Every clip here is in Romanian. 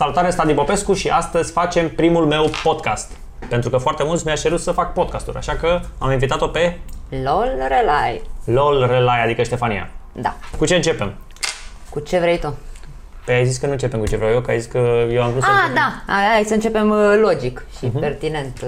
Salutare, Stadi Popescu și astăzi facem primul meu podcast. Pentru că foarte mulți mi-a cerut să fac podcasturi, așa că am invitat-o pe LOL Relay. LOL Relay, adică Ștefania. Da. Cu ce începem? Cu ce vrei tu? Păi ai zis că nu începem cu ce vreau eu, că ai zis că eu am vrut să Ah, începem. da. Hai, hai să începem uh, logic și Mhm. pertinent.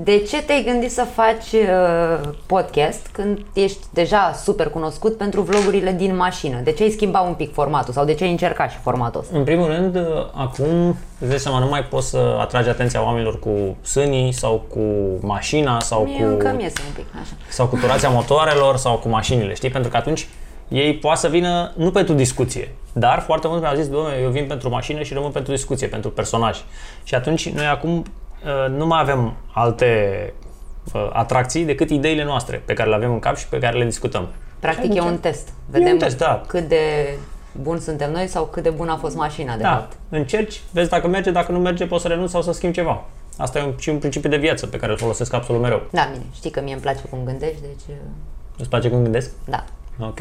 De ce te-ai gândit să faci uh, podcast când ești deja super cunoscut pentru vlogurile din mașină? De ce ai schimbat un pic formatul sau de ce ai încercat și formatul ăsta? În primul rând, acum, îți dai seama, nu mai poți să atragi atenția oamenilor cu sânii sau cu mașina sau Mie cu... încă mi este un pic așa. sau cu turația motoarelor sau cu mașinile, știi? Pentru că atunci ei poate să vină nu pentru discuție, dar foarte mult mi-au zis, domnule, eu vin pentru mașină și rămân pentru discuție, pentru personaj. Și atunci noi acum uh, nu mai avem alte uh, atracții decât ideile noastre pe care le avem în cap și pe care le discutăm. Practic e atunci- un test. E Vedem un test, da. cât de bun suntem noi sau cât de bună a fost mașina, de Da, fapt. încerci, vezi dacă merge, dacă nu merge, poți să renunți sau să schimbi ceva. Asta e un, și un principiu de viață pe care îl folosesc absolut mereu. Da, bine, știi că mie îmi place cum gândești, deci uh, Îți place cum gândesc? da. Ok.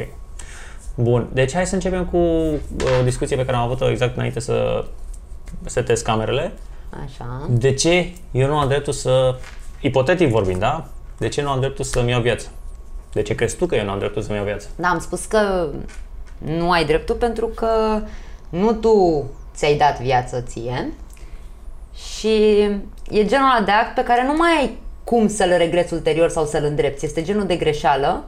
Bun, deci hai să începem cu uh, o discuție pe care am avut-o exact înainte să setez camerele. Așa. De ce eu nu am dreptul să, ipotetic vorbind, da? De ce nu am dreptul să-mi iau viața? De ce crezi tu că eu nu am dreptul să-mi iau viața? Da, am spus că nu ai dreptul pentru că nu tu ți-ai dat viață ție și e genul ăla de act pe care nu mai ai cum să-l regreți ulterior sau să-l îndrepți. Este genul de greșeală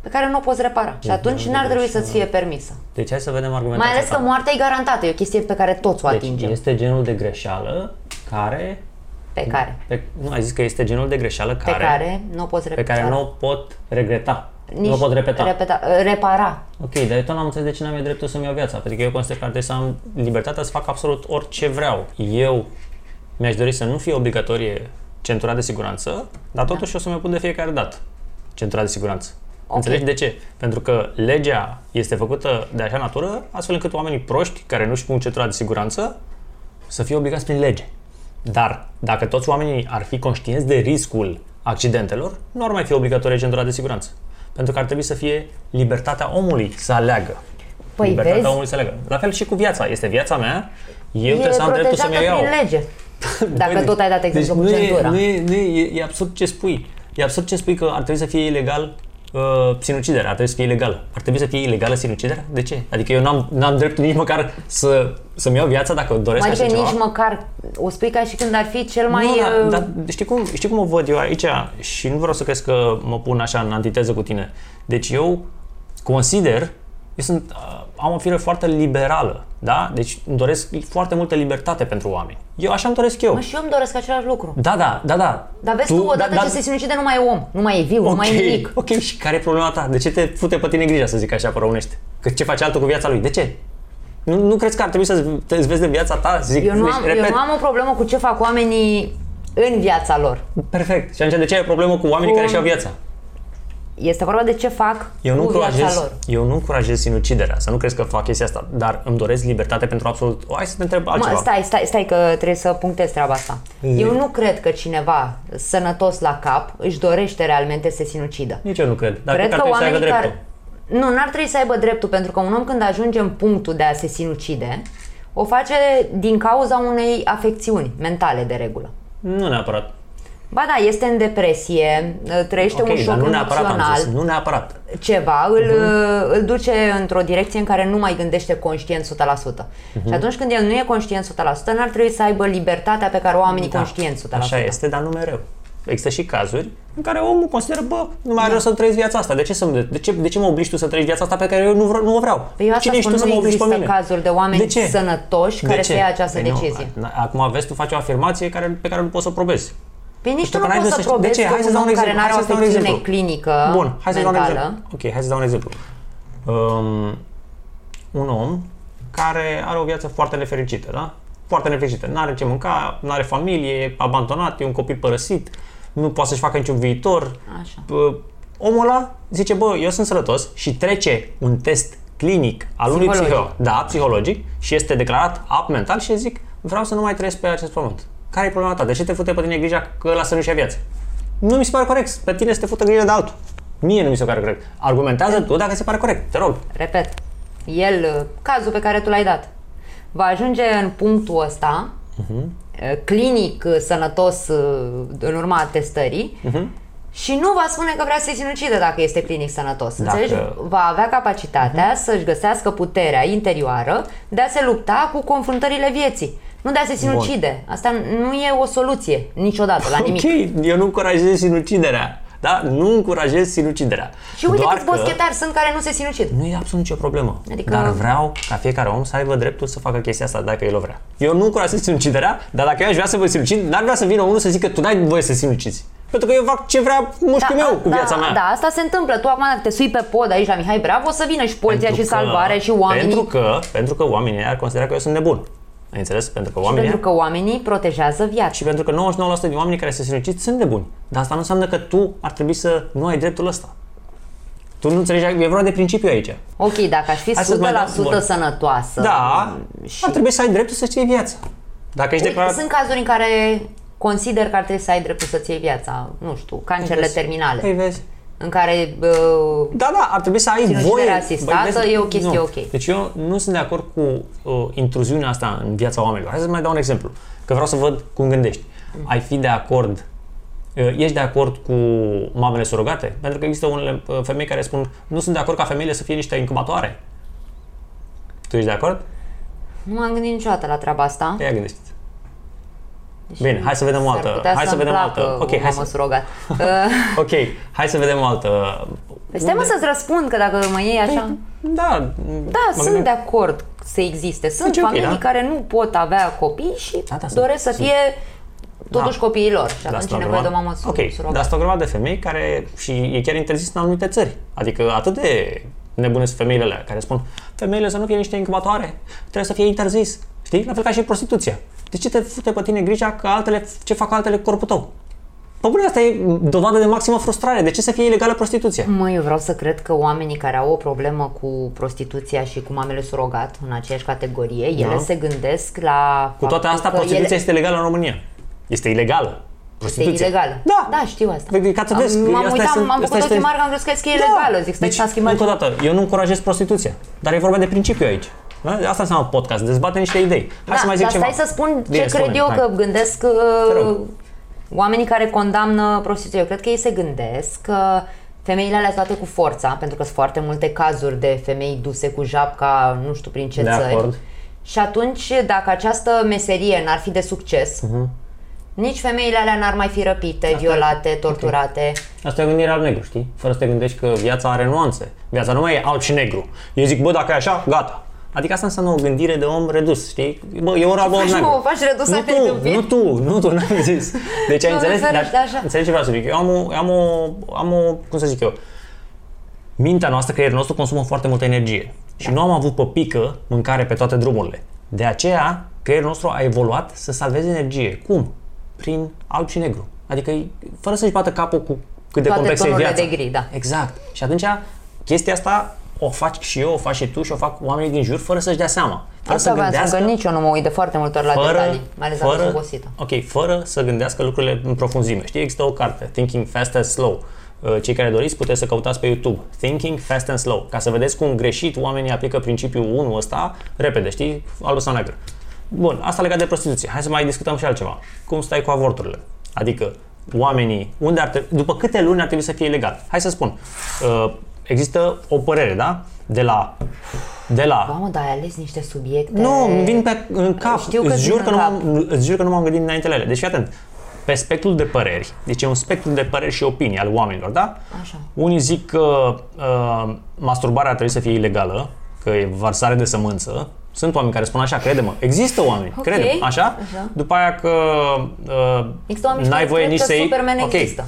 pe care nu o poți repara și atunci genul de n-ar trebui greșeală. să-ți fie permisă. Deci hai să vedem Mai argumentația ales că ta. moartea e garantată, e o chestie pe care toți o Deci atingem. este genul de greșeală care... Pe care, Pe, nu, ai zis că este genul de greșeală pe care, care nu o poți pe repara. care nu o pot regreta. Nici nu o pot repeta. repeta. Repara. Ok, dar eu tot n-am înțeles de ce n-am eu dreptul să-mi iau viața. Pentru că eu consider că ar trebui să am libertatea să fac absolut orice vreau. Eu mi-aș dori să nu fie obligatorie centura de siguranță, dar totuși o să mi pun de fiecare dată centura de siguranță. Ok. Înțelegi de ce? Pentru că legea este făcută de așa natură, astfel încât oamenii proști care nu-și pun centura de siguranță să fie obligați prin lege. Dar dacă toți oamenii ar fi conștienți de riscul accidentelor, nu ar mai fi obligatorie centura de siguranță. Pentru că ar trebui să fie libertatea omului să aleagă. Păi libertatea vezi? omului să aleagă. La fel și cu viața. Este viața mea, eu trebuie e să am dreptul să-mi o protejată iau. prin lege. Dacă Băi, tot ai dat exemplu deci cu nu centura. E, nu e, nu e, e, e absurd ce spui. E absurd ce spui că ar trebui să fie ilegal uh, sinuciderea, ar trebui să fie ilegală. Ar trebui să fie ilegală sinuciderea? De ce? Adică eu n-am, n-am dreptul nici măcar să, să-mi iau viața dacă doresc Adică așa nici ceva. măcar o spui ca și când ar fi cel mai... nu, uh, dar, dar știi, cum, știi cum o văd eu aici și nu vreau să crezi că mă pun așa în antiteză cu tine. Deci eu consider, eu sunt, uh, am o fire foarte liberală, da? Deci îmi doresc foarte multă libertate pentru oameni. Eu așa îmi doresc eu. Mă, și eu îmi doresc același lucru. Da, da, da, da. Dar vezi tu, odată ce se sinucide, nu mai e om, nu mai e viu, nu mai e nimic. Ok, și care e problema ta? De ce te fute pe tine grija, să zic așa, pe românește? Că ce face altul cu viața lui? De ce? Nu, nu crezi că ar trebui să te îți vezi de viața ta? Zic, Eu nu, deci, am, repet, eu nu am o problemă cu ce fac oamenii în viața lor. Perfect. Și atunci de ce ai problemă cu oamenii Cu- care și-au viața? Este vorba de ce fac Eu nu, cu viața încurajez, lor. eu nu încurajez sinuciderea, să nu crezi că fac chestia asta, dar îmi doresc libertate pentru absolut... O, hai să te întreb altceva. Mă, stai, stai, stai că trebuie să punctez treaba asta. Zi. Eu nu cred că cineva sănătos la cap își dorește realmente să se sinucidă. Nici eu nu cred. Dar Cred cred că că ar trebui să aibă oamenii dreptul. care... Nu, n-ar trebui să aibă dreptul, pentru că un om când ajunge în punctul de a se sinucide, o face din cauza unei afecțiuni mentale, de regulă. Nu neapărat. Ba da, este în depresie, trăiește Ok, un șoc dar nu neapărat am emoțional, zis. Nu neapărat. ceva, îl, Mhm. îl duce într-o direcție în care nu mai gândește conștient 100%. Mhm. Și atunci când el nu e conștient 100%, n-ar trebui să aibă libertatea pe care o oamenii Da, conștient 100%. Așa este, dar nu mereu. Există și cazuri în care omul consideră, bă, nu mai are rost să trăiesc viața asta. De ce, să, de, ce, de ce mă obligi tu să trăiești viața asta pe care eu nu, vreau, nu o vreau? Păi eu asta Cine ești spun, tu să nu mă obligi pe există mine? cazuri de oameni De ce? sănătoși De care ce? să ia această Păi nu, decizie. a- acum vezi, tu faci o afirmație care, pe care nu poți să o probezi. Păi nici Știu tu nu că n-ai poți de să să știi- de probezi ce? că Hai să un dau un om care exemplu. nu are o Hai să dau un afecțiune exemplu. clinică Bun, hai să dau un mentală, exemplu. Ok, hai să dau un exemplu. Um, un om care are o viață foarte nefericită, da? Foarte nefericită. Nu are ce mânca, nu are familie, e abandonat, e un copil părăsit, nu poate să-și facă niciun viitor. Așa. Bă, Omul ăla zice, bă, eu sunt sănătos și trece un test clinic al unui Psihologic. psiho, da, psihologic și este declarat ap mental și zic, vreau să nu mai trăiesc pe acest pământ. Care e problema ta? De ce te fute pe tine grija că ăla să nu-și ia viața? Nu mi se pare corect. Pe tine să te fută grija de altul. Mie nu mi se pare corect. Argumentează tu dacă se pare corect. Te rog. Repet, el, cazul pe care tu l-ai dat. va ajunge în punctul ăsta, Mhm. uh, clinic uh, sănătos uh, în urma testării, Mhm. și nu va spune că vrea să se sinucide dacă este clinic sănătos. Dacă- Înțelegi? Va avea capacitatea să-și găsească puterea interioară de a se lupta cu confruntările vieții. Nu de a se sinucide. Asta nu e o soluție niciodată la nimic. Ok, eu nu încurajez sinuciderea. Da? Nu încurajez sinuciderea. Și uite Doar câți că boschetari sunt care nu se sinucid. Nu e absolut nicio problemă. Adică- Dar vreau ca fiecare om să aibă dreptul să facă chestia asta dacă el o vrea. Eu nu încurajez sinuciderea, dar dacă eu aș vrea să vă sinucid, n-ar vrea să vină unul să zică tu n-ai voie să sinucizi. Pentru că eu fac ce vrea mușchiul meu cu viața da, mea. Da, asta se întâmplă. Tu acum dacă te sui pe pod aici la Mihai Bravo, o să vină și poliția Pentru și că- salvare și oamenii. Pentru că, pentru că oamenii ar considera că eu sunt nebun. Ai înțeles? Pentru că oamenii pentru că oamenii protejează viața. și pentru că 99% din oamenii care se sinucid sunt nebuni. Dar asta nu înseamnă că tu ar trebui să nu ai dreptul ăsta. Tu nu înțelegi, e vorba de principiu aici. Ok, dacă aș fi Hai să-ți mai dau- 100% bun. sănătoasă. Da, și... ar trebui să ai dreptul să-ți iei viața. Dacă ești Uite, declarat... Sunt cazuri în care consider că ar trebui să ai dreptul să-ți iei viața. Nu știu, cancerele Vezi? terminale. Păi vezi. În care uh, Da, da, ar trebui să ai Sinucidere voie. asistată Băi, e o chestie nu. ok. Deci eu nu sunt de acord cu uh, intruziunea asta în viața oamenilor. Hai să mai dau un exemplu, că vreau să văd cum gândești. Ai fi de acord uh, Ești de acord cu mamele surogate? Pentru că există unele uh, femei care spun nu sunt de acord ca femeile să fie niște incubatoare. Tu ești de acord? nu m-am gândit niciodată la treaba asta. Ia gândește Deși Bine, hai să vedem o s-ar altă- putea hai să să-mi vedem o placă altă- ok, o hai mamă să- surogat. Uh, Ok, hai să vedem o altă... Deci stai mă să-ți răspund, că dacă mă iei așa... Da, Da, mă sunt gândeam- de acord să existe. Sunt Deci, ok, familii da. care nu pot avea copii și Da, da, sunt- doresc să sunt- fie totuși Da. copiii lor. Și Dar atunci asta e o nevoie de o grămadă- mamă su- Ok, dar surogată. asta o grămadă de femei care și e chiar interzis în anumite țări. Adică atât de nebune sunt femeile alea care spun femeile să nu fie niște incubatoare, trebuie să fie interzis. Știi? La fel ca și prostituția. De ce te fute pe tine grija că altele, ce fac altele cu corpul tău? Pă bune, asta e dovadă de maximă frustrare. De ce să fie ilegală prostituția? Mă, eu vreau să cred că oamenii care au o problemă cu prostituția și cu mamele surogat în aceeași categorie, ele se gândesc la Da. Cu toate astea, prostituția ele... este legală în România. Este ilegală. este Prostituția. ilegală. Da. Da, știu asta. Păi, ca să vezi, am, m-am astea uitat, sunt- am astea făcut este- ochii mari că am crezut că e ilegală. Zic, stai deci, s-a schimbat. încă o dată, eu nu încurajez prostituția, dar e vorba de principiu aici. Da? Asta înseamnă podcast, dezbate niște idei. Hai da, să mai zic dar ceva. stai să spun ce Bine, cred spune, eu hai. că gândesc Te uh, rog. oamenii care condamnă prostituția. Eu cred că ei se gândesc că femeile alea toate cu forța, pentru că sunt foarte multe cazuri de femei duse cu japca, nu știu prin ce De țări. acord. Și atunci, dacă această meserie n-ar fi de succes, Mhm. nici femeile alea n-ar mai fi răpite, violate, torturate. Asta e gândirea al negru, știi? Fără să te gândești că viața are nuanțe. Viața nu mai e alb și negru. Eu zic, bă, dacă e așa, gata. Adică asta înseamnă o gândire de om redus, știi? Bă, e ori alb, ori faci, negru. mă, o faci redus, nu ai venit tu, în film? nu tu, nu tu, n-am zis. Deci ai Doamne înțeles? ferește, Dar, așa. înțelegi ce vreau să zic? Eu am o, am o, am o, cum să zic eu, mintea noastră, creierul nostru consumă foarte multă energie. Și Da. nu am avut pe pică mâncare pe toate drumurile. De aceea, creierul nostru a evoluat să salveze energie. Cum? Prin alb și negru. Adică fără să-și bată capul cu cât de Toate complexă e tonurile viața. de gri, da. Exact. Și atunci, chestia asta o faci și eu, o faci și tu și o fac oamenii din jur fără să-și dea seama. Fără Asta vreau să spun că nici eu nu mă uit de foarte multe ori la fără, detalii, mai ales dacă fără, sunt obosită. Ok, fără să gândească lucrurile în profunzime. Știi, există o carte, Thinking Fast and Slow. Uh, Cei care doriți puteți să căutați pe YouTube. Thinking Fast and Slow. Ca să vedeți cum greșit oamenii aplică principiul 1 ăsta, repede, știi, alb sau negru. Bun, asta legat de prostituție. Hai să mai discutăm și altceva. Cum stai cu avorturile? Adică, oamenii, unde ar trebui, după câte luni ar trebui să fie legal? Hai să spun, uh, există o părere, da? De la, de la Mamă, dar ai ales niște subiecte... nu, îmi vin pe în cap. Știu că îți, îți jur vin că în nu cap. m-am, îți jur că nu m-am gândit înainte la ele. Deci, fii atent. Pe spectrul de păreri, deci e un spectru de păreri și opinii al oamenilor, da? Așa. Unii zic că uh, masturbarea trebuie să fie ilegală, că e varsare de sămânță. Sunt oameni care spun așa, crede-mă. Există oameni, Ok, crede așa? așa. După aia că uh, Există oameni n-ai care voie cred nici că să iei... Superman Ok. există.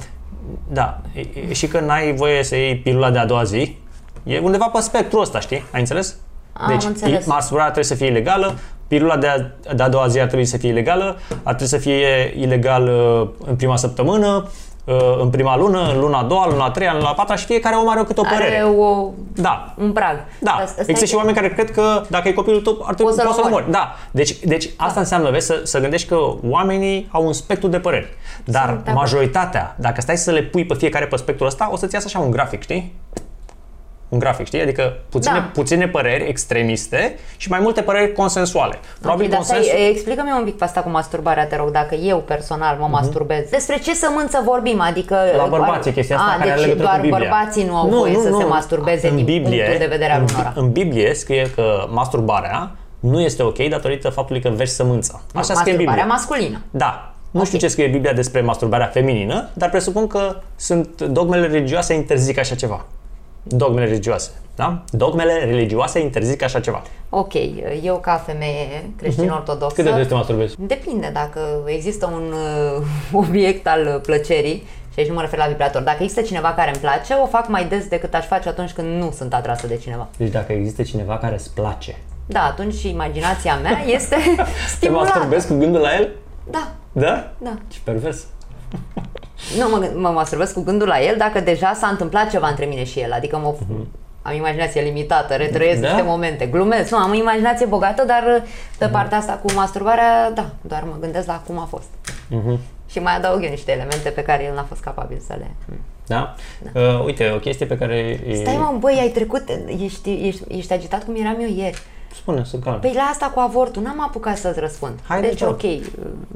Da, e, e, și că n-ai voie să iei pilula de a doua zi. E undeva pe spectrul ăsta, știi? Ai înțeles? Am deci, înțeles. pi- masturbarea trebuie să fie ilegală, pilula de a, de a doua zi ar trebui să fie ilegală, ar trebui să fie ilegal uh, în prima săptămână, uh, în prima lună, în luna a doua, în luna a treia, în luna a patra și fiecare om are câte o părere. Are o, Da, un prag. da, Dar stai există și că- oameni care cred că dacă e copilul tău, ar trebui Poți să-l poți să-l omori. omori. Da, deci, deci asta înseamnă, vezi, să, să gândești că oamenii au un spectru de păreri. Dar Sunt de acord. majoritatea, dacă stai să le pui pe fiecare pe spectrul ăsta, o să-ți iasă așa un grafic, știi? Un grafic, știi? Adică puține, Da. puține păreri extremiste și mai multe păreri consensuale. Probabil ok, dar consensul... stai, explică-mi un pic pe asta cu masturbarea, te rog, dacă eu personal mă masturbez. Despre ce sămânță vorbim? Adică... Mhm. La bărbați e chestia asta A, care are deci legătură doar cu Biblia. bărbații nu au voie să se masturbeze în din Biblie, punctul de vedere al în, unora. În Biblie scrie că masturbarea nu este ok datorită faptului că vergi sămânța. Așa scrie în Biblie. Masturbarea masculină. Da. Nu știu ce scrie Biblia despre masturbarea feminină, dar presupun că sunt dogmele religioase interzic așa ceva. Dogmele religioase, da? Dogmele religioase interzic așa ceva. Ok, eu ca femeie creștin-ortodoxă... Mhm. Cât de des te masturbezi? Depinde dacă există un uh, obiect al plăcerii și aici nu mă refer la vibrator. Dacă există cineva care îmi place, o fac mai des decât aș face atunci când nu sunt atrasă de cineva. Deci dacă există cineva care îți place, Da, atunci și imaginația mea este te stimulată. masturbezi cu gândul la el? Da, Da? da. Ce pervers. Nu, mă, mă masturbez cu gândul la el dacă deja s-a întâmplat ceva între mine și el. Adică mă, am imaginație limitată, retrăiesc Da? niște momente, glumesc. Nu, am o imaginație bogată, dar pe partea asta cu masturbarea, da, doar mă gândesc la cum a fost. Și mai adaug eu niște elemente pe care el n-a fost capabil să le... Da? Uh, uite, o chestie pe care... e- Stai mă, băi, ai trecut, ești, ești, ești agitat cum eram eu ieri. Spune, să calm. Păi la asta cu avortul n-am apucat să-ți răspund. Haide, deci, te rog. ok,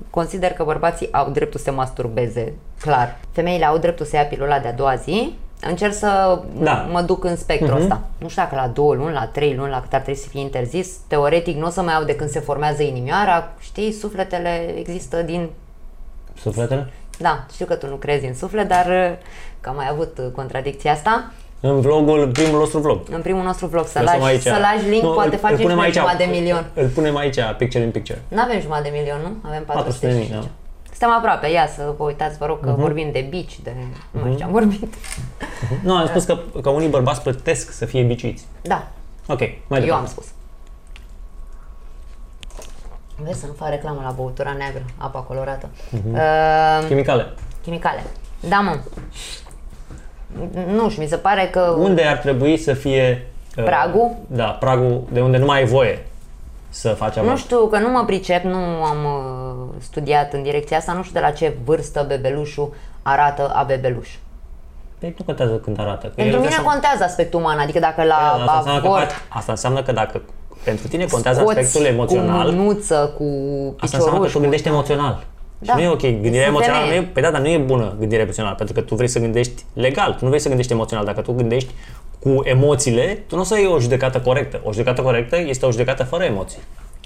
consider că bărbații au dreptul să se masturbeze, clar. Femeile au dreptul să ia pilula de-a doua zi. Încerc să Da. mă duc în spectrul ăsta. Nu știu dacă la două luni, la trei luni, la cât ar trebui să fie interzis. Teoretic nu o să mai au de când se formează inimioara. Știi, sufletele există din... Sufletele? Da, știu că tu nu crezi în suflet, dar că am mai avut contradicția asta. În vlogul, primul nostru vlog. În primul nostru vlog, să Lăsăm lași, să lași link, Nu, poate îl- facem îl și punem noi aici, jumătate de milion. Îl punem aici, picture in picture. Nu avem jumătate de milion, nu? Avem 400 400.000, și da. ceva. Suntem aproape, ia să vă uitați, vă rog, că vorbim de bici, de... Nu mai știu ce am vorbit. Nu, am spus că, că unii bărbați plătesc să fie biciuiți. Da, Ok, mai departe. eu am spus. Vezi să nu fac reclamă la băutura neagră, apa colorată. Uh, Chimicale. chimicale. Da, mă. Nu știu, mi se pare că... Unde ar trebui să fie... uh, Pragul? Da, pragul de unde nu mai ai voie să faci avort. Nu știu, că nu mă pricep, nu am uh, studiat în direcția asta, nu știu de la ce vârstă bebelușul arată a bebeluș. Păi nu contează când arată. Că Pentru el mine trebuie să- contează aspectul uman, adică dacă la asta, înseamnă că avort faci, asta înseamnă că dacă pentru tine contează scoți aspectul emoțional, cu mânuță, cu asta înseamnă că picioruș, tu gândești emoțional. Da. Și nu e ok. Gândirea Sunt emoțională nu femeie. e, păi da, dar nu e bună gândirea emoțională, pentru că tu vrei să gândești legal, tu nu vrei să gândești emoțional. Dacă tu gândești cu emoțiile, tu nu o să iei o judecată corectă. O judecată corectă este o judecată fără emoții.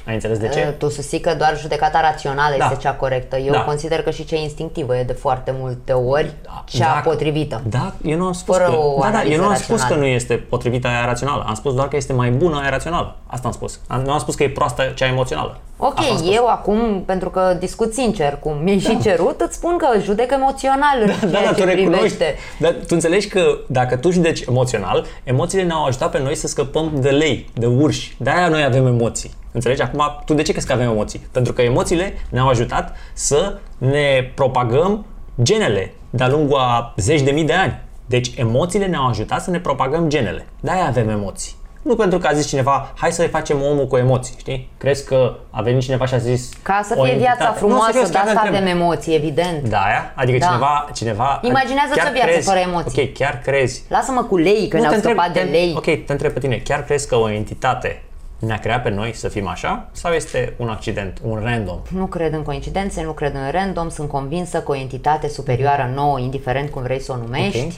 Ai înțeles de ce? Uh, Tu susții că doar judecata rațională Da. este cea corectă. Eu Da. consider că și cea instinctivă e de foarte multe ori cea Dacă- potrivită. Da, eu nu am spus Fără că, o da, da, eu analiză nu am spus că rațională. nu este potrivită aia rațională. Am spus doar că este mai bună aia rațională. Asta am spus. Am, nu am spus că e proastă cea emoțională. Ok, Asta am spus. eu acum, pentru că discut sincer cum mi-ai și cerut, îți spun că judec emoțional în Da, ceea da, ce tu recunoști. privește. Dar tu înțelegi că dacă tu judeci emoțional, emoțiile ne-au ajutat pe noi să scăpăm de lei, de urși. De-aia noi avem emoții. Înțelegi? Acum, tu de ce crezi că avem emoții? Pentru că emoțiile ne-au ajutat să ne propagăm genele de-a lungul a zeci de mii de ani. Deci emoțiile ne-au ajutat să ne propagăm genele. De-aia avem emoții. Nu pentru că a zis cineva, hai să facem omul cu emoții, știi? Crezi că a venit cineva și a zis... Ca să o fie viața entitate- frumoasă, Nu, serios, de chiar te asta întreb. avem emoții, evident. Da, aia? Adică Da. cineva, cineva... Imaginează-ți chiar o viață crezi- fără emoții. Ok, chiar crezi. Lasă-mă cu lei, că Nu, ne-au te întreb- scăpat de te- lei. Ok, te întreb pe tine. Chiar crezi că o entitate ne-a creat pe noi să fim așa? Sau este un accident, un random? Nu cred în coincidențe, nu cred în random, sunt convinsă că o entitate superioară nouă, indiferent cum vrei să o numești, Ok.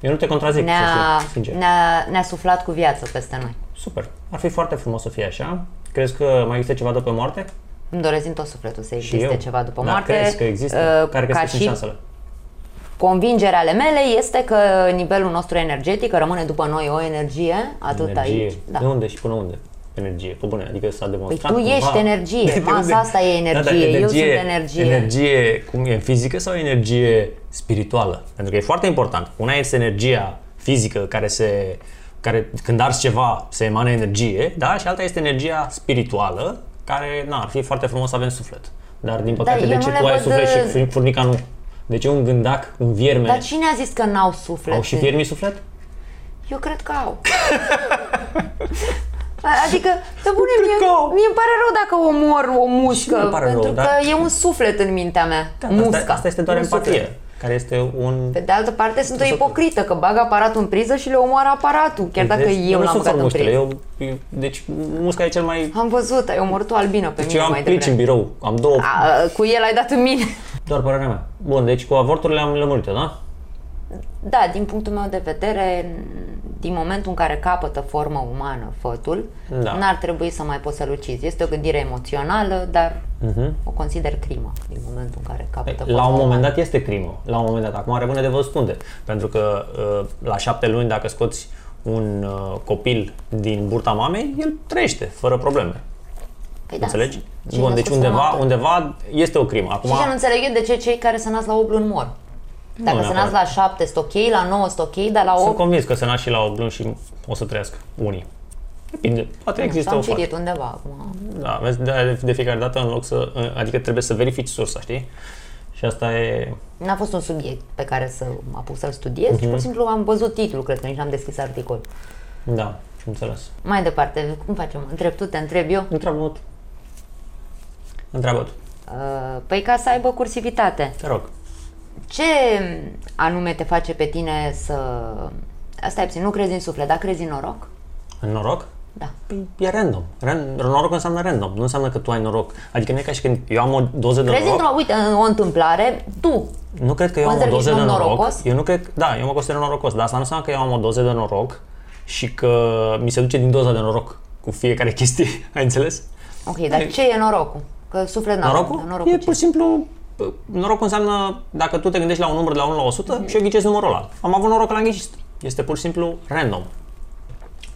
Eu nu te contrazic, să ne-a, fiu sincer. ne-a, ne-a suflat cu viață peste noi. Super. Ar fi foarte frumos să fie așa. Crezi că mai există ceva după moarte? Îmi doresc din tot sufletul să Și existe eu. ceva după Dar moarte. crezi că există? Uh, Care crezi ca că sunt și șansele? convingerea ale mele este că nivelul nostru energetic că rămâne după noi o energie, atât Energie. aici. Da. De unde și până unde? Energie. Pe bune, adică s-a demonstrat Păi tu cumva. ești energie, De masa unde? asta e Da, dar energie, eu sunt energie. Energie, cum e, fizică sau energie spirituală? Pentru că e foarte important. Una este energia fizică care se care când arzi ceva se emană energie, da? Și alta este energia spirituală, care, na, ar fi foarte frumos să avem suflet. Dar din păcate, eu de nu ce le tu ai văd, suflet și uh, fur- furnica nu? De ce un gândac, un vierme, Dar cine a zis că n-au suflet? au și viermii suflet? Eu cred că au. Adică, pe bune, cred mie, că au. mie îmi pare rău dacă omor o mușcă, Și mie îmi pare pentru rău, că dar- e un suflet în mintea mea, Da, musca. Asta, asta este doar Un empatie. suflet. care este un... Pe de altă parte sunt o ipocrită, că bag aparatul în priză și le omoară aparatul, chiar dacă Deci, eu nu l-am sunt băgat în muștele, priză. eu, eu, deci musca e cel mai... Am văzut, ai omorât o albină pe Deci mine eu am mai plici în devreme. birou, am două, A, cu el ai dat în mine. doar părerea mea. Bun, deci cu avorturile am lămurit da? Da, din punctul meu de vedere, din momentul în care capătă formă umană fătul, Da. n-ar trebui să mai poți să-l ucizi. Este o gândire emoțională, dar o consider crimă din momentul în care capătă formă Mhm. La un moment umană. dat este crimă, la un moment dat. Acum rămâne de văzut unde. Pentru că uh, la șapte luni, dacă scoți un uh, copil din burta mamei, el trăiește, fără probleme. Păi da, Înțelegi? cei Bun, deci născuți undeva, fără moarte. undeva este o crimă. Acum, Și ce nu înțeleg eu de ce cei care se nasc la 8 luni mor. Dacă se neapărat. nasc la 7 sunt ok, la 9 sunt ok, dar la sunt 8 convins că se nasc și la 8 luni și o să trăiască unii. Depinde, poate există am o fată. citit undeva acum. Da, vezi, de, de fiecare dată în loc să, adică trebuie să verifici sursa, știi? Și asta e, N-a fost un subiect pe care să mă apuc să-l studiez, Mhm. ci pur și simplu am văzut titlul, cred că nici n-am deschis articol. da, am înțeles. Mai departe, cum facem? Întreb tu, te întreb eu? Întreabă tu. Întreabă tu. Uh, Păi ca să aibă cursivitate. Te rog. Ce anume te face pe tine să... Asta e puțin, nu crezi în suflet, dar crezi în noroc? În noroc? Da. Păi e random. Ran- Noroc înseamnă random, nu înseamnă că tu ai noroc. Adică nu e ca și când eu am o doză de Crezi noroc. într-o, uite, în o întâmplare, tu, Nu cred că eu am o Consider că doză ești de un noroc. norocos? Eu nu cred, da, eu mă consider norocos, dar asta nu înseamnă că eu am o doză de noroc și că mi se duce din doza de noroc cu fiecare chestie, ai înțeles? ok, dar ce e norocul? Că suflet n-am, Norocul? dar norocul e ce? pur și simplu Norocul înseamnă dacă tu te gândești la un număr de la 1 la 100 și eu ghicesc numărul ăla. Am avut noroc că l-am ghicit. Este pur și simplu random.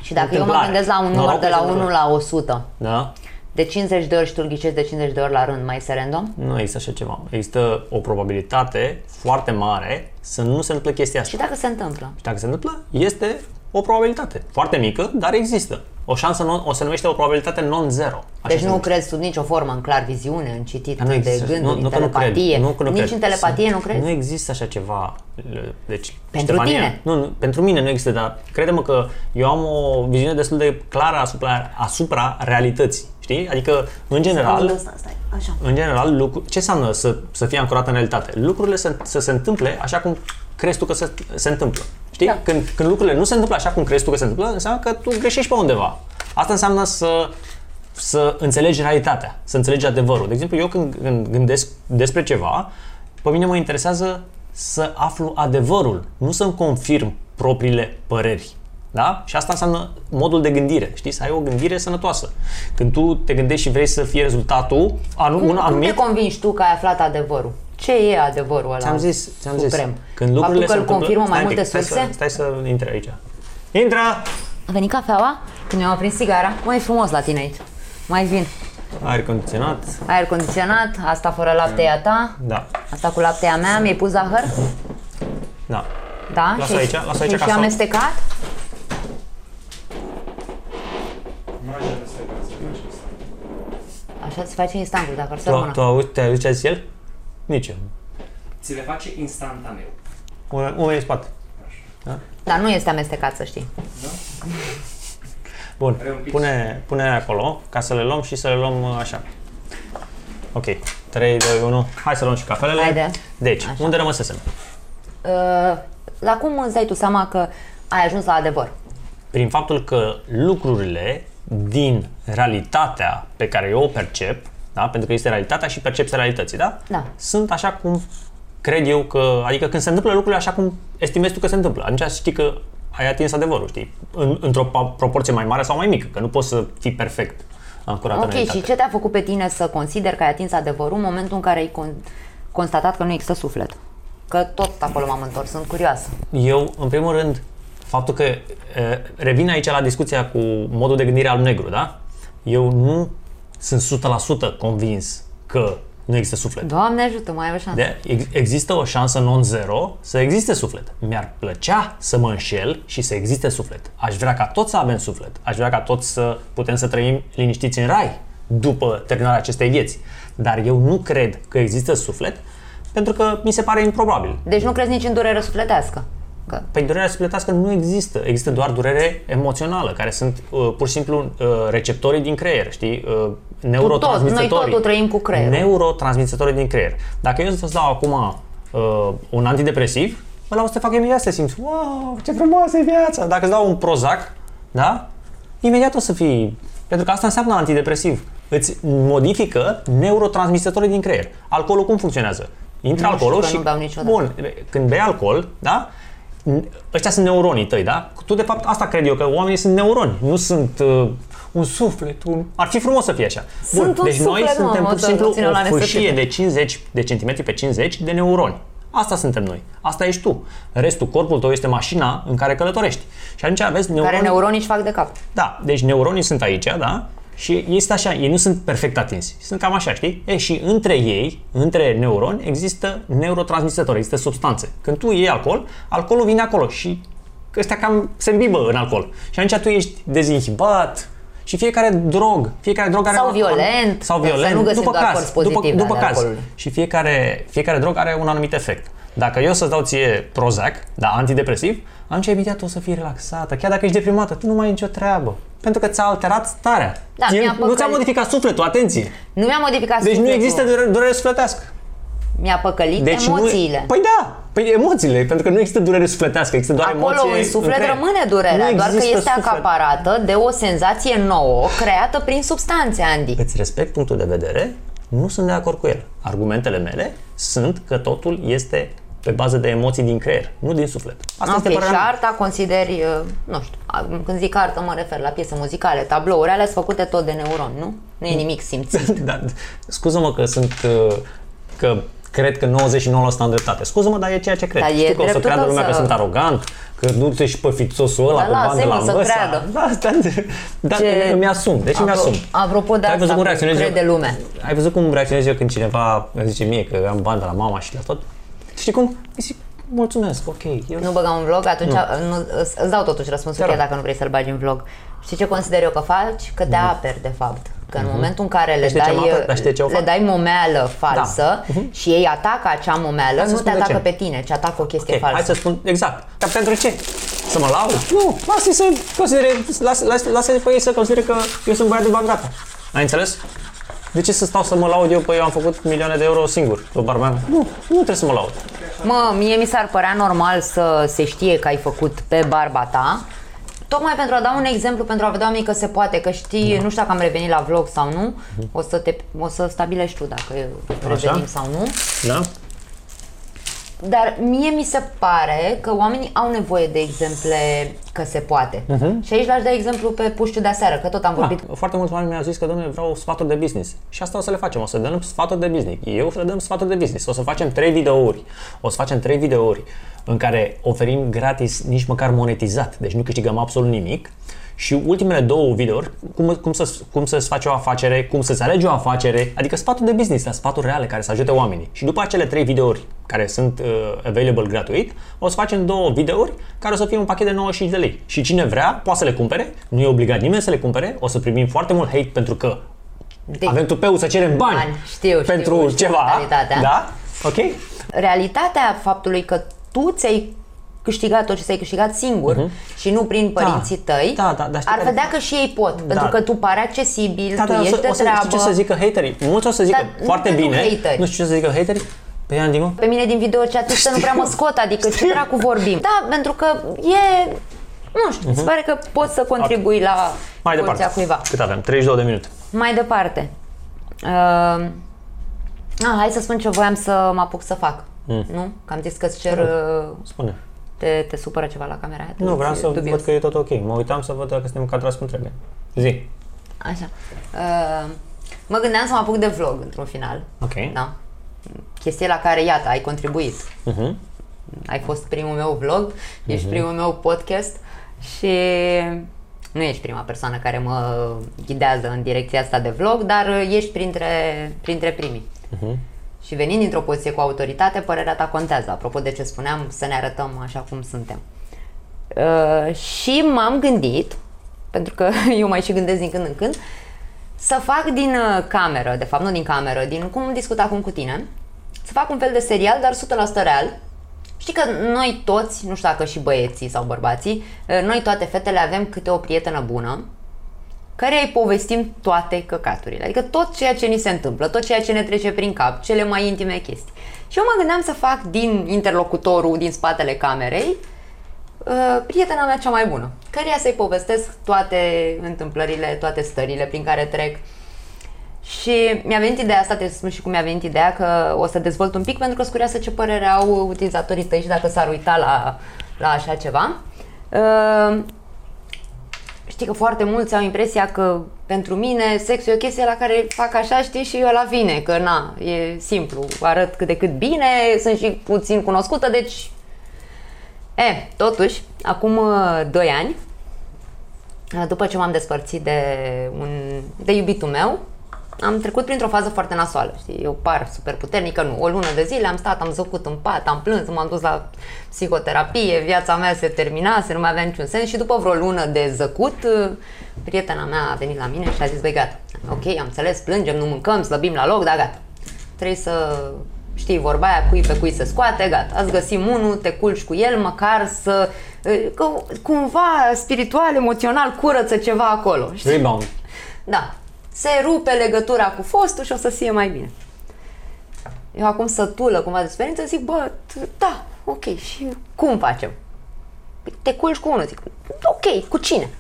Și dacă eu mă întâmplare. gândesc la un număr Norocul de la se 1 întâmplă. la 100, Da? de 50 de ori și tu îl ghicești de 50 de ori la rând, mai este random? Nu există așa ceva. Există o probabilitate foarte mare să nu se întâmple chestia asta. Și dacă se întâmplă? Și dacă se întâmplă, este o probabilitate. Foarte mică, dar există. O șansă non, o se numește o probabilitate non-zero. Așa Deci se nu numește. crezi sub nicio formă în clar viziune, în citit Dar nu de există. gânduri, nu, nu în că nu cred. telepatie? Nu, că nu Nici cred. în telepatie Sunt- nu crezi? Nu există așa ceva. Deci, Pentru Ștefania, tine? Nu, nu, pentru mine nu există, dar crede-mă că eu am o viziune destul de clară asupra, asupra realității. Știi? Adică, în general, Stai, stai, așa. în general, lucru, ce înseamnă să, să fie ancorat în realitate? Lucrurile să, să se întâmple așa cum crezi tu că se, se întâmplă. Știi? Da. Când, când lucrurile nu se întâmplă așa cum crezi tu că se întâmplă, înseamnă că tu greșești pe undeva. Asta înseamnă să, să înțelegi realitatea, să înțelegi adevărul. De exemplu, eu când, când gândesc despre ceva, pe mine mă interesează să aflu adevărul, nu să-mi confirm propriile păreri. Da? Și asta înseamnă modul de gândire, știi? Să ai o gândire sănătoasă. Când tu te gândești și vrei să fie rezultatul anu- un Cum te anumit, convingi tu că ai aflat adevărul? Ce e adevărul ăla Ți-am zis, ți-am zis. suprem? Când lucrurile Faptul că se îl confirmă întâmplă- mai stai un multe pic, surse? Stai să, stai să intre aici. Intră! A venit cafeaua? Când mi-am aprins sigara, mai frumos la tine aici. Mai vin. Aer condiționat. Aer condiționat, asta fără lapte e a ta, Da, asta cu laptea mea, mi-ai pus zahăr? da. Da? Lasă și, aici, lasă aici și, ca și să- amestecat? Așa se face instantul, dacă ar să Tu, rămână. tu auzi, te auzi ce a zis el? Nici eu. Ți le face instantaneu. Unul unul e în spate. Dar nu este amestecat, să știi. Bun, Are un pic. pune, pune acolo ca să le luăm și să le luăm uh, așa. Ok, 3, 2, 1. Hai să luăm și cafelele. Haide. Deci, Așa. unde rămăsesem? Uh, la cum îți dai tu seama că ai ajuns la adevăr? Prin faptul că lucrurile din realitatea pe care eu o percep, da? pentru că este realitatea și percepția realității, da? Da. Sunt așa cum cred eu că, adică când se întâmplă lucrurile așa cum estimezi tu că se întâmplă, atunci știi că ai atins adevărul, știi? În, într-o pa- proporție mai mare sau mai mică, că nu poți să fii perfect ancorat în Ok, realitate. și ce te-a făcut pe tine să consideri că ai atins adevărul în momentul în care ai con- constatat că nu există suflet? Că tot acolo m-am întors, sunt curioasă. Eu, în primul rând, faptul că e, revin aici la discuția cu modul de gândire alb-negru, da? Eu nu sunt 100% convins că nu există suflet. Doamne ajută, mai ai o șansă. De, ex- există o șansă non-zero să existe suflet. Mi-ar plăcea să mă înșel și să existe suflet. Aș vrea ca toți să avem suflet. Aș vrea ca toți să putem să trăim liniștiți în rai după terminarea acestei vieți. Dar eu nu cred că există suflet pentru că mi se pare improbabil. Deci nu crezi nici în durere sufletească? Că Păi durerea sufletească nu există. Există doar durere emoțională, care sunt uh, pur și simplu uh, receptorii din creier, știi? Uh, neurotransmițătorii. noi totul trăim cu creierul. Neurotransmițătorii din creier. Dacă eu să-ți dau acum uh, un antidepresiv, ăla o să te facă imediat să te simți, wow, ce frumoasă e viața. Dacă îți dau un Prozac, da? Imediat o să fii, pentru că asta înseamnă antidepresiv. Îți modifică neurotransmisătorii din creier. Alcoolul cum funcționează? Intră Nu alcoolul știu că și... nu beau niciodată. Bun, când bei alcool, da? Ăștia sunt neuronii tăi, da? Tu, de fapt, asta cred eu, că oamenii sunt neuroni, nu sunt uh, un suflet, un... Ar fi frumos să fie așa. Sunt un deci noi suflet, mă, suntem mă, pur și să simplu ținem la o fâșie nesătite. de 50 de centimetri pe 50 de neuroni. Asta suntem noi. Asta ești tu. Restul, corpul tău este mașina în care călătorești. Și atunci aveți neuroni... Care neuronii își fac de cap. Da, deci neuronii sunt aici, da? Și este așa, ei nu sunt perfect atinsi. Sunt cam așa, știi? E, și între ei, între neuroni, există neurotransmisători, există substanțe. Când tu iei alcool, alcoolul vine acolo și ăstea cam se îmbibă în alcool. Și atunci tu ești dezinhibat și fiecare drog, fiecare drog are Sau un- violent, sau să violent, nu găsim după doar caz, părți pozitive după, după ale caz. alcoolului. Și fiecare, fiecare drog are un anumit efect. Dacă eu să-ți dau ție Prozac, da, antidepresiv, atunci imediat o să fii relaxată. Chiar dacă ești deprimată, tu nu mai ai nicio treabă. Pentru că ți-a alterat starea. Da, El mi-a nu ți-a păcălit. modificat sufletul, atenție. Nu mi-a modificat Deci nu sufletul. există durere, durere sufletească. Mi-a păcălit Deci emoțiile. Nu, păi da, păi emoțiile, pentru că nu există durere sufletească, există doar Acolo emoție în suflet creier. rămâne durerea, Nu doar că există este suflet. acaparată de o senzație nouă creată prin substanțe, Andy. Îți respect punctul de vedere, nu sunt de acord cu el. Argumentele mele sunt că totul este pe bază de emoții din creier, nu din suflet. Asta Ok, este și părerea mea. arta consideri, uh, nu știu, a- când zic artă mă refer la piese muzicale, tablouri, alea sunt făcute tot de neuroni, nu? Nu e nimic simțit. da, scuză-mă că sunt uh, că cred că 99% am dreptate. Scuză-mă, dar e ceea ce cred. Dar e Știu că o să dreptul creadă tău lumea că să- sunt arogant, că du-te și pe fițosul ăla, Da, pe bandă lasă-i, la mă, să măsa. creadă. Da, da, da, Ce- îmi asum, deci îmi Apro- asum. apropo de Tu ai asta văzut cum cu reacționez eu? crede lumea. Ai văzut cum reacționez eu când cineva îmi zice mie că am bandă la mama și la tot? Știi cum? Îi zic, mulțumesc, ok. Eu Nu băgam în vlog, atunci nu. îți, îți dau totuși răspunsul Te chiar rog. dacă nu vrei să-l bagi în vlog. Știi ce consider eu că faci? Că te aperi, de fapt. Că în momentul în care le Mhm. Știi ce dai, mă apăr? Dar știi ce o le fac? dai momeală falsă Da. Mhm. și ei atacă acea momeală, Hai să nu te spun de atacă ce. pe tine, ci atacă o chestie Ok, hai falsă. să spun exact. Dar pentru ce? Să mă laud? Nu, lasă-i să considere, lasă, lasă, lasă pe ei să considere că eu sunt băiat de bani gata. Ai înțeles? De ce să stau să mă laud eu? Păi eu am făcut milioane de euro singur, pe barba mea. Nu, nu trebuie să mă laud. Mă, mie mi s-ar părea normal să se știe că ai făcut pe barba ta, Tocmai pentru a da un exemplu, pentru a vedea oamenii că se poate, că știi, Da. nu știu dacă am revenit la vlog sau nu, Mhm. o să, te, o să stabilești tu dacă revenim sau nu. Da? Dar mie mi se pare că oamenii au nevoie de exemple că se poate. Și aici l-aș da exemplu pe puștiu de aseară, că tot am vorbit. Da, foarte mulți oameni mi-au zis că, domnule, vreau sfaturi de business. Și asta o să le facem. O să dăm sfaturi de business. Eu o să le dăm sfaturi de business. O să facem trei videouri. O să facem trei videouri în care oferim gratis, nici măcar monetizat. Deci nu câștigăm absolut nimic. Și ultimele două videouri, cum, cum, să, cum să-ți faci o afacere, cum să-ți alegi o afacere, adică sfaturi de business, dar sfaturi reale care să ajute oamenii. Și după acele trei videouri care sunt uh, available gratuit, o să facem două videouri care o să fie un pachet de 95 de lei. Și cine vrea, poate să le cumpere, nu e obligat nimeni să le cumpere, o să primim foarte mult hate pentru că De- avem tupeul să cerem bani, Bani, știu, știu, pentru știu ceva. mentalitatea. Da? Ok? Realitatea faptului că tu ți-ai câștigat tot ce ți-ai câștigat singur și nu prin părinții tăi, Da, da, dar știi ar care- vedea că și ei pot, pentru că tu pari accesibil, Da, tu da, o ești să, de o să, treabă. știi ce să zică haterii? Mulți o să zică Dar nu foarte pentru bine. hateri. Nu știu ce să zică haterii. Pe Andy, mă? Pe mine din video chatistă nu prea mă scot, adică ce dracu vorbim. Da, pentru că e... Nu știu, se pare că poți să contribui la Mhm. Mai evoluția departe. cuiva. Cât avem? 32 de minute. Mai departe. Uh, ah, hai să spun ce voiam să mă apuc să fac. Nu? Că am zis că-ți cer... uh, Spune. Te, te supără ceva la camera aia? Te Nu, vreau ți- să dubios. văd că e tot ok. Mă uitam să văd dacă suntem încadrați cum trebuie. Zi. Așa. Uh, mă gândeam să mă apuc de vlog într-un final. Ok. Da? Chestie la care, iată, ai contribuit. Mhm. Ai fost primul meu vlog, ești primul meu podcast și nu ești prima persoană care mă ghidează în direcția asta de vlog, dar ești printre, printre primii. Mhm. Și venind dintr-o poziție cu autoritate, părerea ta contează. Apropo de ce spuneam, să ne arătăm așa cum suntem. Uh, și m-am gândit, pentru că eu mai și gândesc din când în când, să fac din uh, cameră, de fapt nu din cameră, din cum discut acum cu tine, să fac un fel de serial, dar 100% real. Știi că noi toți, nu știu dacă și băieții sau bărbații, uh, noi toate fetele avem câte o prietenă bună care îi povestim toate căcaturile. Adică tot ceea ce ni se întâmplă, tot ceea ce ne trece prin cap, cele mai intime chestii. Și eu mă gândeam să fac din interlocutorul din spatele camerei uh, prietena mea cea mai bună, căreia să-i povestesc toate întâmplările, toate stările prin care trec. Și mi-a venit ideea asta, trebuie să spun și cum mi-a venit ideea, că o să dezvolt un pic pentru că sunt curioasă ce părere au utilizatorii tăi și dacă s-ar uita la, la așa ceva. Uh, știi că foarte mulți au impresia că pentru mine sexul e o chestie la care fac așa, știi, și ăla vine, că na, e simplu, arăt cât de cât bine, sunt și puțin cunoscută, deci... E, totuși, acum 2 ani, după ce m-am despărțit de, un, de iubitul meu, am trecut printr-o fază foarte nasoală, știi, eu par super puternică, nu, o lună de zile am stat, am zăcut în pat, am plâns, m-am dus la psihoterapie, viața mea se terminase, nu mai avea niciun sens și după vreo lună de zăcut, prietena mea a venit la mine și a zis, băi, gata, ok, am înțeles, plângem, nu mâncăm, slăbim la loc, dar gata, trebuie să știi, vorba aia, cui pe cui se scoate, gata, ați găsit unul, te culci cu el, măcar să, că, cumva, spiritual, emoțional, curăță ceva acolo. Știi? Rebound. Da, se rupe legătura cu fostul și o să fie mai bine. Eu acum sătulă cumva de experiență zic, bă, da, ok, și cum facem? Păi te culci cu unul, zic, ok, cu cine?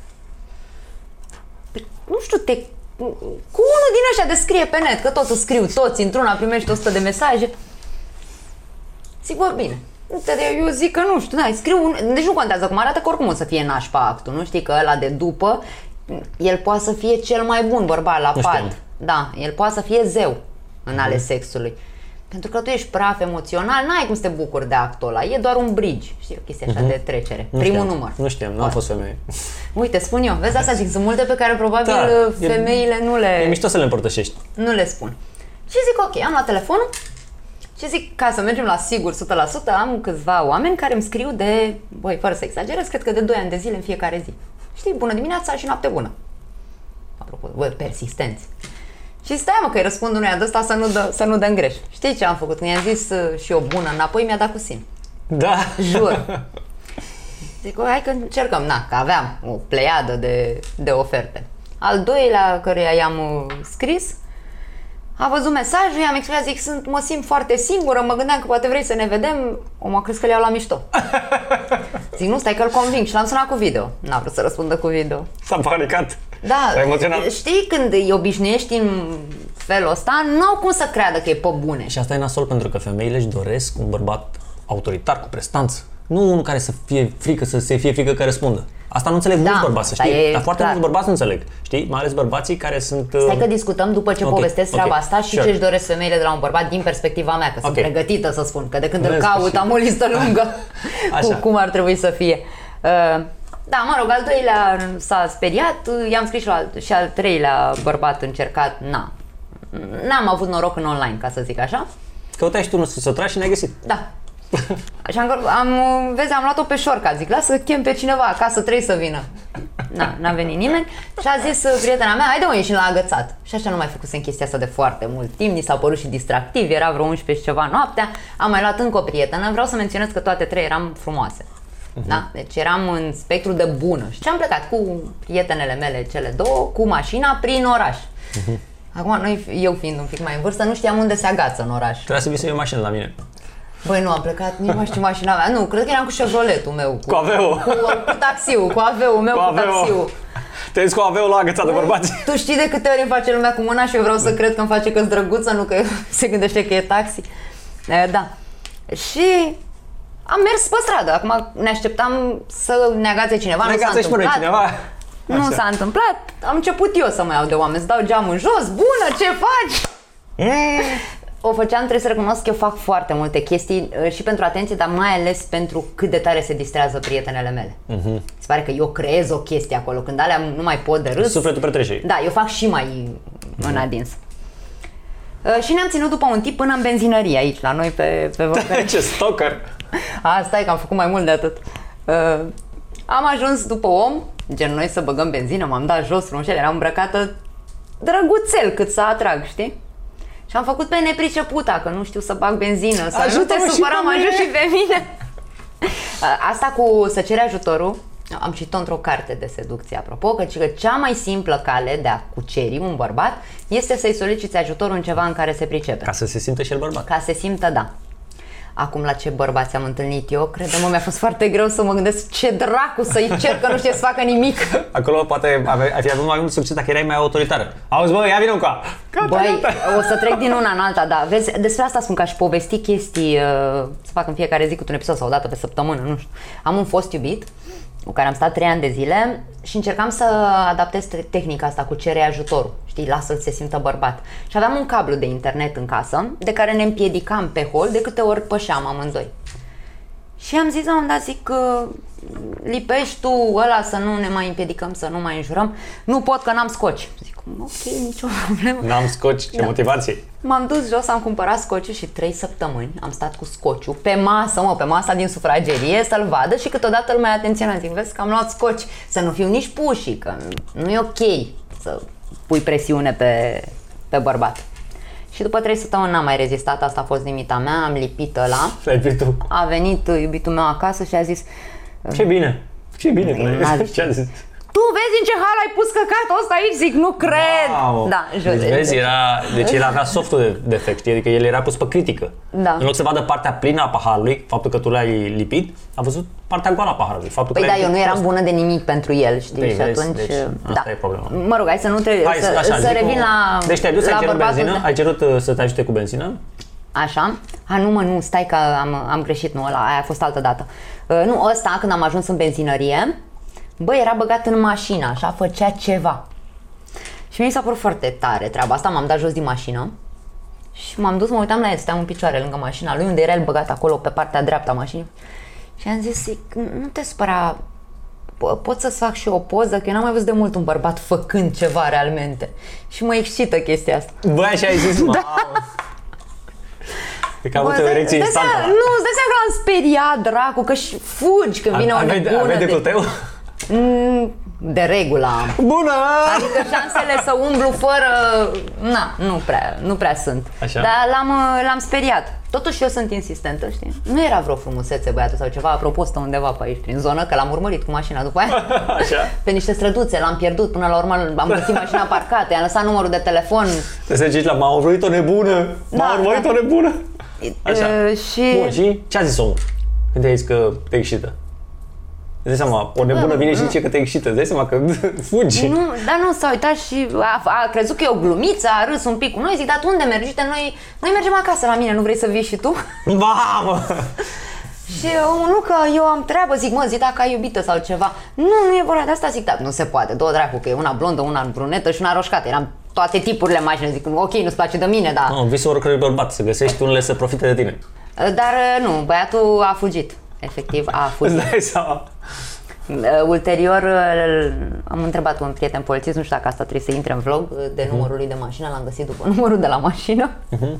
Păi, nu știu, te, cu unul din ăștia de scrie pe net, că totul scriu toți, într-una primești 100 de mesaje. Zic, bă, bine, eu zic că nu știu, da, scriu un... Deci nu contează cum arată, că oricum o să fie nașpa actul, nu știi că ăla de după el poate să fie cel mai bun bărbat la Nu pat. știam. Da, el poate să fie zeu în ale sexului. Pentru că tu ești praf emoțional, n-ai cum să te bucuri de actul ăla. E doar un bridge, știi, o chestie așa de trecere. Nu Primul știam. număr. Nu știam, nu am fost femeie. Uite, spun eu, vezi asta zic, sunt multe pe care probabil Da, uh, e- femeile nu le, E mișto să le împărtășești. nu le spun. Și zic, ok, am luat telefonul și zic, ca să mergem la sigur 100%, am câțiva oameni care îmi scriu de, băi, fără să exagerez, cred că de 2 ani de zile în fiecare zi. Știi, bună dimineața și noapte bună. Apropo, bă, persistenți. Și stai mă că îi răspund unuia de ăsta să nu dă, să nu dă greș. Știi ce am făcut? Când i-am zis uh, și eu bună înapoi, mi-a dat cu sin. Da. Jur. Zic, "O, hai că încercăm. Na, că aveam o pleiadă de, de oferte. Al doilea căruia i-am uh, scris, a văzut mesajul, i-am explicat, zic, sunt, mă simt foarte singură, mă gândeam că poate vrei să ne vedem. O, mă crezi că le iau la mișto. zic, nu, stai că-l conving și l-am sunat cu video. N-a vrut să răspundă cu video. S-a panicat. Da, S-a emoționat. știi când îi obișnuiești în felul ăsta, n-au cum să creadă că e pe bune. Și asta e nasol pentru că femeile își doresc un bărbat autoritar, cu prestanță. Nu unul care să fie frică, să se fie frică că răspundă. Asta nu înțeleg Da, mulți bărbați, să asta știi. e Dar foarte clar. mulți bărbați nu înțeleg. Știi? Mai ales bărbații care sunt... uh, Stai că discutăm după ce Ok, povestesc treaba ok, asta și sure. ce își doresc femeile de la un bărbat din perspectiva mea, că sunt Ok. pregătită să spun, că de când În îl caut sfârșit. am o listă lungă cu Așa. cum ar trebui să fie. Uh, Da, mă rog, al doilea s-a speriat, i-am scris și, al, și al treilea bărbat încercat, na. N-am avut noroc în online, ca să zic așa. Căutai și tu nu să tragi și ne-ai găsit. Da. Și am, am, vezi, am luat-o pe șorca, zic, lasă să chem pe cineva acasă, trebuie să vină. Na, n-a venit nimeni și a zis uh, prietena mea, haide mă, ieșim la agățat. Și așa nu mai făcusem chestia asta de foarte mult timp, ni s-a părut și distractiv, era vreo 11 și ceva noaptea, am mai luat încă o prietenă, vreau să menționez că toate trei eram frumoase. Da? Deci eram în spectru de bună. Și am plecat cu prietenele mele, cele două, cu mașina prin oraș. Acum, noi, eu fiind un pic mai în vârstă, nu știam unde se agață în oraș. Trebuia să vii să iei o mașină la mine. Băi, nu am plecat, nici nu mai știu mașina mea. Nu, cred că eram cu Chevroletul meu. Cu aveu. Cu, cu taxiul, cu aveul meu, Cu cu, aveu. taxiul. Te cu aveu la agățat de bărbați. Tu știi de câte ori îmi face lumea cu mâna și eu vreau să cred că îmi face că-s drăguță, nu că se gândește că e taxi. E, Da. Și am mers pe stradă. Acum ne așteptam să ne agațe cineva. nu s-a Negați și mă întâmplat. cineva. Nu Așa. s-a întâmplat. Am început eu să mai iau de oameni, să dau geamul în jos. Bună, ce faci? O făceam, trebuie să recunosc că eu fac foarte multe chestii uh, și pentru atenție, dar mai ales pentru cât de tare se distrează prietenele mele. Mhm. Se pare că eu creez o chestie acolo, când alea nu mai pot de râs. Sufletul petrece. Da, eu fac și mai în adins. Uh, Și ne-am ținut după un tip până în benzinărie aici, la noi pe, pe Văcărești. Ce stalker. Asta e că am făcut mai mult de atât. Uh, am ajuns după om, gen noi să băgăm benzină, m-am dat jos frumușel, eram îmbrăcată drăguțel cât să atrag, știi? Și am făcut pe nepriceputa, că nu știu să bag benzină, să nu Ajută-mă te și supăra, pe mă ajut mine! și pe mine. Uh, Asta cu să ceri ajutorul, am citit într-o carte de seducție, apropo, că, că cea mai simplă cale de a cuceri un bărbat este să-i soliciți ajutorul în ceva în care se pricepe. Ca să se simtă și el bărbat. Ca să se simtă, da. Acum la ce bărbați am întâlnit eu, credem mi-a fost foarte greu să mă gândesc ce dracu să-i cer că nu știe să facă nimic. Acolo poate ave- ai fi avut mai mult succes dacă erai mai autoritară. Auzi, bă, ia vină încoa! Gata, Băi, gata. o să trec din una în alta, da. Vezi, despre asta spun că aș povesti chestii, uh, să fac în fiecare zi cu un episod sau o dată pe săptămână, nu știu. Am un fost iubit cu care am stat trei ani de zile și încercam să adaptez te- tehnica asta cu cere ajutorul. Știi, lasă-l să se simtă bărbat. Și aveam un cablu de internet în casă de care ne împiedicam pe hol de câte ori pășeam amândoi. Și am zis la un moment dat, zic că lipești tu ăla să nu ne mai împiedicăm, să nu mai înjurăm. Nu pot că n-am scoci. Zic, ok, nicio problemă. N-am scoci, ce Da. motivație. M-am dus jos, am cumpărat scociu și trei săptămâni am stat cu scociu pe masă, mă, pe masa din sufragerie să-l vadă și câteodată îl mai atenționat. Zic, vezi că am luat scoci, să nu fiu nici pușii, că nu e ok să pui presiune pe, pe bărbat. Și după trei săptămâni n-am mai rezistat, asta a fost limita mea, am lipit ăla. L-ai fi tu. A venit iubitul meu acasă și a zis, Ce bine. Ce bine. N-a că- zis. Ce a zis? Tu vezi în ce hal ai pus căcatul ăsta aici? Zic, nu cred! Wow. Da, jur. Deci, vezi, era, deci el avea softul de defect, știi? adică el era pus pe critică. Da. În loc să vadă partea plină a paharului, faptul că tu l-ai lipit, a văzut partea goală a paharului. Faptul Păi că da, l-ai eu nu lipit eram prost. bună de nimic pentru el, știi? Păi, și vezi, atunci, deci, da. asta e problema. Mă rog, hai să nu trebuie, Hai, să, așa, să zic revin o- la Deci te-ai dus, ai la cerut bărbatul benzină, de- ai cerut uh, să te ajute cu benzină? Așa? A, nu mă, nu, stai că am, am greșit, nu, ăla, aia a fost altă dată. Uh, nu, ăsta, când am ajuns în benzinărie, bă, era băgat în mașină, așa, făcea ceva. Și mi s-a părut foarte tare treaba asta, m-am dat jos din mașină și m-am dus, mă uitam la el, stăteam în picioare lângă mașina lui, unde era el băgat acolo, pe partea dreaptă a mașinii. Și am zis, zic, nu te spăra, po- pot să-ți fac și eu o poză, că eu n-am mai văzut de mult un bărbat făcând ceva realmente. Și mă excită chestia asta. Bă, așa ai zis, da. Cred că a avut Bă, o îți dai- erecție îți dai instantă. seama- Nu, îți dai seama că l-am speriat, dracu, că și fugi când vine o Aveai nebună. aveai de de, tău? Mm, de regulă am. Bună! Adică șansele să umblu fără... Na, nu prea, nu prea sunt. Așa? Dar l-am, uh, l-am speriat. Totuși eu sunt insistentă, știi? Nu era vreo frumusețe băiatul sau ceva, apropo, stă undeva pe aici, prin zonă, că l-am urmărit cu mașina după aia. Așa? Pe niște străduțe, l-am pierdut, până la urmă am găsit mașina parcată, i-am lăsat numărul de telefon. Trebuie să zici la m-a urmărit o nebună! M-a Da, urmărit da. o nebună! Așa. Uh, și... Bun, și ce a zis omul? Când te-ai zis că te excită? Îți dai seama, o nebună vine și zice că te excită, îți dai seama că fugi. Nu, dar nu s-a uitat și a, a crezut că e o glumiță, a râs un pic cu noi, zic, dar tu unde mergi? Uite, noi, noi mergem acasă la mine, nu vrei să vii și tu? Mamă! Și eu, nu că eu am treabă, zic, mă, zic dacă ai iubită sau ceva. Nu, nu e vorba de asta, zic, da, nu se poate, două dracu, că e una blondă, una brunetă și una roșcată. Eram toate tipurile mașini, zic, ok, nu-ți place de mine, dar... No, visul oricărui bărbat, să găsești unele să profite de tine. Dar nu, băiatul a fugit. Efectiv, a Îți fugit. dai seama? Uh, Ulterior uh, am întrebat un prieten polițist, nu știu dacă asta trebuie să intre în vlog, uh, de numărul lui de mașină, l-am găsit după numărul de la mașină.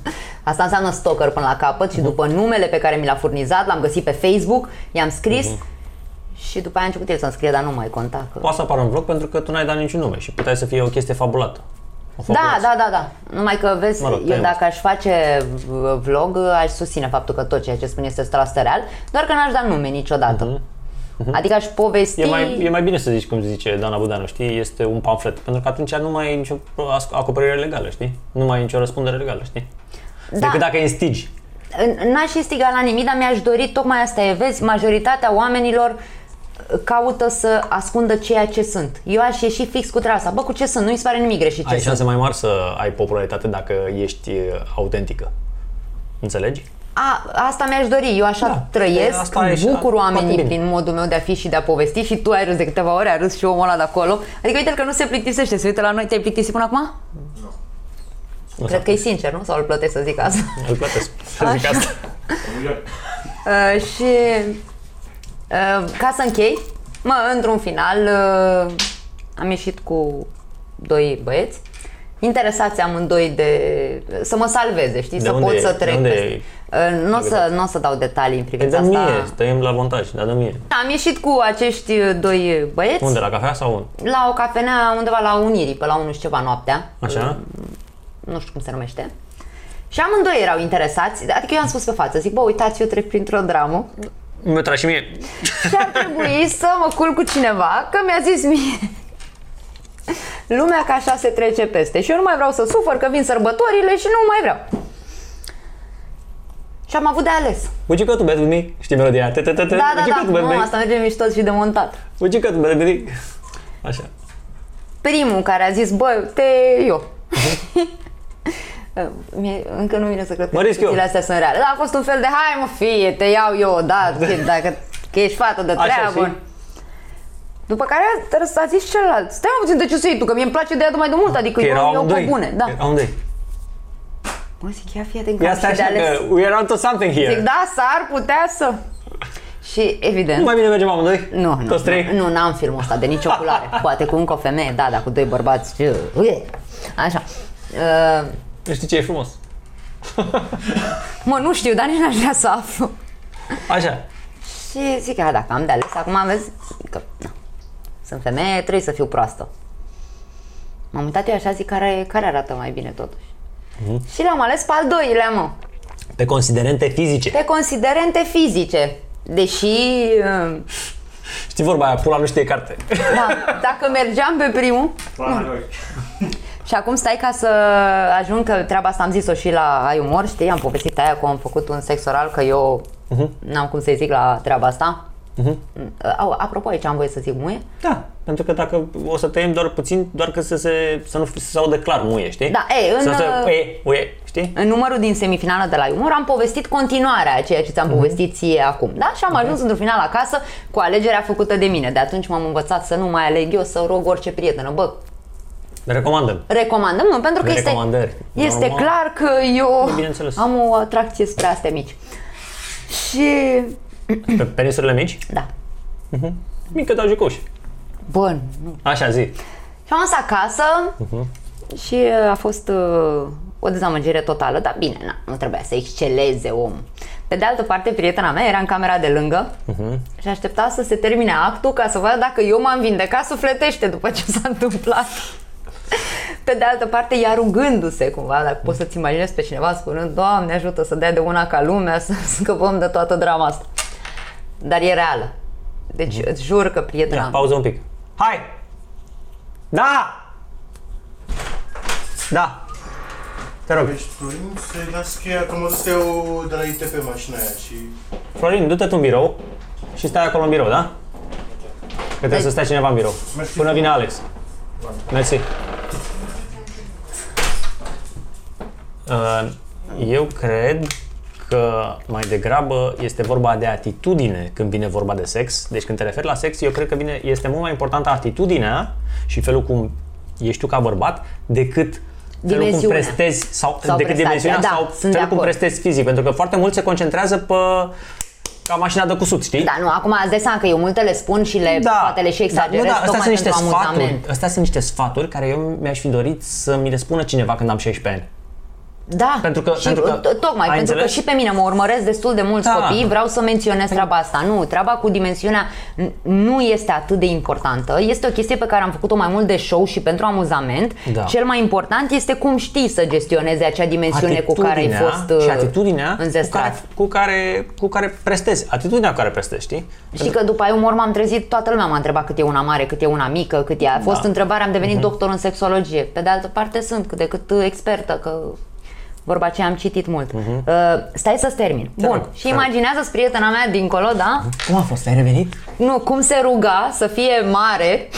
Asta înseamnă stalker până la capăt și după numele pe care mi l-a furnizat, l-am găsit pe Facebook, i-am scris și după aia a început el să-mi scrie, dar nu mai conta. Că... Poate să apară în vlog pentru că tu n-ai dat niciun nume și puteai să fie o chestie fabulată. O Da, fabuloasă. da, da, da. Numai că, vezi, Mă rog, eu tăiem dacă aș face v- vlog, aș susține faptul că tot ceea ce spun este 100% real, doar că n-aș da nume niciodată. Adică aș povesti... E mai, e mai bine să zici cum zice Dana Budanu, știi? Este un pamflet. Pentru că atunci nu mai ai nicio as- acoperire legală, știi? Nu mai ai nicio răspundere legală, știi? Da. Decât dacă instigi. N-aș instiga la nimic, dar mi-aș dori, tocmai asta e, vezi, majoritatea oamenilor caută să ascundă ceea ce sunt. Eu aș ieși fix cu treaba asta. Bă, cu ce sunt? Nu-i se pare nimic greșit ce Ai sunt. șanse mai mari să ai popularitate dacă ești uh, autentică. Înțelegi? A, asta mi-aș dori, eu așa Da. trăiesc, Asta îmi e și- bucur foarte oamenii bine. prin modul meu de a fi și de a povesti și tu ai râs de câteva ori, ai râs și omul ăla de acolo. Adică uite că nu se plictisește, se uită la noi, te-ai plictisit până acum? Nu Cred că e sincer, nu? Sau îl plătesc să zic asta. Îl plătesc. Să zic Așa. asta. Uh, și uh, ca să închei, mă, într-un final uh, am ieșit cu doi băieți interesați amândoi de să mă salveze, știi, De să unde pot e? să De trec unde peste. Uh, Nu o să, n-o să dau detalii în E privința de asta. mie, stăim la montaj, dar de mie. Am ieșit cu acești doi băieți Unde, la cafea sau unde? la o cafenea undeva la Unirii, pe la 1 și ceva noaptea. Așa? nu știu cum se numește. Și amândoi erau interesați, adică eu am spus pe față, zic, bă, uitați, eu trec printr-o dramă, Mi-a tras și mie. Și ar trebui să mă culc cu cineva, că mi-a zis mie lumea ca așa se trece peste și eu nu mai vreau să sufăr că vin sărbătorile și nu mai vreau. Și am avut de ales. Would you go to bed with me? Știi melodia aia? Da, da, Would you da, go to bed with nu, me? asta merge mișto și de montat. Would you go to bed with me? Așa. Primul care a zis, bă, te eu. Mie, încă nu vine să cred că Mă risc eu. chestiile astea sunt reale. Da, a fost un fel de, hai mă fie, te iau eu, da, fie, dacă că ești fată de Așa, treabă. și? După care a, a zis celălalt, stai mă puțin de ce să iei tu, că mie îmi place de ea de mai de mult, adică Că eu, erau eu pe amândoi. bune. Da. Erau amândoi. Mă zic, ia fii atent că Ia am stai și de așa ales. că we are onto something here. Zic, da, s-ar putea să... Și evident, Nu mai bine mergem amândoi? nu, nu, Toți trei? nu, nu, n-am filmul ăsta de nicio culoare. Poate cu încă o femeie, da, dar cu doi bărbați, ce- ue. așa. Uh, Nu știi ce e frumos. mă, nu știu, dar nici n-aș vrea să aflu. Așa. Și zic, a, dacă am de ales, acum vezi că na, sunt femeie, trebuie să fiu proastă. M-am uitat eu așa, zic, care, care arată mai bine totuși. Și l-am ales pe al doilea, mă. Pe considerente fizice. Pe considerente fizice. Deși, uh, Știi vorba aia, pula nu știe carte. da, dacă mergeam pe primul, Plana lui. Și acum stai ca să ajung, că treaba asta am zis-o și la Ai Umor, știi, am povestit aia cum am făcut un sex oral, că eu n-am cum să zic la treaba asta. Au, apropo, aici am voie să zic muie? Da, pentru că dacă o să tăiem doar puțin, doar că să se, să nu să se audă clar muie, știi? Da, e, în, Să se, uh, e, uie, știi? În numărul din semifinală de la Umor am povestit continuarea a ceea ce ți-am povestit ție acum, da? Și am ajuns într-un final acasă cu alegerea făcută de mine. De atunci m-am învățat să nu mai aleg eu, să rog orice prietenă. Bă, Le recomandăm. recomandăm, nu, pentru că De este, recomandări. este Normal. clar că eu Bineînțeles. am o atracție spre astea mici. Și, Pe penisurile mici, da, mică dar jucoși. bun, nu Așa zi. Și am ajuns acasă și uh, a fost uh, o dezamăgire totală, dar bine, na, nu trebuia să exceleze om. Pe de altă parte, prietena mea era în camera de lângă și aștepta să se termine actul ca să vadă dacă eu m-am vindecat sufletește după ce s-a întâmplat. Pe de altă parte, ea rugându-se cumva, dacă poți să-ți imaginezi pe cineva spunând Doamne ajută să dea de una ca lumea, să scăpăm de toată drama asta. Dar e reală. Deci îți jur că prietena Ia, pauză un pic. Hai! Da! Da! Te rog. Deci, Florin, să-i las cheia, că mă duc eu de la ITP mașina aia și... Florin, du-te tu în birou și stai acolo în birou, da? Că trebuie să stai cineva în birou. Mersi. Până vine Alex. Mersi. Uh, Eu cred că mai degrabă este vorba de atitudine când vine vorba de sex. Deci când te referi la sex, eu cred că vine, este mult mai importantă atitudinea și felul cum ești tu ca bărbat decât felul cum Dimensiunea. prestezi sau, Sau decât prestația, dimensiunea da, sau sunt de felul cum acord. prestezi fizic. Pentru că foarte mult se concentrează pe ca mașina de cusut, știi? Da, nu, acum îți dai seama că eu multe le spun și le, poate le și exagerez da, nu, da, astea tocmai sunt niște pentru sfaturi, amuzament. astea sunt niște sfaturi care eu mi-aș fi dorit să mi le spună cineva când am 16 ani. Da, Pentru că- și pentru că- t- tocmai, ai pentru că înțeles? și pe mine mă urmăresc destul de mulți Da. copii, vreau să menționez treaba asta. Nu, treaba cu dimensiunea n- nu este atât de importantă, este o chestie pe care am făcut-o mai mult de show și pentru amuzament. Da. Cel mai important este cum știi să gestionezi acea dimensiune cu care ai Atitudinea fost și uh, atitudinea cu înzestrat. care, cu, care, cu care prestezi. Atitudinea cu care prestezi, știi? Și că după aia umor m-am trezit, toată lumea m-a întrebat cât e una mare, cât e una mică, cât e. A fost Da. întrebarea, am devenit Mhm. doctor în sexologie. Pe de altă parte sunt cât de cât uh, expertă, că vorba aceea am citit mult. Uh, stai să-ți termin. Te Bun. rog, și te rog. imaginează-ți prietena mea dincolo, da? Cum a fost? Ai revenit? Nu, cum se ruga să fie mare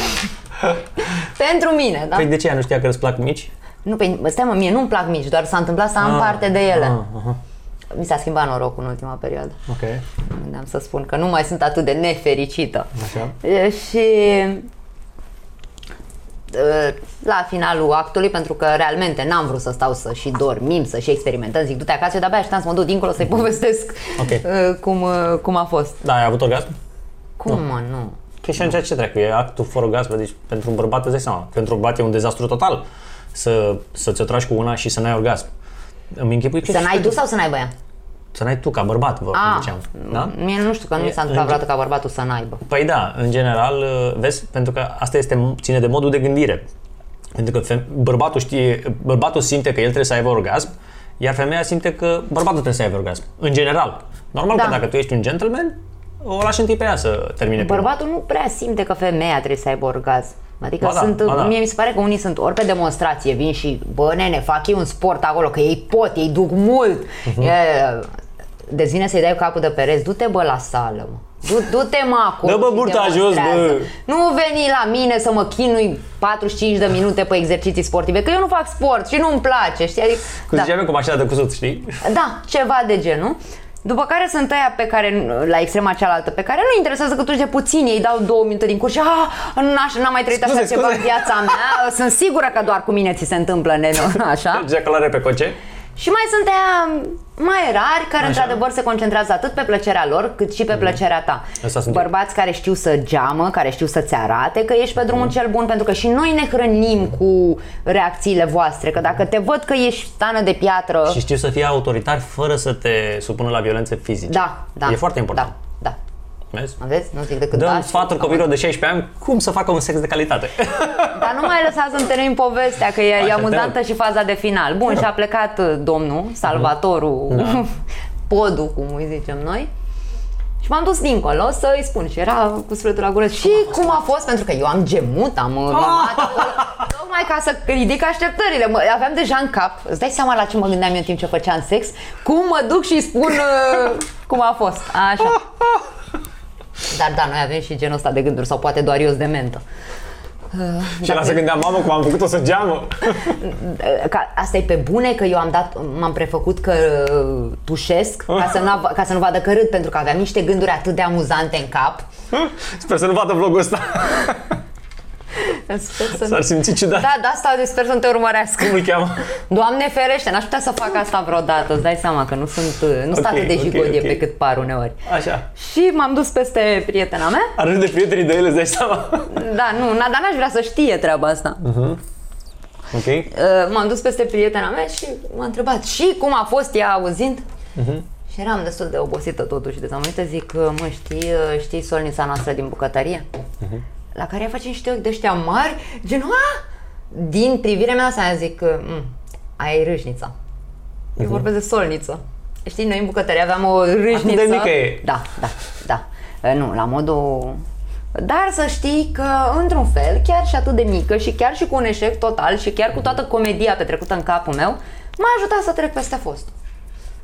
pentru mine, da? Păi de ce ea nu știa că îți plac mici? Nu, pe, stai mă, mie nu-mi plac mici, doar s-a întâmplat să am parte de ele. Ah, aha. Mi s-a schimbat norocul în ultima perioadă. Ok. Mă gândeam să spun că nu mai sunt atât de nefericită. Așa. E, Și e, la finalul actului, pentru că realmente n-am vrut să stau să și dormim, să și experimentăm, zic du-te acasă, eu de-abia așteptam să mă duc dincolo să-i povestesc Ok. e, cum, e, cum a fost. Da, ai avut orgasm? Cum mă, nu? Că și atunci ce treacă? E actul fără orgasm, deci pentru un bărbat îți dai seama. Pentru un bărbat e un dezastru total să, să ți-o tragi cu una și să n-ai orgasm. Îmi închipui că Să și n-ai tu sau să n-aibă ea? Să n-ai tu ca bărbat, vă Ah, ziceam. Da? mie nu știu că nu mi s-a E, întâmplat în- vreodată ca bărbatul să n-aibă. Păi da, în general, vezi, pentru că asta este, ține de modul de gândire. Pentru că fe- bărbatul știe, bărbatul simte că el trebuie să aibă orgasm, iar femeia simte că bărbatul trebuie să aibă orgasm. În general. Normal Da. că dacă tu ești un gentleman, o lași întâi pe ea să termine prima. Bărbatul nu prea simte că femeia trebuie să aibă orgasm. Adică Ba da, sunt, ba da. mie mi se pare că unii sunt ori pe demonstrație, vin și, bă, nene, fac ei un sport acolo, că ei pot, ei duc mult. Mhm. Uh-huh. Dezvine să-i dai capul de pereți, du-te, bă, la sală, mă. Du- Du-te, mă, acolo. Dă, bă, și burta jos, demonstrează. bă. Nu veni la mine să mă chinui 45 de minute pe exerciții sportive, că eu nu fac sport și nu-mi place, știi? Adică, Cum da. ziceam eu cu mașina de cusut, știi? Da, ceva de genul. După care sunt aia pe care, la extrema cealaltă, pe care nu interesează că tu de puțin, ei dau două minute din curs și ah, n-aș, n-am mai trăit așa Scuze, ceva scuze. în viața mea. Sunt sigură că doar cu mine ți se întâmplă, neno, așa. Jaculare pe coce. Și mai sunt aia mai rari care într-adevăr se concentrează atât pe plăcerea lor cât și pe plăcerea ta. Asta sunt eu. Bărbați care știu să geamă, care știu să-ți arate că ești pe drumul cel bun pentru că și noi ne hrănim cu reacțiile voastre, că dacă te văd că ești stană de piatră, Și știu să fie autoritar fără să te supună la violențe fizice. da, da. E foarte important. Da, da. Vezi? Vezi? Nu zic decât Dăm da. sfaturi copilor de 16 ani cum să facă un sex de calitate. Dar nu mai lăsați să întâlnim povestea, că e, e Așa, amuzantă te-am. și faza de final. Bun, și a plecat uh, domnul, salvatorul, Da. podul, cum îi zicem noi. Și m-am dus dincolo să-i spun și era cu sufletul la gură. Și cum a fost? Pentru că eu am gemut, am uh, mimat acolo, tocmai ca să ridic așteptările. Mă, aveam deja în cap, îți dai seama la ce mă gândeam eu în timp ce făceam sex? Cum mă duc și spun uh, cum a fost. Așa. Dar da, noi avem și genul ăsta de gânduri, sau poate doar eu sunt dementă. și la se gândea, mamă, cum am făcut-o să geamă. Ca, asta e pe bune că eu am dat, m-am prefăcut că uh, tușesc ca să, nu, av- ca să nu vadă că râd pentru că aveam niște gânduri atât de amuzante în cap. Sper să nu vadă vlogul ăsta. Sper să S-ar nu... simți ciudat. Da, de asta sper să nu te urmărească. Cum îl cheamă? Doamne ferește, n-aș putea să fac asta vreodată, îți dai seama că nu sunt, uh, nu sunt Ok, atât de ok, jigodie ok. pe cât par uneori. Așa. Și m-am dus peste prietena mea. Ar râde prietenii de ele, îți dai seama? Da, nu, na- dar n-aș vrea să știe treaba asta. Ok. Uh, m-am dus peste prietena mea și m-a întrebat și cum a fost ea auzind? Și eram destul de obosită totuși dezamăgită, zic, uh, mă, știi, uh, știi solnița noastră din bucătărie? La care ea face niște ochi de ăștia mari, gen, a! Din privirea mea asta, zic, uh, "Mm, aia e râșnița. Eu vorbesc de solniță. Știi, noi în bucătărie aveam o râșniță. de mică e. Da, da, da. Uh, Nu, la modul... Dar să știi că, într-un fel, chiar și atât de mică și chiar și cu un eșec total și chiar cu toată comedia petrecută în capul meu, m-a ajutat să trec peste fost.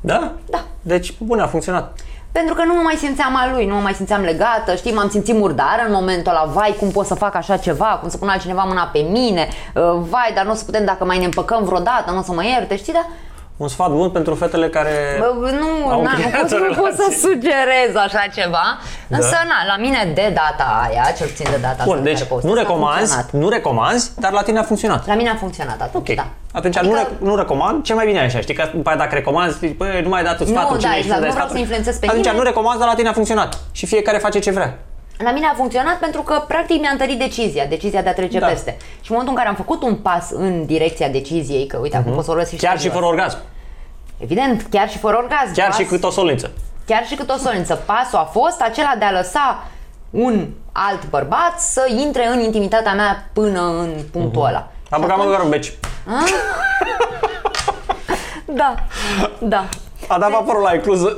Da? Da. Deci, bun, a funcționat. Pentru că nu mă mai simțeam a lui, nu mă mai simțeam legată, știi, m-am simțit murdară în momentul ăla, vai, cum pot să fac așa ceva, cum să pun altcineva mâna pe mine, uh, vai, dar nu o să putem dacă mai ne împăcăm vreodată, nu o să mă ierte, știi, dar Un sfat bun pentru fetele care... Bă, nu, Au na, nu, creat pot, o nu pot să relație. sugerez așa ceva, însă na, la mine de data aia, cel puțin de data Bun, asta deci care postez, nu a recomanzi, funcționat. nu recomanzi, dar la tine a funcționat. La mine a funcționat atunci, Ok. da. Atunci Adică- nu, rec- nu recomand, ce mai bine așa, știi? Că după aia dacă recomanzi, zici, băi, nu mai ai dat tu Nu, sfatul, da, cine ești, exact, dai nu vreau sfatul. să influențez pe Atunci nimeni. nu recomand, dar la tine a funcționat. Și fiecare face ce vrea. La mine a funcționat pentru că practic mi-a întărit decizia, decizia de a trece Da. peste. Și în momentul în care am făcut un pas în direcția deciziei, că uite, acum pot să vorbesc Mhm. Chiar și serios. fără orgasm. Evident, chiar și fără orgasm. Chiar pas, și cât o soliță. chiar și cât o solință. Pasul a fost acela de a lăsa un alt bărbat să intre în intimitatea mea până în punctul ăla. Am băgat mă doar un beci. Da, da. A dat vaporul la ecluză.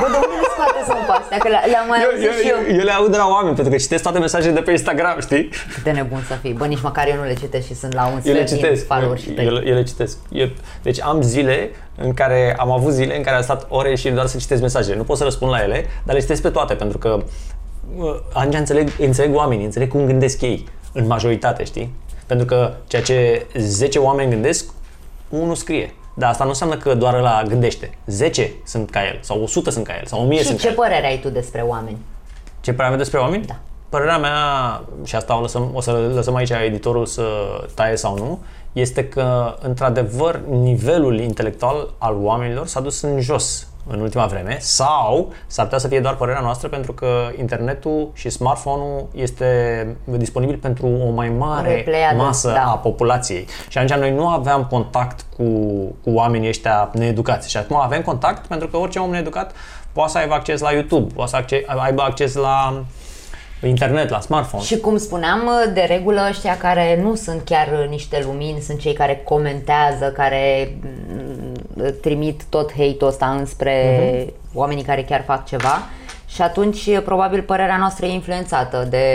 Bă, de unde le scoate să pe astea? Că le- le-am mai Eu, auzit și eu. eu, eu, le aud de la oameni, pentru că citesc toate mesajele de pe Instagram, știi? Cât de nebun să fii. Bă, nici măcar eu nu le citesc și sunt la un Eu le sfert din citesc. follower și Eu, tăi. eu, eu le citesc. Eu, deci am zile în care am avut zile în care am stat ore și doar să citesc mesajele. Nu pot să răspund la ele, dar le citesc pe toate, pentru că uh, atunci înțeleg, înțeleg oamenii, înțeleg cum gândesc ei, în majoritate, știi? Pentru că ceea ce 10 oameni gândesc, unul scrie. Dar asta nu înseamnă că doar ăla gândește. 10 sunt ca el, sau 100 sunt ca el, sau 1000 Și sunt ce ca el. părere ai tu despre oameni? Ce părere am despre oameni? Da. Părerea mea, și asta o, lăsăm, o să lăsăm aici editorul să taie sau nu, este că, într-adevăr, nivelul intelectual al oamenilor s-a dus în jos în ultima vreme sau s-ar putea să fie doar părerea noastră pentru că internetul și smartphone-ul este disponibil pentru o mai mare pleiadă, masă da. a populației. Și atunci noi nu aveam contact cu, cu oamenii ăștia needucați. Și acum avem contact pentru că orice om needucat poate să aibă acces la YouTube, poate să acce- aibă acces la internet, la smartphone. Și cum spuneam, de regulă ăștia care nu sunt chiar niște lumini, sunt cei care comentează, care mm, trimit tot hate-ul ăsta înspre Mhm. oamenii care chiar fac ceva. Și atunci, probabil, părerea noastră e influențată de,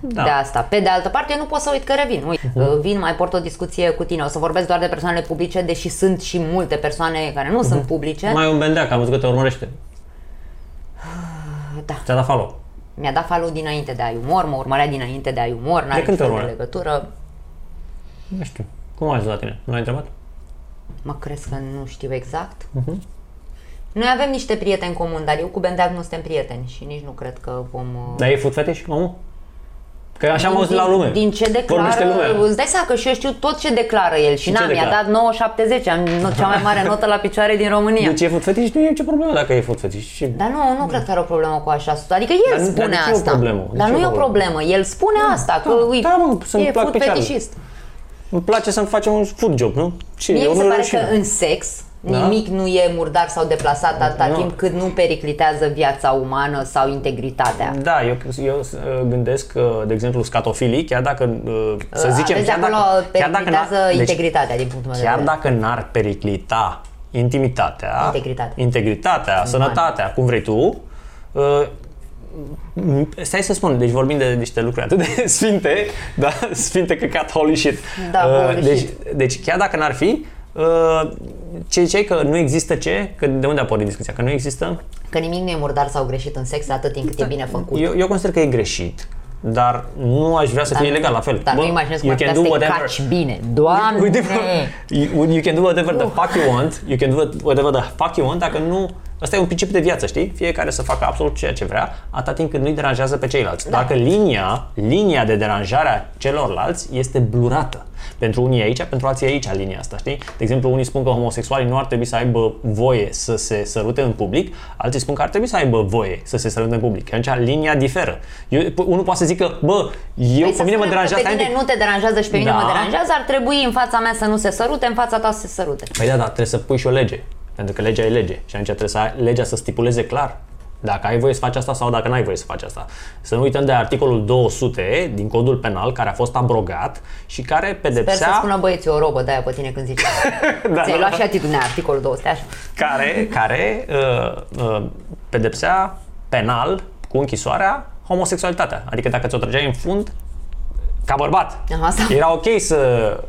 Da. de asta. Pe de altă parte, eu nu pot să uit că revin. Uite, Mhm. vin, mai port o discuție cu tine. O să vorbesc doar de persoanele publice, deși sunt și multe persoane care nu sunt publice. Mhm. Mai un bendeac, am văzut că te urmărește. Da. Ți-a dat follow. Mi-a dat follow dinainte de ai umor, mă urmărea dinainte de ai umor, n-are De când te niciun fel de urmărea? legătură. Nu știu. Cum a ajuns la tine? Nu l-ai întrebat? Mă crezi că nu știu exact? Mhm. Noi avem niște prieteni comuni, dar eu cu Bendeac nu suntem prieteni și nici nu cred că vom... uh, Dar e food fetish, omul? Că așa am auzit la lume. Din ce Vorbește declară, lumea. îți dai seama că și eu știu tot ce declară el și ce na, mi-a declară? dat 9,70, am no- cea mai mare notă la picioare din România. Deci e food fetish, nu e nicio problemă dacă e food fetish. Și Dar nu, nu cred că are o problemă cu așa. Adică el Dar nu- spune dar de ce e o asta. problemă? De Dar ce nu e e o o problemă. El spune asta, că da, ui, da, mă, să-mi e plac food picioarele. fetișist. îmi place să-mi facem un food job, nu? Și Mie eu mi se nu pare rușine. că în sex Da? nimic nu e murdar sau deplasat atâta Nu. timp cât nu periclitează viața umană sau integritatea. Da, eu, eu uh, gândesc că, de exemplu, scatofilii, chiar dacă, uh, să zicem, Aveți chiar acolo dacă, chiar dacă periclitează n-ar- deci, integritatea din punctul meu de chiar vedere. dacă n-ar periclita intimitatea, Integritatea. integritatea sănătatea, cum vrei tu, uh, m- Stai să spun, deci vorbim de niște lucruri atât de sfinte, da, sfinte căcat, holy shit. Da, Uh, holy deci, shit. deci chiar dacă n-ar fi, uh, ce ziceai că nu există ce? Că de unde a pornit discuția? Că nu există? Că nimic nu e murdar sau greșit în sex atât timp cât e bine făcut. Eu, eu consider că e greșit, dar nu aș vrea să Dar fie nu- legal la fel. Dar Bă, nu imaginez cum you ar can putea do să te whatever- caci bine. Doamne! Uite, bă, you, you can do whatever the fuck you want, you can do whatever the fuck you want, dacă nu, ăsta e un principiu de viață, știi? Fiecare să facă absolut ceea ce vrea, atâta timp cât nu-i deranjează pe ceilalți. Da. Dacă linia, linia de deranjare a celorlalți este blurată. Pentru unii e aici, pentru alții e aici linia asta, știi? De exemplu, unii spun că homosexualii nu ar trebui să aibă voie să se sărute în public, alții spun că ar trebui să aibă voie să se sărute în public. Atunci linia diferă. Eu, unul poate să zică, bă, eu, Păi pe să mine mă spunem că deranjează pe stai un tine pic. nu te deranjează și pe mine Da. mă deranjează, ar trebui în fața mea să nu se sărute, în fața ta să se sărute. Păi da, dar trebuie să pui și o lege. Pentru că legea e lege. Și atunci trebuie să ai, legea să stipuleze clar dacă ai voie să faci asta sau dacă n-ai voie să faci asta. Să nu uităm de articolul 200 din codul penal care a fost abrogat și care Sper să pedepsea spună băieții o robă de aia pe tine când zici asta. Da, Ți-ai da. luat și atitudinea articolul 200 așa. care, care uh, uh, pedepsea penal cu închisoarea homosexualitatea. Adică dacă ți-o trăgeai în fund, ca bărbat. Aha, asta. Era ok să,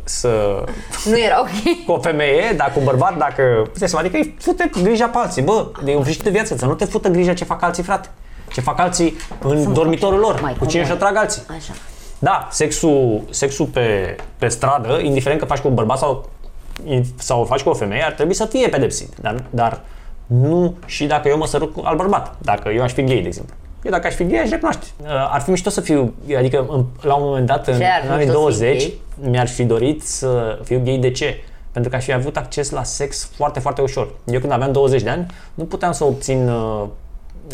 să Nu era ok. cu o femeie, dar cu un bărbat, dacă... Puteți să adică îi fute grija pe alții. Bă, e un friș de viață, să nu te fută grija ce fac alții, frate. Ce fac alții în Sunt dormitorul lor, mai cu cine comod. își atrag alții. Așa. Da, sexul, sexul pe, pe stradă, indiferent că faci cu un bărbat sau, sau faci cu o femeie, ar trebui să fie pedepsit. Dar, dar nu și dacă eu mă sărut cu alt bărbat. Dacă eu aș fi gay, de exemplu. Eu dacă aș fi gay, aș recunoaște. Uh, Ar fi mișto să fiu, adică în- la un moment dat, în, Ce ar fi în anii mișto să fii 20, gay? mi-ar fi dorit să fiu gay. De ce? Pentru că aș fi avut acces la sex foarte, foarte ușor. Eu când aveam 20 de ani, nu puteam să obțin uh,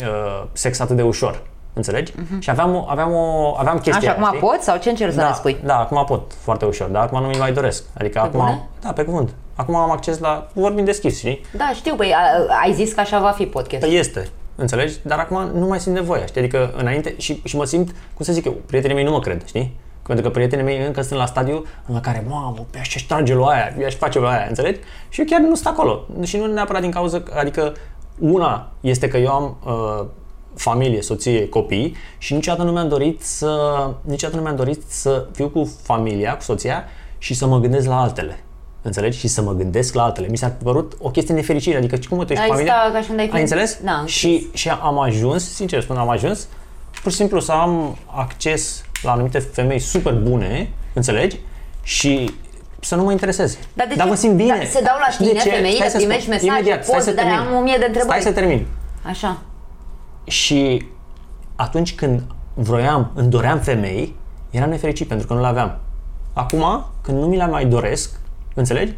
uh, sex atât de ușor. Înțelegi? Și aveam, o, aveam, o, aveam chestia Mhm. Așa, aia, acum știi? poți sau ce încerci să da, ne spui? Da, acum pot foarte ușor, dar acum nu mi mai doresc. Adică acum bune? am, da, pe cuvânt. Acum am acces la vorbim deschis, știi? Da, știu, băi, a- ai zis că așa va fi podcastul. Păi este, înțelegi? Dar acum nu mai simt nevoia, știi? Adică înainte și, și mă simt, cum să zic eu, prietenii mei nu mă cred, știi? Pentru că prietenii mei încă sunt la stadiu în care, mamă, pe aș trage lui aia, aș face lui aia, înțelegi? Și eu chiar nu sunt acolo. Și nu neapărat din cauza, că- adică una este că eu am uh, familie, soție, copii și niciodată nu mi-am dorit să niciodată nu mi-am dorit să fiu cu familia, cu soția și să mă gândesc la altele. Înțelegi? Și să mă gândesc la altele. Mi s-a părut o chestie nefericire. Adică cum mă tu ești Ai familia? sta ca și unde ai fi? Ai înțeles? Da, am și, și am ajuns, sincer spun, am ajuns pur și simplu să am acces la anumite femei super bune, înțelegi? Și să nu mă intereseze. Dar de Dar ce? mă simt bine. Da, se dau la Știi de știne, ce? femeile, Stai să primești spun. mesaje, Imediat, stai poze să de alea, termin. am o mie de întrebări. Stai să termin. Așa. Și atunci când vroiam, îmi doream femei, eram nefericit pentru că nu le aveam. Acum, când nu mi le mai doresc, înțelegi?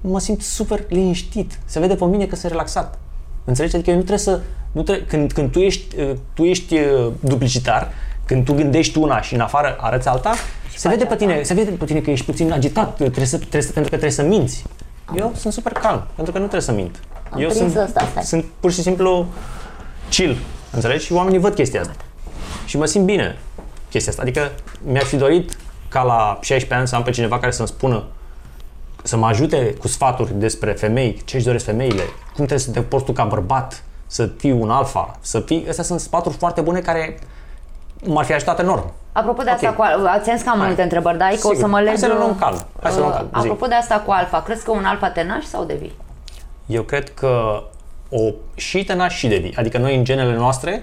Mă simt super liniștit. Se vede pe mine că sunt relaxat. Înțelegi? Adică eu nu trebuie să... Nu trebuie, când, când tu ești, uh, tu ești uh, duplicitar, când tu gândești una și în afară arăți alta, se vede, pe tine, se vede pe tine că ești puțin agitat, trebuie să, trebuie să, pentru că trebuie să minți. Eu sunt super calm, pentru că nu trebuie să mint. Am eu prins sunt, asta, stai. sunt pur și simplu chill. Înțelegi? Și oamenii văd chestia asta. Și mă simt bine chestia asta. Adică mi-ar fi dorit ca la 16 ani să am pe cineva care să-mi spună să mă ajute cu sfaturi despre femei, ce își doresc femeile, cum trebuie să te porți tu ca bărbat, să fii un alfa, să fii... Astea sunt sfaturi foarte bune care m-ar fi ajutat enorm. Apropo de asta Ok. cu al- ți-am zis că am Hai. multe întrebări, dar că o Sigur. să mă leg... Hai să le luăm calm. Hai să le luăm uh, calm. Zi. Apropo de asta cu alfa, crezi că un alfa te naști sau devii? Eu cred că o și tenaș și devii. Adică noi în genele noastre,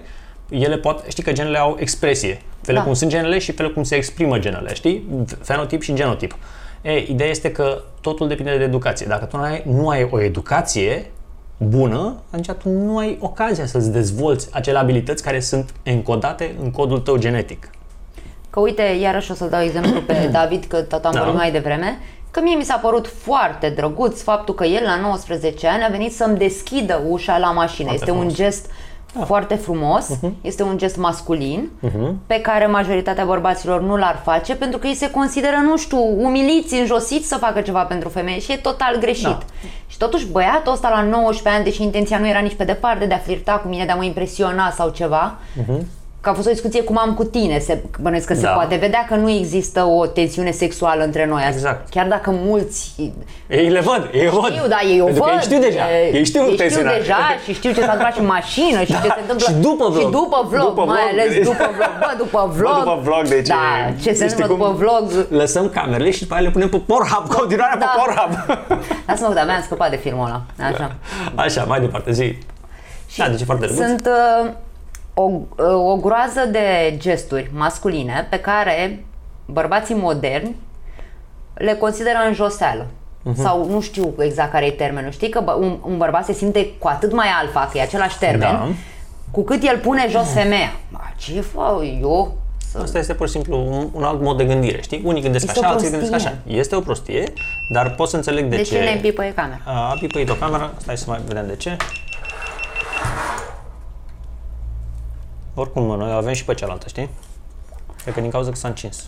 ele pot, știi că genele au expresie. Felul Da. cum sunt genele și felul cum se exprimă genele, știi? Fenotip și genotip. E, ideea este că totul depinde de educație. Dacă tu nu ai, nu ai o educație bună, atunci tu nu ai ocazia să-ți dezvolți acele abilități care sunt încodate în codul tău genetic. Că uite, iarăși o să dau exemplu pe David, că tot am Da. vorbit mai devreme, că mie mi s-a părut foarte drăguț faptul că el la 19 ani a venit să-mi deschidă ușa la mașină. Foarte este un frumos. Gest foarte frumos, este un gest masculin pe care majoritatea bărbaților nu l-ar face pentru că ei se consideră, nu știu, umiliți, înjosiți să facă ceva pentru femeie și e total greșit. Da. Și totuși băiatul ăsta la 19 ani, deși intenția nu era nici pe departe de a flirta cu mine, de a mă impresiona sau ceva, că a fost o discuție cum am cu tine, se, bănuiesc că se Da. poate vedea că nu există o tensiune sexuală între noi. Exact. Chiar dacă mulți Ei le văd, ei văd. știu, da, ei o Pentru văd. că ei știu deja, e- ei știu ei știu tensiunea. deja și știu ce s-a întâmplat și în mașină și ce se întâmplă și după vlog. Și după vlog, După mai vlog, ales deci- după vlog. Bă, după vlog. Bă, după vlog, deci Da, e- ce se știi întâmplă cum- după vlog. Lăsăm camerele și după aia le punem pe Pornhub, continuarea Da. pe Pornhub. Lasă-mă, că de-abia am scăpat de filmul ăla. Așa. Așa, mai departe, zi. Da, deci e foarte drăguț. Sunt uh, o, uh, o groază de gesturi masculine pe care bărbații moderni le consideră înjoseală. Mhm. Sau nu știu exact care e termenul. Știi că bă- un, un bărbat se simte cu atât mai alfa, că e același termen, Da. cu cât el pune jos femeia. Ba, ce fac eu? Să... Asta este pur și simplu un, un alt mod de gândire, știi? Unii gândesc Este așa, o alții gândesc prostie. așa. Este o prostie, dar pot să înțeleg de, De ce. ce ne împipăie camera? A pipăit o cameră, stai să mai vedem de ce. Oricum, mă, noi o avem și pe cealaltă, știi? Cred că din cauza că s-a încins.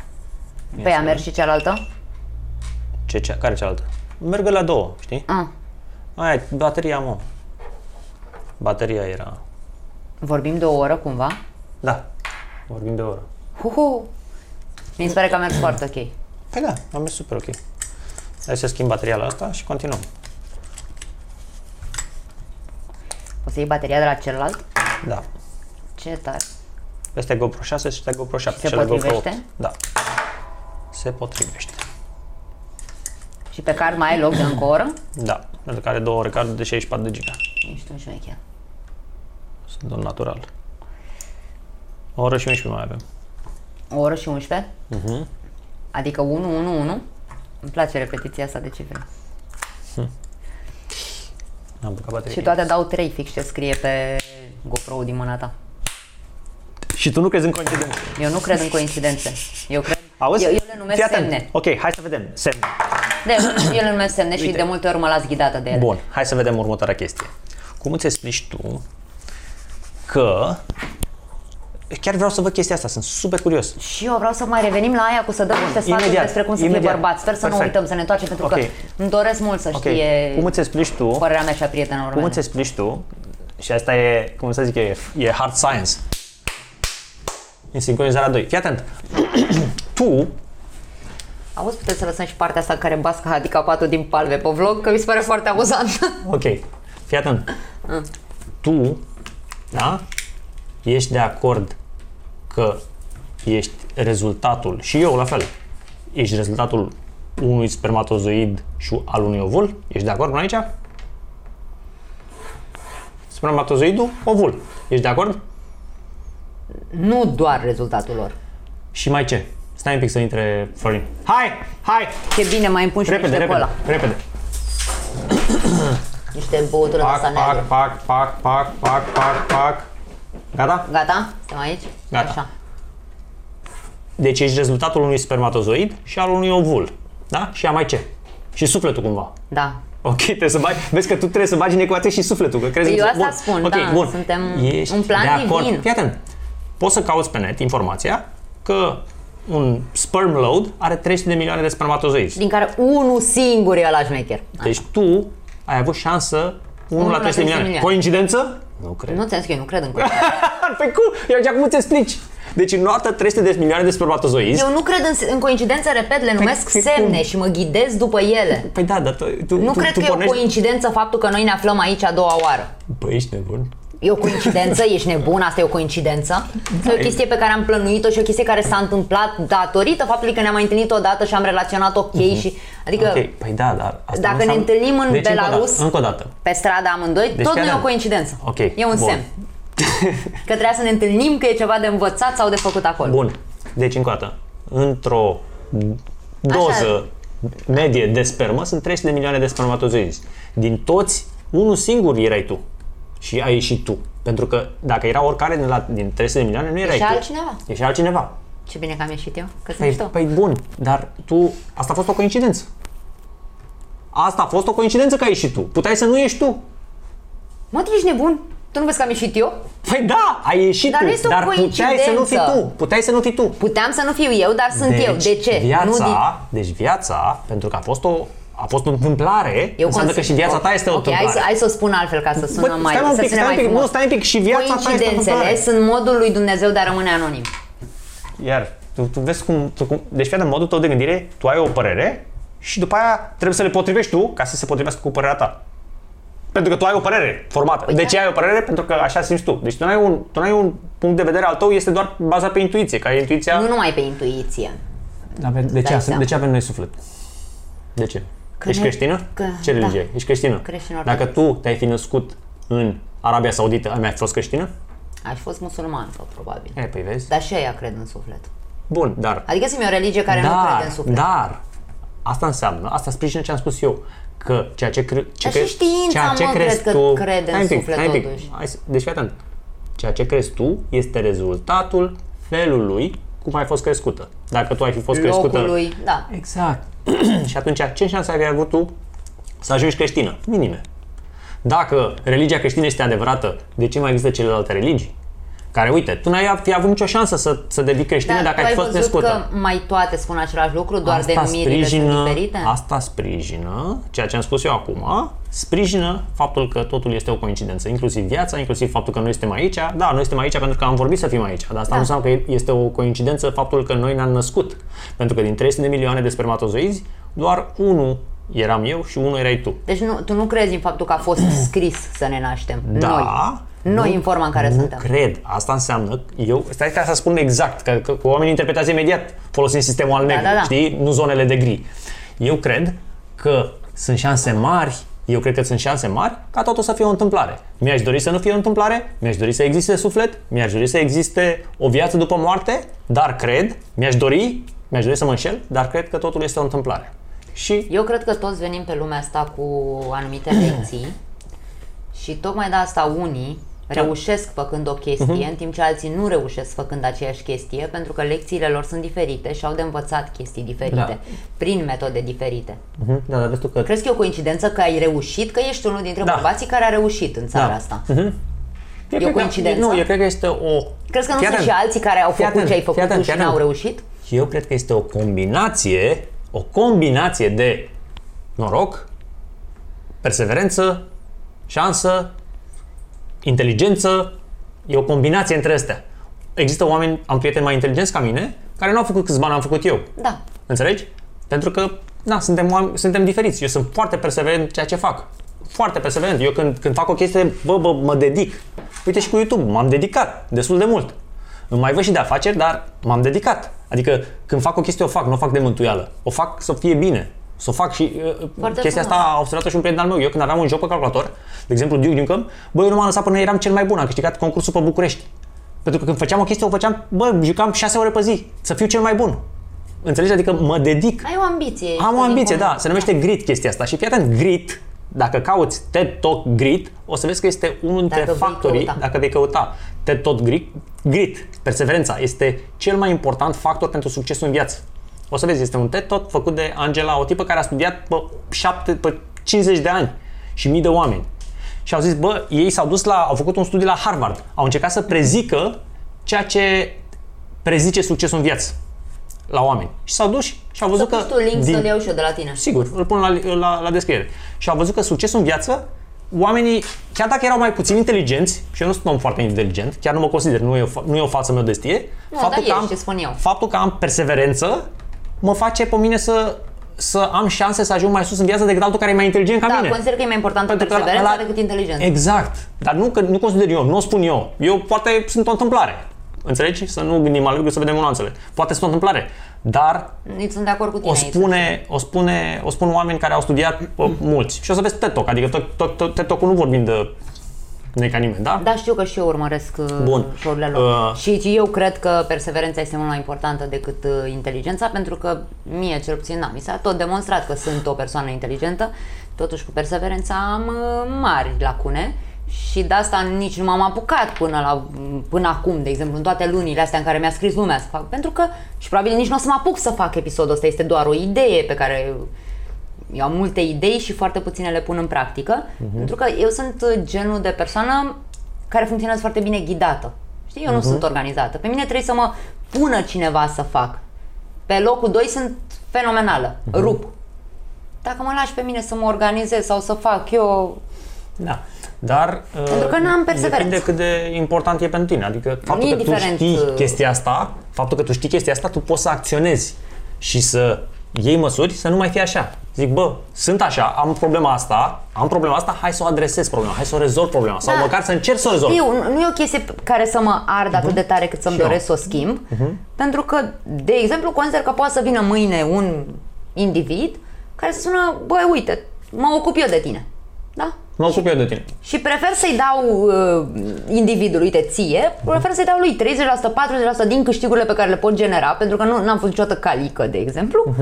Pe ea mergi și cealaltă? Ce, ce, care cealaltă? Merg la două, știi? Ah, Aia, bateria, mă. Bateria era... vorbim de o oră cumva? Da, vorbim de o oră. Huhu! Mi se pare că a mers foarte ok. Păi da, am mers super ok. Hai să schimb bateria la asta și continuăm. O să iei bateria de la celălalt? Da. Ce tare! Este GoPro 6 și este GoPro 7. Se cele GoPro potrivește? 8. Da. Se potrivește. Și pe card mai ai loc de încă o oră? Da. Pentru că are două recarduri de 64 de giga. Ești un șmecher. Sunt un natural. O oră și 11 mai avem. O oră și 11? Mhm. Adică 1, 1, 1? Îmi place repetiția asta de cifre. Am băgat baterie. Și toate dau 3 fix ce scrie pe GoPro din mâna ta. Și tu nu crezi în coincidență. Eu nu cred în coincidențe. Eu cred... Auzi? Eu, eu le numesc Fii atent. semne. Ok, hai să vedem. Semne. De, eu le numesc semne și Uite. de multe ori mă las ghidată de ele. Bun, hai să vedem următoarea chestie. Cum îți explici tu că... Chiar vreau să văd chestia asta, sunt super curios. Și eu vreau să mai revenim la aia cu să dăm niște sfaturi Imediat, despre cum să imediat. fie bărbat. Sper să nu Perfect. uităm, să ne întoarcem, pentru Ok. că îmi doresc mult să Ok, știe cum îți explici tu părerea mea și a prietenilor Cum mele. îți explici tu, și asta e, cum să zic eu, e, e hard science, în sincronizarea 2. Fii atent. tu, Auzi, puteți să lăsăm și partea asta care bască handicapatul din palme pe vlog, că mi se pare foarte amuzant. ok, fii atent. Tu, da, ești de acord că ești rezultatul, și eu la fel, ești rezultatul unui spermatozoid și al unui ovul? Ești de acord până aici? Spermatozoidul, ovul. Ești de acord? Nu doar rezultatul lor. Și mai ce? Stai un pic să intre Florin. Hai, hai! Ce bine, mai împun și Repede, niște repede, cola. repede. Niște băutură de asta Pac, neagră. pac, pac, pac, pac, pac, pac. Gata? Gata? Suntem aici? Gata. Așa. Deci ești rezultatul unui spermatozoid și al unui ovul. Da? Și a mai ce? Și sufletul cumva. Da. Ok, trebuie să bagi, vezi că tu trebuie să bagi în ecuație și sufletul, că crezi Păi în- eu asta bun. spun, ok, da, bun. suntem Ești un plan de acord. divin. Fii atent. Poți să cauți pe net informația că un sperm load are 300 de milioane de spermatozoizi. Din care unul singur e ăla șmecher. Deci tu ai avut șansă 1 la 300 de milioane. Coincidență? Nu cred. Nu ți-am zis că eu nu cred în coincidențe. Pe cum? Eu acum îți explici. Deci în noapte 300 de milioane de spermatozoizi. Eu nu cred în, în coincidențe, repet, le numesc pe semne cum? și mă ghidez după ele. Păi da, dar tu, tu, Nu tu, cred tu că e o pornești... coincidență faptul că noi ne aflăm aici a doua oară. Băi, ești nebun. E o coincidență? Ești nebun? Asta e o coincidență? Sau e o chestie pe care am plănuit-o și o chestie care s-a întâmplat datorită faptului că ne-am mai întâlnit odată și am relaționat ok și... Adică Ok, păi da, dar asta Dacă nu ne înseamnă- întâlnim în deci, încă o Belarus- dată, Încă o dată. pe stradă amândoi, Deci tot nu chiar e o am- coincidență. Ok, E un bun. semn. Că trebuia să ne întâlnim, că e ceva de învățat sau de făcut acolo. Bun. Deci, încă o dată, într-o doză medie de spermă sunt 300 de milioane de spermatozoizi. Din toți, unul singur erai tu. Și ai ieșit tu. Pentru că dacă era oricare din, la, din 300 de milioane, nu erai Și tu. altcineva. Ești altcineva. Ce bine că am ieșit eu, că sunt Păi, mișto. păi bun, dar tu, asta a fost o coincidență. Asta a fost o coincidență că ai ieșit tu. Puteai să nu ieși tu. Mă, tu ești nebun? Tu nu vezi că am ieșit eu? Păi da, ai ieșit Dar tu, nu este o dar puteai să nu fii coincidență. tu. Puteai să nu fii tu. Puteam să nu fiu eu, dar sunt eu. De ce? Viața, Nu din... Deci viața, pentru că a fost o, a fost o întâmplare, Eu înseamnă cons- că și viața ta este o Ok, hai întâmplare. să, hai să o spun altfel ca să sună Bă, mai, stai un să pic, sune stai un mai pic, frumos. nu, stai un pic, și viața ta este o Coincidențele întâmplare. sunt modul lui Dumnezeu de a rămâne anonim. Iar, tu, tu vezi cum, tu, cum, deci fii atent, modul tău de gândire, tu ai o părere și după aia trebuie să le potrivești tu ca să se potrivească cu părerea ta. Pentru că tu ai o părere formată. Păi de da. ce ai o părere? Pentru că așa simți tu. Deci tu nu ai un, tu n-ai un punct de vedere al tău, este doar bazat pe intuiție. Ca intuiția... Nu numai pe intuiție. Avem, de, ce, dai avem- seama. de ce avem noi suflet? De ce? Că Ești ne- creștină? că- ce da. religie? Ești creștină? Creștin Dacă ortodox. tu te-ai fi născut în Arabia Saudită, ai mai fost creștină? Aș fi fost musulman, sau probabil. E, păi vezi? Dar și ea cred în suflet. Bun, dar... Adică sunt o religie care nu crede în suflet. Dar, asta înseamnă, asta sprijină ce am spus eu, că ceea ce, cre, ce Dar și știința, mă, crezi cred că tu, crede Stai în un pic, suflet stai un pic. totuși. Hai, să- deci fii atent. Ceea ce crezi tu este rezultatul felului cum ai fost crescută. Dacă tu ai fi fost crescută... Locului, da. Exact. și atunci, ce șanse ai avut tu să ajungi creștină? Minime. Dacă religia creștină este adevărată, de ce mai există celelalte religii? Care, uite, tu n-ai fi avut nicio șansă să, să devii creștină Dar dacă tu ai ai fost văzut născută. că mai toate spun același lucru, doar denumirile sunt diferite? Asta sprijină, ceea ce am spus eu acum, sprijină faptul că totul este o coincidență, inclusiv viața, inclusiv faptul că noi suntem aici. Da, noi suntem aici pentru că am vorbit să fim aici, dar asta Da. nu înseamnă că este o coincidență faptul că noi ne-am născut. Pentru că din 300 de milioane de spermatozoizi, doar unul eram eu și unul erai tu. Deci nu, tu nu crezi în faptul că a fost scris să ne naștem. Da. Noi. Noi în forma în care nu suntem. cred. Asta înseamnă, eu, stai ca să spun exact, că, că, că oamenii interpretează imediat folosind sistemul al negru, da, da. știi? Nu zonele de gri. Eu cred că sunt șanse mari, eu cred că sunt șanse mari ca totul să fie o întâmplare. Mi-aș dori să nu fie o întâmplare, mi-aș dori să existe suflet, mi-aș dori să existe o viață după moarte, dar cred, mi-aș dori, mi-aș dori să mă înșel, dar cred că totul este o întâmplare. Și Eu cred că toți venim pe lumea asta cu anumite lecții și tocmai de asta unii Da. Reușesc făcând o chestie, Mhm. în timp ce alții nu reușesc făcând aceeași chestie, pentru că lecțiile lor sunt diferite și au de învățat chestii diferite, Da. prin metode diferite. Mhm, da, dar vezi tu că Crezi că e o coincidență că ai reușit, că ești unul dintre Da. bărbații care a reușit în țara Da. asta? Eu E cred o că- coincidență? Nu, eu cred că este o... Crezi că nu Fii sunt atent. și alții care au Fii făcut atent, ce ai fii făcut atent, tu și fii n-au atent. reușit? Eu cred că este o combinație, o combinație de noroc, perseverență, șansă, inteligență, e o combinație între astea. Există oameni, am prieteni mai inteligenți ca mine, care nu au făcut câți bani am făcut eu. Da. Înțelegi? Pentru că, na, suntem, oameni- suntem diferiți. Eu sunt foarte perseverent în ceea ce fac. Foarte perseverent. Eu când, când fac o chestie, bă, bă, mă dedic. Uite și cu YouTube, m-am dedicat destul de mult. Îmi mai văd și de afaceri, dar m-am dedicat. Adică când fac o chestie, o fac, nu o fac de mântuială. O fac să fie bine. Să o fac și uh, Foarte chestia frumos. asta a observat și un prieten al meu. Eu când aveam un joc pe calculator, de exemplu Duke Nukem, bă, eu nu m-am lăsat până eram cel mai bun. Am câștigat concursul pe București. Pentru că când făceam o chestie, o făceam, bă, jucam 6 ore pe zi, să fiu cel mai bun. Înțelegi? Adică mă dedic Ai o ambiție. ești am o un ambiție, incomun. da. Se numește grit chestia asta. Și fii atent, grit, dacă cauți TED Talk grit, o să vezi că este unul dintre Dacă vei factorii, căuta. dacă vei căuta TED Talk grit, grit, perseverența, este cel mai important factor pentru succesul în viață. O să vezi, este un TED Talk făcut de Angela, o tipă care a studiat pe, 7, pe 50 de ani și mii de oameni. Și au zis, bă, ei s-au dus la, au făcut un studiu la Harvard, au încercat să prezică ceea ce prezice succesul în viață la oameni. Și s-au dus și au Să văzut pus că tu link din- să-l iau și eu de la tine. Sigur, îl pun la, la, la descriere. Și au văzut că succesul în viață, oamenii, chiar dacă erau mai puțin inteligenți, și eu nu sunt un om foarte inteligent, chiar nu mă consider, nu e o, fa- nu e o față mea de stie, Nu, dar ești, ce spun eu. faptul că am perseverență mă face pe mine să, să am șanse să ajung mai sus în viață decât altul care e mai inteligent ca Da, mine. consider că e mai importantă Pentru că perseverența ăla- decât inteligența. Exact. Dar nu, că, nu consider eu, nu o spun eu. Eu poate sunt o întâmplare. Înțelegi? Să nu gândim al lucru, să vedem nuanțele. Poate sunt o întâmplare. Dar Nici sunt de acord cu tine o aici. spune, o spune, o spun oameni care au studiat bă, mulți. Și o să vezi TED Talk, adică tot- tot- tot- TED Talk-ul nu vorbim de ne ca nimeni, da? Da, știu că și eu urmăresc uh, Bun. show-urile lor. Uh. Și eu cred că perseverența este mult mai importantă decât uh, inteligența, pentru că mie, cel puțin, da, mi s-a tot demonstrat că sunt o persoană inteligentă, totuși cu perseverența am uh, mari lacune și de asta nici nu m-am apucat până, la, până acum, de exemplu, în toate lunile astea în care mi-a scris lumea să fac, pentru că, și probabil nici nu o să mă apuc să fac episodul ăsta, este doar o idee pe care eu am multe idei și foarte puține le pun în practică, Mhm. pentru că eu sunt uh, genul de persoană care funcționează foarte bine ghidată. Știi, eu nu Mhm. sunt organizată. Pe mine trebuie să mă pună cineva să fac. Pe locul 2 sunt fenomenală, Mhm. rup. Dacă mă lași pe mine să mă organizez sau să fac eu... Da. Dar Pentru că n-am perseverență. depinde cât de important e pentru tine. Adică faptul e că tu diferent, știi uh, chestia asta, faptul că tu știi chestia asta, tu poți să acționezi și să iei măsuri să nu mai fie așa. Zic, bă, sunt așa, am problema asta, am problema asta, hai să o adresez problema, hai să o rezolv problema sau Da. măcar să încerc să o rezolv. Știu, nu- nu e o chestie pe care să mă ard atât de tare cât să-mi Mhm. Și eu. doresc să o schimb, pentru că, de exemplu, consider că poate să vină mâine un individ care să spună, băi, uite, mă ocup eu de tine. Da? Mă ocup eu de tine. Și prefer să-i dau uh, individului, uite, ție, prefer să-i dau lui 30%, 40% din câștigurile pe care le pot genera, pentru că nu am fost niciodată calică, de exemplu,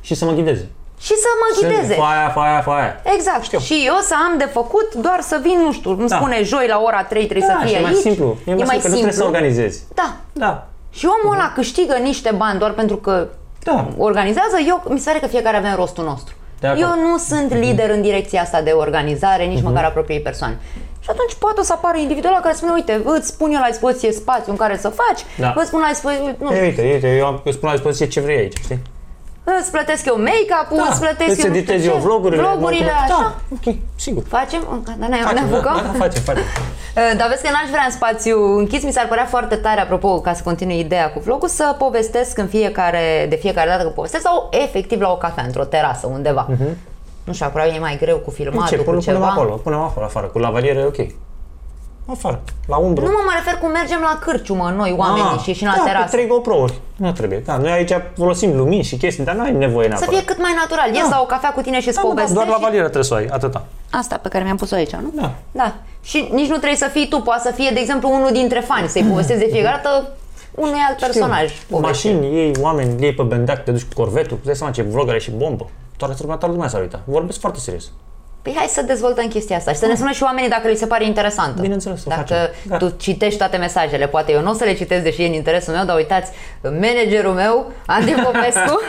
Și să mă ghideze. și să mă ghideze. Faia, faia, faia. Exact. Știu. Și eu să am de făcut doar să vin, nu știu, îmi Da. spune joi la ora 3 trebuie Da, să și fie e mai aici. simplu. E mai simplu, că nu trebuie să organizezi. Da. Da. Și omul ăla câștigă niște bani doar pentru că Da. organizează. Eu, mi se pare că fiecare avem rostul nostru. De acord. Mhm. Eu nu sunt lider în direcția asta de organizare, nici măcar a propriei persoane. Și atunci poate o să apară individul ăla care spune, uite, îți spun eu la dispoziție spațiu în care să faci, Da. îți spun la dispoziție, nu Ei, știu, uite, uite, eu am eu spun la dispoziție ce vrei aici, știi? Îți plătesc eu make-up-ul, Da, îți plătesc îți eu nu știu editez ce, eu vlogurile. vlogurile, mă ocup- așa. Da, ok, sigur. Facem? Da, ne, ne Facem, apucăm? Da, da, facem, facem. Uh, Dar vezi că n-aș vrea în spațiu închis, mi s-ar părea foarte tare, apropo, ca să continui ideea cu vlogul, să povestesc în fiecare, de fiecare dată că povestesc sau efectiv la o cafea, într-o terasă, undeva. Nu știu, probabil e mai greu cu Ce, filmatul, cu punem, punem ceva. acolo, punem acolo afară, cu lavaliere, ok. Afară, la umbră. Nu mă, mă refer cum mergem la cârciumă, noi, oamenii, și ieșim la da, terasă. cu trei GoPro-uri. Nu trebuie. Da, noi aici folosim lumini și chestii, dar nu ai nevoie Să neapărat. fie cât mai natural. Ies Da. la o cafea cu tine și îți da, da, povestești. doar și- lavalieră trebuie să o ai, atâta. Asta pe care mi-am pus-o aici, nu? Da. Da. Și nici nu trebuie să fii tu, poate să fie, de exemplu, unul dintre fani, să-i povestezi de fiecare dată unui alt personaj. poveste. Mașini, ei, oameni, ei pe bendac, te duci cu corvetul, îți dai seama ce vlog are și bombă. Toată toată lumea s-a uitat. Vorbesc foarte serios. Păi hai să dezvoltăm chestia asta și să ne spună și oamenii dacă li se pare interesantă. Bineînțeles, o Dacă facem. Da. tu citești toate mesajele, poate eu nu o să le citesc, deși e în interesul meu, dar uitați, managerul meu, Andy Popescu,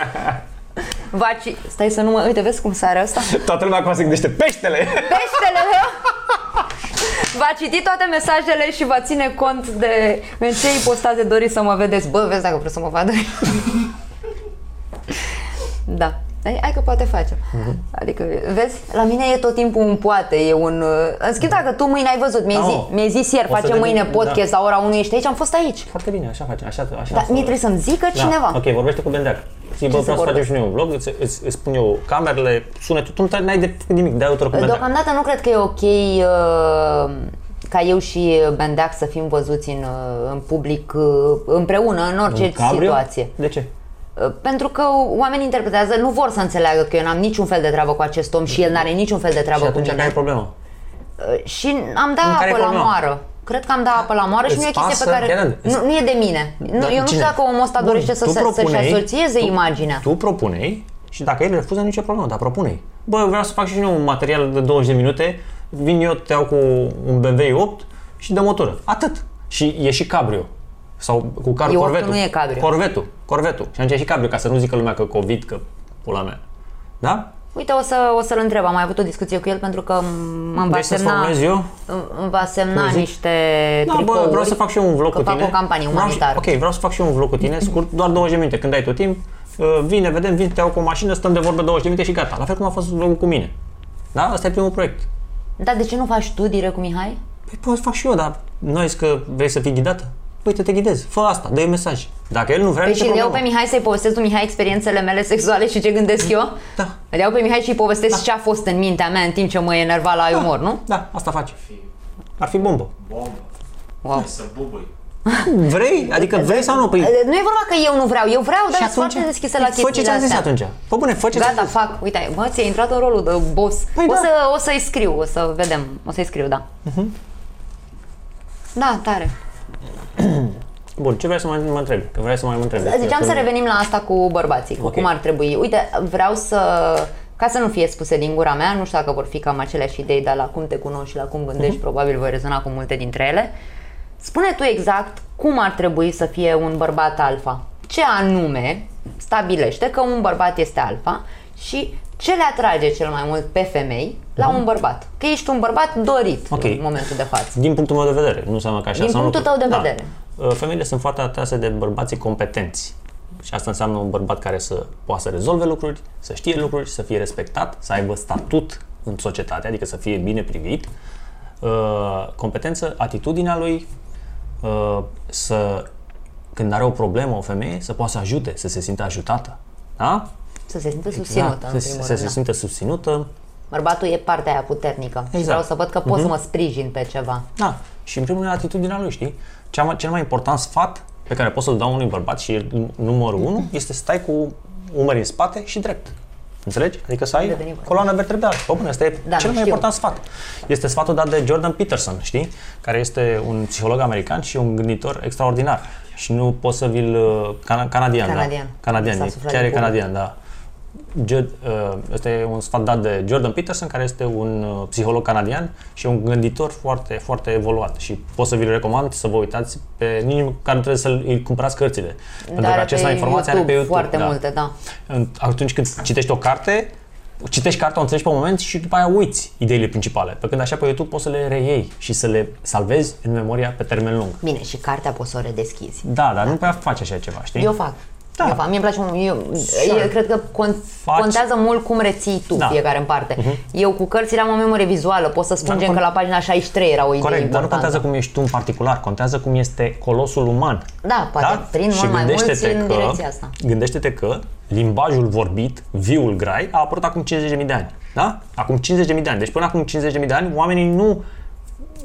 va ci... Stai să nu mă... Uite, vezi cum sare asta? Toată lumea acum se gândește peștele! Peștele meu! Va citi toate mesajele și va ține cont de în ce ipostaze doriți să mă vedeți. Bă, vezi dacă vreți să mă vadă. da. Hai, hai că poate facem. Adică, vezi, la mine e tot timpul un poate, e un... uh, În schimb, dacă tu mâine ai văzut, mi-ai, Da, zi, mă. mi-ai zis ieri, O să facem mâine vedem, podcast da. la ora 1, ești aici, am fost aici. Foarte bine, așa facem, așa, așa. Dar mie trebuie să-mi zică Da, cineva. Ok, vorbește cu Bendeac. Zi, bă, să vreau să facem vorbesc? și noi un vlog, îți, îți, îți spun eu camerele, sunetul, tu nu trebuie- n-ai de făcut nimic, dai autor cu Bendeac. Deocamdată nu cred că e ok uh, ca eu și Bendeac să fim văzuți în, uh, în public uh, împreună, în orice Un cabrio? situație. De ce? Uh, Pentru că oamenii interpretează, nu vor să înțeleagă că eu n-am niciun fel de treabă cu acest om și el n-are niciun fel de treabă Și cu atunci care e mine. problema? Uh, Și am dat Care e apă la problema? moară. Cred că am dat apă la moară și Îți nu e o chestie pe pasă? care... Chiar, îți- Nu, nu e de mine. Nu, Dar eu nu știu cine? dacă omul ăsta Bun, dorește să tu se, să-și propunei- asocieze tu- imaginea. Tu propunei și dacă el refuză, nicio problemă, dar propunei. Bă, eu vreau să fac și eu un material de 20 de minute, vin eu, te iau cu un BMW 8 și dăm o tură. Atât. Și e și cabrio. Sau cu car E 8-ul corvetul. nu e cabrio. Corvetul. Corvetul. Și atunci e și cabrio, ca să nu zică lumea că COVID, că pula mea. Da? Uite, o, să, o să-l întreb. Am mai avut o discuție cu el pentru că m- îmi va Vrei să semna, formez eu? îmi- îmi va semna Zic? niște Da, tricouri. bă, vreau să fac și eu un vlog că cu fac tine. o campanie Vreau și- umanitară. ok, vreau să fac și eu un vlog cu tine, scurt, doar 20 de minute. Când ai tot timp, uh, vine, vedem, vin, te iau cu o mașină, stăm de vorbă 20 de minute și gata. La fel cum a fost vlogul cu mine. Da? Asta e primul proiect. Da, de ce nu faci tu direct cu Mihai? Păi pot să fac și eu, dar nu ai zis că vrei să fii ghidată? Uite, te ghidez, fă asta, dă mesaj. Dacă el nu vrea, Păi nicio și îl iau problemă. pe Mihai să-i povestesc lui Mihai experiențele mele sexuale și ce gândesc eu? Da. Îl iau pe Mihai și îi povestesc ce a fost în mintea mea în timp ce mă enerva la umor, nu? Da, asta faci. Fi Ar fi bombă. bombă. Wow. Să bubui. Vrei? Adică vrei sau nu? Păi, Nu e vorba că eu nu vreau, eu vreau, dar și sunt foarte deschisă la Fă ce chestiile ți-am zis astea. atunci. Fă bune, fă ce ți-am Gata, zis. fac. Uite, bă, ți-a intrat în rolul de boss. Păi o, da. să, o să-i scriu, o să vedem. O să-i scriu, da. Da, tare. Bun, ce vrei să mai mă întrebi? Că vrei să mai mă întrebi. Ziceam Că- să revenim la asta cu bărbații, cu Ok. cum ar trebui. Uite, vreau să... Ca să nu fie spuse din gura mea, nu știu dacă vor fi cam aceleași idei, dar la cum te cunoști și la cum gândești, probabil voi rezona cu multe dintre ele. Spune tu exact cum ar trebui să fie un bărbat alfa. Ce anume stabilește că un bărbat este alfa și ce le atrage cel mai mult pe femei la un bărbat. Că ești un bărbat dorit Ok. în momentul de față. Din punctul meu de vedere, nu înseamnă că așa Din sau punctul nu. tău de Da. vedere. Uh, Femeile sunt foarte atrase de bărbații competenți. Și asta înseamnă un bărbat care să poată să rezolve lucruri, să știe lucruri, să fie respectat, să aibă statut în societate, adică să fie bine privit, uh, competență, atitudinea lui, uh, să, când are o problemă, o femeie, să poată să ajute, să se simtă ajutată. Da? Să se simtă susținută, da, în să, primul să rând. se da. simtă susținută, Bărbatul e partea aia puternică și Exact. vreau să văd că pot să mă sprijin pe ceva. Da, și în primul rând atitudinea lui, știi? Cea mai, cel mai important sfat pe care pot să-l dau unui bărbat și e numărul unu este să stai cu umerii în spate și drept. Înțelegi? Adică să ai Deveni bărbat. coloana vertebrală. Bă, bune, asta e Da, cel mai știu. important sfat. Este sfatul dat de Jordan Peterson, știi? Care este un psiholog american și un gânditor extraordinar. Și nu pot să vi-l... uh, Cana- canadian, Canadian. da. Canadian, S-a e- suflat chiar din e public. canadian, da. Jud, uh, Este e un sfat dat de Jordan Peterson, care este un uh, psiholog canadian și un gânditor foarte, foarte evoluat. Și pot să vi-l recomand să vă uitați pe... Nici măcar nu trebuie să îi cumpărați cărțile. Pentru Dar că are acces la pe informații are pe YouTube. foarte da. multe, da. În- Atunci când citești o carte, citești cartea, o înțelegi pe moment și după aia uiți ideile principale. Pe când așa pe YouTube poți să le reiei și să le salvezi în memoria pe termen lung. Bine, și cartea poți să o redeschizi. Da, dar nu prea faci așa ceva, știi? Eu fac. Da. Eu fac. Mie îmi place mult. Eu, Sure. eu cred că con- Faci. contează mult cum reții tu Da. fiecare în parte. Eu cu cărțile am o memorie vizuală. Pot să spungem con- că la pagina 63 era o idee Corect, dar nu importantă. contează cum ești tu în particular, contează cum este colosul uman. Da, poate prin Și mult mai mulți gândește-te în că, direcția asta. Gândește-te că limbajul vorbit, viul grai, a apărut acum 50.000 de ani. Da? Acum 50.000 de ani. Deci până acum 50.000 de ani oamenii nu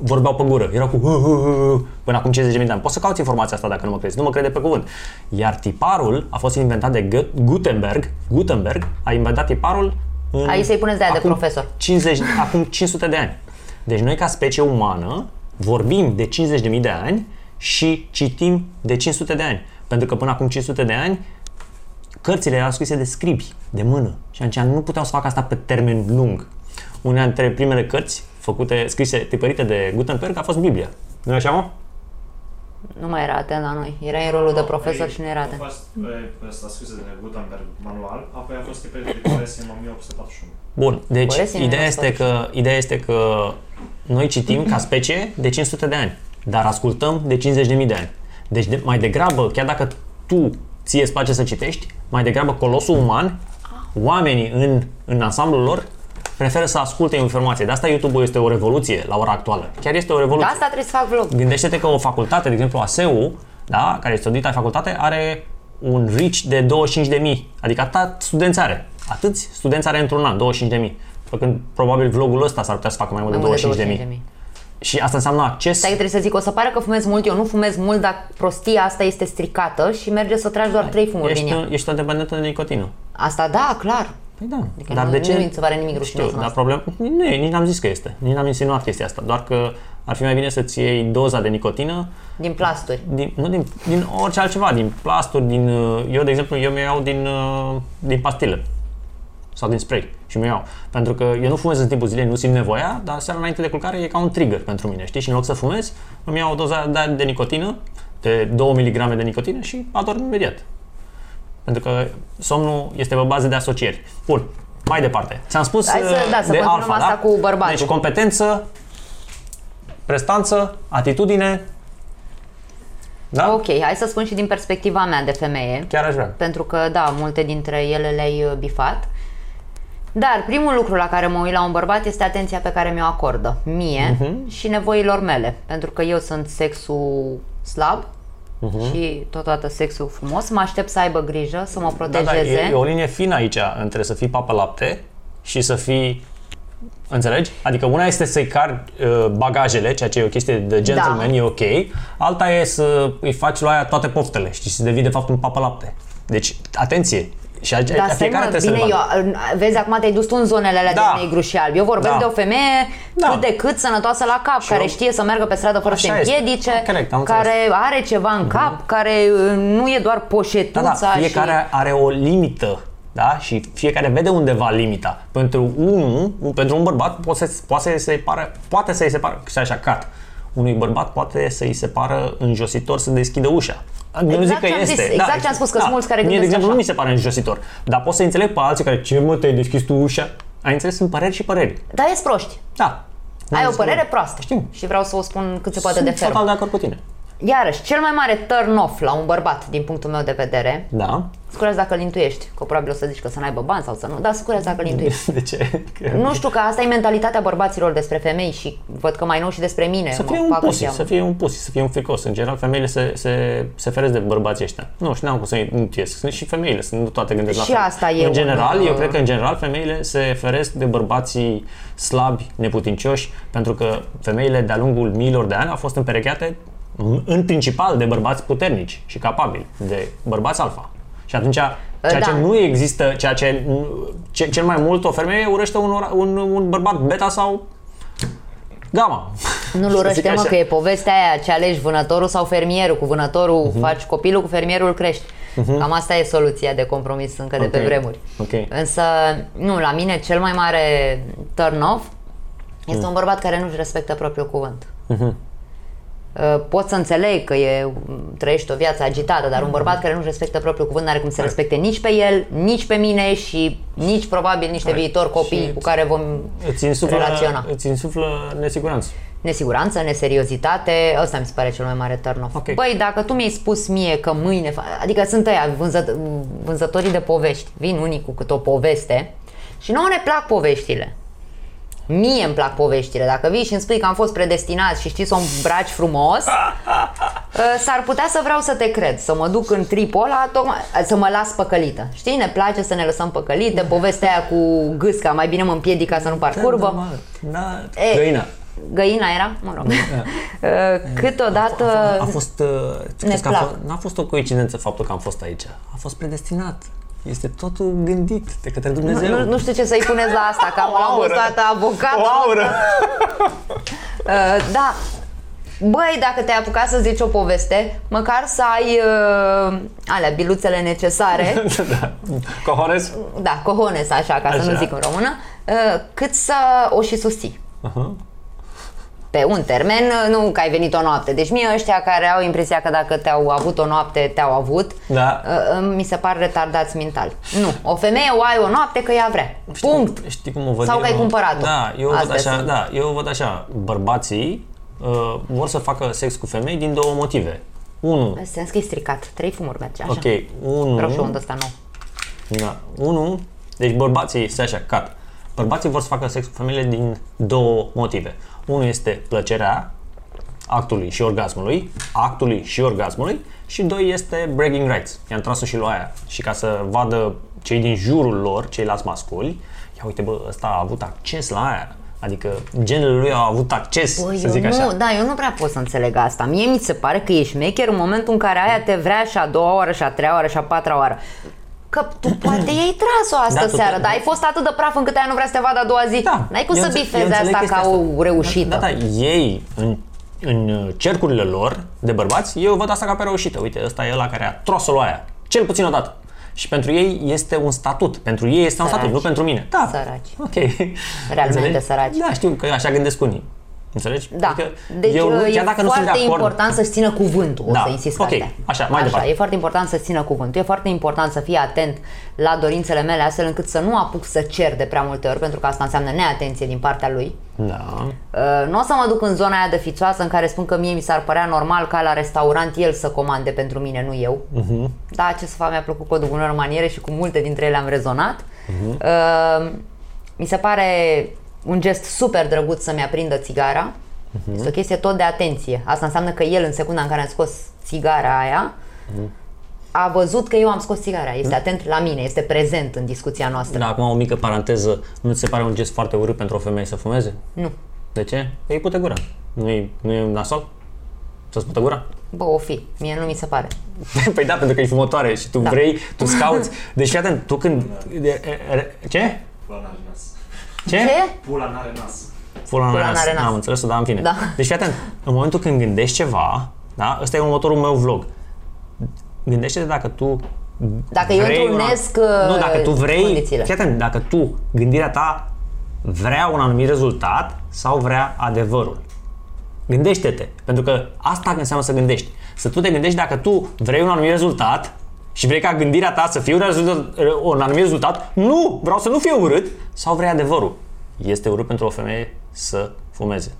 vorbeau pe gură. Erau cu "Hă, hă, hă, hă", până acum 50.000 de ani. Poți să cauți informația asta dacă nu mă crezi. Nu mă crede pe cuvânt. Iar tiparul a fost inventat de Gu- Gutenberg. Gutenberg a inventat tiparul în Aici să-i puneți de aia de acum profesor. 50, acum 500 de ani. Deci noi ca specie umană vorbim de 50.000 de ani și citim de 500 de ani. Pentru că până acum 500 de ani cărțile erau scrise de scribi, de mână. Și atunci nu puteau să facă asta pe termen lung. Una dintre primele cărți făcute, scrise, tipărite de Gutenberg a fost Biblia. Nu așa, mă? Nu mai era atent la noi. Era în rolul de profesor și nu era A atent. fost pe ăsta scrisă de Gutenberg manual, apoi a fost tipărit de Coresin în 1841. Bun, deci Coresin ideea era este, că, ideea este că noi citim ca specie de 500 de ani, dar ascultăm de 50.000 de ani. Deci de, mai degrabă, chiar dacă tu ție îți place să citești, mai degrabă colosul uman, oamenii în, în ansamblul lor, preferă să asculte informație. De asta YouTube-ul este o revoluție la ora actuală. Chiar este o De revoluție. asta trebuie să fac vlog. Gândește-te că o facultate, de exemplu ASEU, da, care este studită în facultate, are un reach de 25.000, adică atât studenți are. Atâți studenți are într-un an, 25.000. Făcând probabil vlogul ăsta s-ar putea să facă mai mult Mai de mult de 25.000. Și asta înseamnă acces. Stai că trebuie să zic, o să pară că fumez mult, eu nu fumez mult, dar prostia asta este stricată și merge să tragi doar trei fumuri din ea. Ești, ești o dependentă de nicotină. Asta da, clar. Păi da. Adică dar nu- de ce? nu mi se pare nimic rușinos Știu, în dar asta. problem... Nu e, nici n-am zis că este. Nici n-am insinuat chestia asta. Doar că ar fi mai bine să-ți iei doza de nicotină Din plasturi. din, nu din, din orice altceva, din plasturi, din, uh, eu de exemplu, eu mi iau din, uh, din pastile sau din spray și mi iau. Pentru că eu nu fumez în timpul zilei, nu simt nevoia, dar seara înainte de culcare e ca un trigger pentru mine, știi? Și în loc să fumez, îmi iau o doză de, de nicotină, de 2 mg de nicotină și adorm imediat. Pentru că somnul este pe bază de asocieri. Bun, mai departe. Ți-am spus Hai să- uh, da, să de continuăm alfa, asta da? cu bărbatul. Deci competență, prestanță, atitudine. Da? Ok, hai să spun și din perspectiva mea de femeie. Chiar aș vrea. pentru că, da, multe dintre ele le-ai uh, bifat. Dar primul lucru la care mă uit la un bărbat este atenția pe care mi-o acordă mie Mhm. și nevoilor mele. Pentru că eu sunt sexul slab și totodată sexul frumos, mă aștept să aibă grijă, să mă Da, protejeze. da, e, e o linie fină aici între să fii papă lapte și să fii Înțelegi? Adică una este să-i cari uh, bagajele, ceea ce e o chestie de gentleman, Da. e ok. Alta e să îi faci lui aia toate poftele, știi, și să devii de fapt un papă lapte. Deci, atenție! Și aici Dar stai fiecare mă, trebuie bine, să eu, vezi, acum te-ai dus tu în zonele alea Da. de negru și alb. Eu vorbesc Da. de o femeie Da. cât de cât sănătoasă la cap, care eu- știe să meargă pe stradă fără să se Așa este. împiedice, Ah, corect, am înțeles. Mhm. care are ceva în cap, care uh, nu e doar Da, poșetuța da, fiecare și... are o limită, da? Și fiecare vede undeva limita. Pentru unul, pentru un bărbat poate, să- poate să-i se pară, poate să-i se pară, și așa, cat. Unui bărbat poate să-i se pară înjositor să deschidă ușa. Nu Exact zic că ce am este. zis, exact ce am spus, că sunt mulți care Mie, de gândesc exemplu, așa. nu mi se pare înjositor. Dar pot să înțeleg pe alții care, ce mă, te-ai deschis tu ușa? Ai înțeles? Sunt păreri și păreri. Dar ești proști. Da. Ai N-am o zis că părere nu. proastă. Știu. Și vreau să o spun cât se poate de Sunt ferm. total de acord cu tine. Iarăși, cel mai mare turn off la un bărbat, din punctul meu de vedere, Da. scurează dacă îl intuiești, că probabil o să zici că să n-aibă bani sau să nu, dar scurează dacă îl intuiești. De ce? Că... Nu știu că asta e mentalitatea bărbaților despre femei și văd că mai nou și despre mine. Să mă fie un fac pussy, ăștia. să fie un pussy, să fie un fricos. În general, femeile se, se, se feresc de bărbații ăștia. Nu, și n-am cum să intuiesc. Sunt și femeile, sunt nu toate gândesc la Și fel. asta e În general, un, eu uh, cred că în general femeile se feresc de bărbații slabi, neputincioși, pentru că femeile de-a lungul miilor de ani au fost împerecheate în principal de bărbați puternici și capabili, de bărbați alfa. Și atunci, ceea Da. ce nu există, ceea ce, ce cel mai mult o femeie urăște un, ora- un, un bărbat beta sau Gama. Nu-l Să zic urăște, mă, așa. că e povestea aia ce alegi vânătorul sau fermierul. Cu vânătorul Mhm. faci copilul, cu fermierul îl crești. Cam asta e soluția de compromis încă de pe Ok. vremuri. Ok. Însă, nu, la mine cel mai mare turn off este Mm. un bărbat care nu-și respectă propriul cuvânt. Mhm. Uh, Pot să înțeleg că e, trăiești o viață agitată, Mhm. dar un bărbat care nu-și respectă propriul cuvânt nu are cum să respecte nici pe el, nici pe mine și nici probabil niște viitori copii Și cu care vom Îți insuflă, relaționa. îți insuflă nesiguranță. Nesiguranță, neseriositate, ăsta mi se pare cel mai mare turn off. Ok. Băi, dacă tu mi-ai spus mie că mâine, fa- adică sunt ăia vânză, vânzătorii de povești, vin unii cu câte o poveste și nouă ne plac poveștile. Mie îmi plac poveștile. Dacă vii și îmi spui că am fost predestinat și știi să o îmbraci frumos, ă, s-ar putea să vreau să te cred, să mă duc în tripul ăla, tocmai, să mă las păcălită. Știi, ne place să ne lăsăm păcălite, povestea aia cu gâsca, mai bine mă împiedic ca să nu parcurvă. Da, E, găina. Găina era? Mă rog. Uh, Câteodată... A fost, uh, crezi că a plac. fost, n-a fost o coincidență faptul că am fost aici. A fost predestinat. Este totul gândit de către Nu, Dumnezeu. nu, nu știu ce să-i puneți la asta, că am O aură. fost avocat. O aură! Uh, da. Băi, dacă te-ai apucat să zici o poveste, măcar să ai uh, alea, biluțele necesare, da. Cojones? da, cojones, așa, ca să Așa. nu zic în română, uh, cât să o și susții. Aha. Pe un termen, uh, nu că ai venit o noapte. Deci mie ăștia care au impresia că dacă te-au avut o noapte, te-au avut, Da. uh, uh, mi se par retardați mental. Nu, o femeie o ai o noapte că ea vrea. Știi Punct. Cum, știi cum o văd Sau eu? că ai cumpărat-o. Da, eu văd Astea așa, sunt. da, eu văd așa, bărbații uh, vor să facă sex cu femei din două motive. Unu, În sens că e stricat. Trei fumuri merge așa. ok, unu, Vreau și eu unde ăsta nou. Da. Unu, deci bărbații, stai așa, cat. Bărbații vor să facă sex cu femeile din două motive. Unul este plăcerea actului și orgasmului, actului și orgasmului și doi este bragging rights. I-am tras-o și lui aia. Și ca să vadă cei din jurul lor, ceilalți masculi, ia uite bă, ăsta a avut acces la aia. Adică genele lui au avut acces, Băi, să eu zic nu, așa. da, eu nu prea pot să înțeleg asta. Mie mi se pare că ești șmecher în momentul în care aia te vrea și a doua oară, și a treia oară, și a patra oară. Că tu poate i-ai tras-o astă Da, tu- seară, dar ai fost atât de praf încât aia nu vrea să te vadă a doua zi. N-ai cum eu să înțe- eu bifezi înțeleg asta chestia ca o reușită. Da, da, ei în, în cercurile lor de bărbați, eu văd asta ca pe reușită. Uite, ăsta e ăla care a tros-o lui aia. Cel puțin o dată. Și pentru ei este un statut. Pentru ei este un Săraci. statut, nu pentru mine. Da. Săraci. Ok. Realmente Înțelegi? săraci. Da, știu că așa gândesc unii. Înțelegi? Da. Adică Deci eu, e chiar dacă nu sunt foarte de acord, important să-și țină cuvântul, o Da. să insist pe Ok. astea. Așa, mai Așa, departe. e foarte important să-ți țină cuvântul. E foarte important să fii atent la dorințele mele, astfel încât să nu apuc să cer de prea multe ori, pentru că asta înseamnă neatenție din partea lui. Da. Uh, nu o să mă duc în zona aia de fițoasă în care spun că mie mi s-ar părea normal ca la restaurant el să comande pentru mine, nu eu. Mhm. Da, ce să fac, mi-a plăcut codul bunor maniere și cu multe dintre ele am rezonat. Mhm. Uh, mi se pare un gest super drăguț să-mi aprindă țigara Este o chestie tot de atenție. Asta înseamnă că el, în secunda în care am scos țigara aia, a văzut că eu am scos țigara. Este atent la mine, este prezent în discuția noastră. Da, acum o mică paranteză. Nu ți se pare un gest foarte urât pentru o femeie să fumeze? Nu. De ce? Că îi pute gura. Nu e, nu e nasol? Să-ți pute gura? Bă, o fi. Mie nu mi se pare. păi da, pentru că e fumătoare și tu Da. vrei, tu scauți. Deci fii atent, tu când... de- e- e- Ce? Pula n-are nas. Ce? Ce? Pula n-are nas. Pula Pula n-are nas. n-are nas. Am înțeles dar în fine. Da. Deci fii atent, în momentul când gândești ceva, da? Ăsta e următorul meu vlog. Gândește-te dacă tu Dacă eu vrei întrunesc, una... Nu, uh, dacă tu vrei, condițiile. fii atent, dacă tu, gândirea ta vrea un anumit rezultat sau vrea adevărul. Gândește-te, pentru că asta înseamnă să gândești. Să tu te gândești dacă tu vrei un anumit rezultat și vrei ca gândirea ta să fie un, rezultat, un anumit rezultat, nu, vreau să nu fie urât, sau vrei adevărul. Este urât pentru o femeie să fumeze.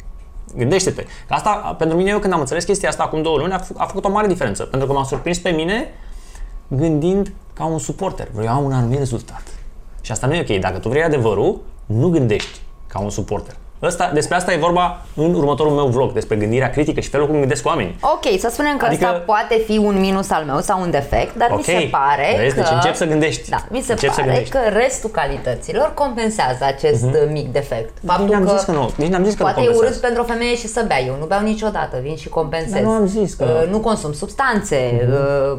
Gândește-te. Că asta, pentru mine, eu când am înțeles chestia asta acum două luni, a, fă- a făcut o mare diferență. Pentru că m-a surprins pe mine gândind ca un suporter. Vreau un anumit rezultat. Și asta nu e ok. Dacă tu vrei adevărul, nu gândești ca un suporter. Ăsta, despre asta e vorba în următorul meu vlog, despre gândirea critică și felul cum gândesc oamenii. Ok, să spunem că Adică- asta poate fi un minus al meu sau un defect, dar mi Ok, se pare vezi, că... deci încep să gândești. Da, mi se Încep să pare gândești. că restul calităților compensează acest uh mic defect. Nici n-am zis că nu, nici n-am zis că nu poate e urât compensează. pentru o femeie și să bea. Eu nu beau niciodată, vin și compensez. Dar nu am zis că- Mhm. Uh, nu consum substanțe. uh,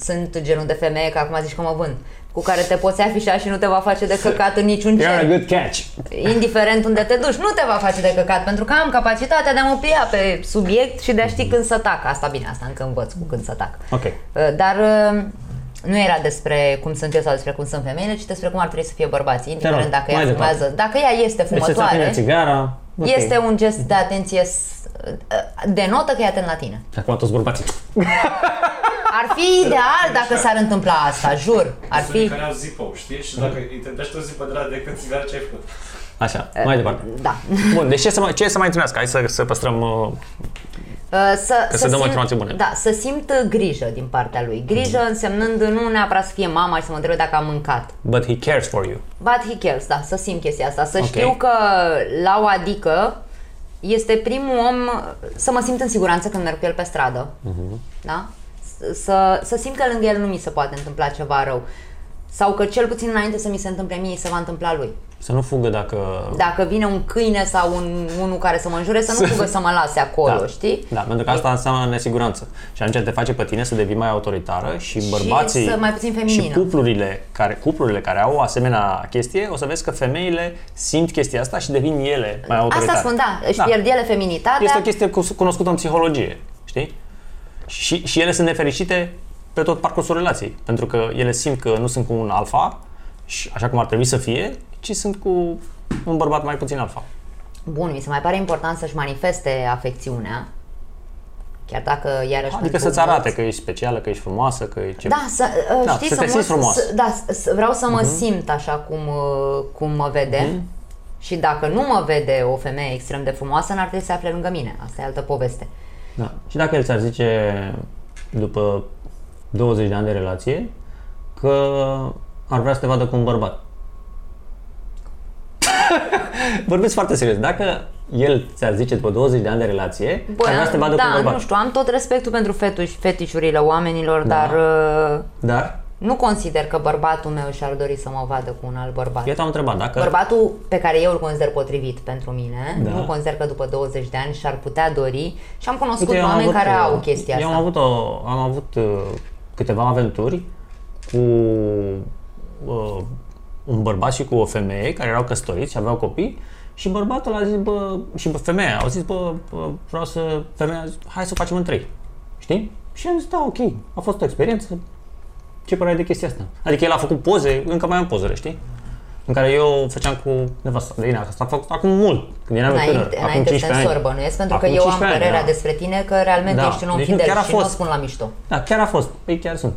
Sunt genul de femeie, că acum zici că mă vând, cu care te poți afișa și nu te va face de căcat în niciun You're a cer. good catch. Indiferent unde te duci, nu te va face de căcat, pentru că am capacitatea de a mă plia pe subiect și de a ști când să tac. Asta bine, asta încă învăț cu când să tac. Ok. Uh, Dar uh, nu era despre cum sunt eu sau despre cum sunt femeile, ci despre cum ar trebui să fie bărbații, indiferent rog, dacă ea mai departe. fumează. Dacă ea este Deci să-ți fumătoare, aprinde țigara. Ok. este un gest de atenție, s- uh, denotă că e atent la tine. Și acum toți bărbații. Ar fi ideal dacă s-ar întâmpla asta, jur. Ar Sunt unii fi... care au Zippo, știi? Și dacă îi tentești o zipă de la de când țigara ce ai făcut. Așa, mai departe. Da. Bun, deci ce să mai, ce să mai întâlnească? Hai să, să păstrăm... Uh, Uh, Să, Că să dăm simt- informații bune. Da, să simt uh, grijă din partea lui. Grijă însemnând nu neapărat să fie mama și să mă întrebe dacă am mâncat. but he cares for you. But he cares, da, să simt chestia asta. Să Ok. știu că la o adică este primul om să mă simt în siguranță când merg cu el pe stradă. Mhm. Da? S- Să, să simt că lângă el nu mi se poate întâmpla ceva rău. Sau că cel puțin înainte să mi se întâmple mie, se va întâmpla lui. Să nu fugă dacă... Dacă vine un câine sau un, unul care să mă înjure, să nu fugă să mă lase acolo, da. știi? Da, pentru că asta înseamnă nesiguranță. Și atunci te face pe tine să devii mai autoritară și bărbații să mai puțin feminină. și cuplurile care, cuplurile care au o asemenea chestie, o să vezi că femeile simt chestia asta și devin ele mai autoritare. Asta spun, da, își pierd ele feminitatea. Este o chestie cus- cunoscută în psihologie, știi? Și, și ele sunt nefericite pe tot parcursul relației, pentru că ele simt că nu sunt cu un alfa, și așa cum ar trebui să fie, ci sunt cu un bărbat mai puțin alfa. Bun, mi se mai pare important să-și manifeste afecțiunea. Chiar dacă iarăși... Adică pentru să-ți arate mulți- că ești specială, că ești frumoasă, că e ce... Da, să, uh, Da, știți, să te mă- simți frumos. Să, da, să, vreau să mă simt așa cum, uh, cum mă vede. Mhm. Și dacă nu mă vede o femeie extrem de frumoasă, n-ar trebui să se afle lângă mine. Asta e altă poveste. Da. Și dacă el ți-ar zice, după 20 de ani de relație, că ar vrea să te vadă cu un bărbat. Vorbesc foarte serios. Dacă el ți-ar zice după 20 de ani de relație, că ar vrea să te vadă da, cu un bărbat. nu știu, am tot respectul pentru fetuș, fetișurile oamenilor, Da. dar uh, Dar, nu consider că bărbatul meu și-ar dori să mă vadă cu un alt bărbat. eu te-am întrebat dacă... Bărbatul pe care eu îl consider potrivit pentru mine, Da. nu consider că după 20 de ani și-ar putea dori și am cunoscut Uite, eu am oameni avut, care uh, au chestia eu asta. am avut, o, am avut uh, câteva aventuri cu uh, un bărbat și cu o femeie care erau căsătoriți și aveau copii și bărbatul a zis, bă, și bă, femeia au zis, bă, bă, vreau să, femeia a zis, hai să o facem în trei. Știi? Și am zis, da, ok, a fost o experiență. Ce părere ai de chestia asta? Adică el a făcut poze, încă mai am pozele, știi? În care eu făceam cu nevasta de Ina. Asta a făcut acum mult, când eram Înainte, tânăr, acum înainte să 15 te ani. însor bănuiesc, pentru Acum că eu am 15 ani, părerea da. despre tine că realmente Da. ești un om Deci nu, fidel chiar a și nu o fost. spun la mișto. Da, chiar a fost. Păi chiar sunt.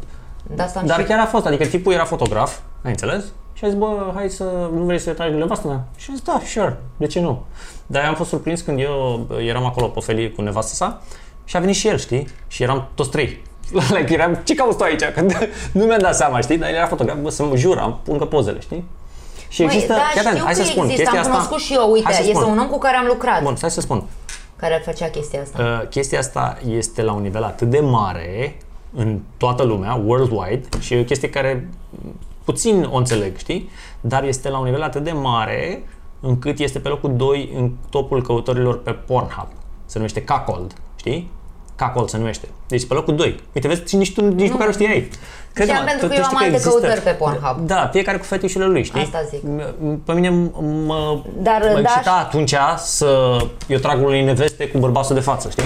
De asta am Dar și... chiar a fost, adică tipul era fotograf, ai înțeles? Și a zis, bă, hai să, nu vrei să tragi de nevastă mea? Și am zis, da, sure, de ce nu? Dar eu am fost surprins când eu eram acolo pe felie cu nevastă sa și a venit și el, știi? Și eram toți trei. like, eram, ce cauți tu aici? Că nu mi-am dat seama, știi? Dar el era fotograf, bă, să mă jur, am încă pozele, știi? Și Măi, există, da, fii atent, știu hai că să spun, există, chestia am asta... cunoscut și eu, uite, Hai să este spun. un om cu care am lucrat. Bun, hai să spun. care făcea chestia asta. Uh, chestia asta este la un nivel atât de mare în toată lumea, worldwide, și e o chestie care puțin o înțeleg, știi? Dar este la un nivel atât de mare încât este pe locul 2 în topul căutărilor pe Pornhub. Se numește Cuckold, știi? Cuckold se numește. Deci pe locul 2. Uite, vezi, și nici tu nici măcar nu știai. Crede-mă, Știam pentru tu- că tu eu am știi alte există- căutări pe Pornhub. Da, fiecare cu fetișurile lui, știi? Asta zic. M- Pe mine m- mă, Dar, mă da, excita atunci să eu trag unei neveste cu bărbatul de față, știi?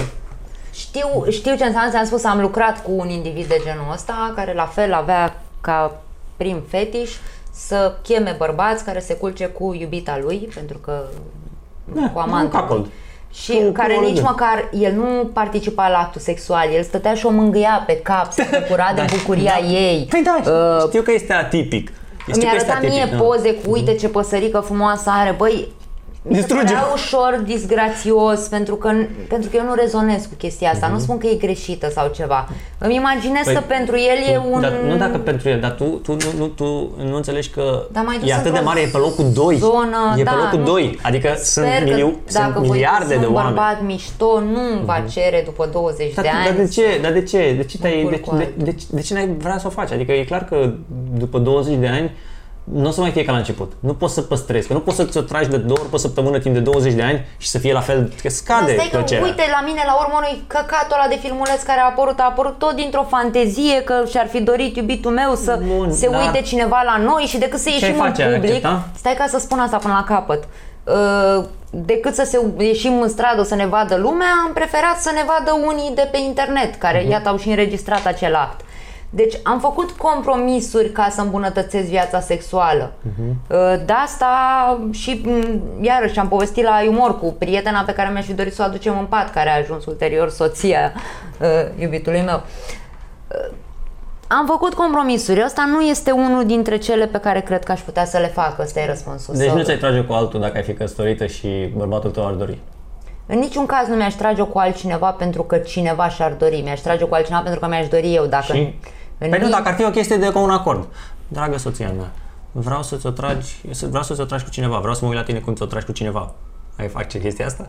Știu, știu ce înseamnă, ți-am spus, am lucrat cu un individ de genul ăsta, care la fel avea ca prim fetiș să cheme bărbați care se culce cu iubita lui, pentru că Da, cu amantul un cuckold. lui. Și Cu- cu care o nici legă. măcar, el nu participa la actul sexual, el stătea și o mângâia pe cap, se bucura de bucuria ei. Păi da, Uh, știu că este atipic. Știu mi-a că este arătat mie atipic, da. poze cu uite ce păsărică frumoasă are, băi, mi se Distruge. părea ușor disgrațios pentru că, pentru că eu nu rezonez cu chestia asta, nu spun că e greșită sau ceva. Îmi imaginez Mhm. Păi, că pentru el e Tu- un... Dar, nu dacă pentru el, dar tu, tu, nu, nu, tu nu înțelegi că Dar mai dus e atât de într-o mare, e pe locul 2. zonă, e da, pe locul nu- 2. Adică sunt, Sper că miliu, sunt dacă voi miliarde găsi de un oameni. Mhm. bărbat mișto, nu va cere după 20 Dar, de tu- ani. dar de ce? Dar de ce? De ce, te-ai, Mă de, culc cu de, altul. de, de, de ce n-ai vrea să o faci? Adică e clar că după 20 de ani nu o să mai fie ca la început. Nu poți să păstrezi, că nu poți să ți-o tragi de două ori pe săptămână timp de 20 de ani și să fie la fel, că Dar scade stai că, plăcerea. uite, la mine, la urmă, noi căcatul ăla de filmuleț care a apărut, a apărut tot dintr-o fantezie că și-ar fi dorit iubitul meu să Bun, se dar- uite cineva la noi și decât să Ce ieșim ai în face? Ai public, accepta? stai ca să spun asta până la capăt, uh, decât să se ieșim în stradă să ne vadă lumea, am preferat să ne vadă unii de pe internet, care Mhm. iată au și înregistrat acel act. Deci am făcut compromisuri ca să îmbunătățesc viața sexuală. Mhm. Uh, De asta și m, iarăși am povestit la umor cu prietena pe care mi-aș fi dorit să o aducem în pat, care a ajuns ulterior soția uh, iubitului meu. Uh, Am făcut compromisuri. Ăsta nu este unul dintre cele pe care cred că aș putea să le fac. Ăsta e răspunsul. Deci Să- nu ți-ai trage cu altul dacă ai fi căsătorită și bărbatul tău ar dori. În niciun caz nu mi-aș trage cu altcineva pentru că cineva și-ar dori. Mi-aș trage cu altcineva pentru că mi-aș dori eu. Dacă Și? În Păi nu, nici- dacă ar fi o chestie de comun acord. Dragă soția mea, vreau să-ți o tragi, vreau să-ți o tragi cu cineva, vreau să mă uit la tine cum ți-o tragi cu cineva. Ai face chestia asta?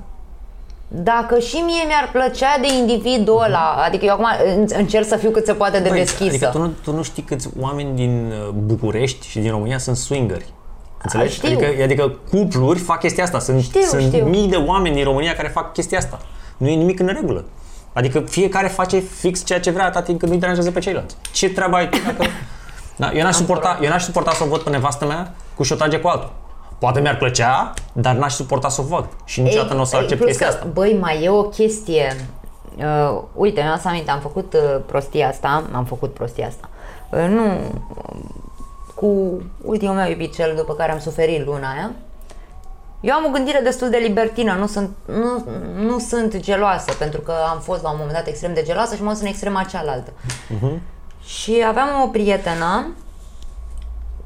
Dacă și mie mi-ar plăcea de individul ăla, adică eu acum în- încerc să fiu cât se poate de Băi, deschisă. Adică tu nu, tu nu știi câți oameni din uh, București și din România sunt swingeri. Înțelegi? știu. Adică, adică cupluri fac chestia asta. Sunt, Știu, sunt știu. mii de oameni din România care fac chestia asta. Nu e nimic în regulă. Adică fiecare face fix ceea ce vrea atât timp cât nu-i deranjează pe ceilalți. Ce treabă ai tu dacă... Da, eu, n-aș suporta, eu n-aș suporta să o văd pe nevastă mea cu și o trage cu altul. Poate mi-ar plăcea, dar n-aș suporta să o văd. Și niciodată nu o să Ei, accept plus chestia că, asta. Băi, mai e o chestie. Uh, uite, mi-am să aminte, am făcut uh, prostia asta, am făcut prostia asta. Uh, nu, cu ultimul meu iubit, cel după care am suferit luna aia. Eu am o gândire destul de libertină, nu sunt, nu, nu sunt geloasă, pentru că am fost la un moment dat extrem de geloasă și mă sunt în extrema cealaltă. Mhm. Și aveam o prietenă,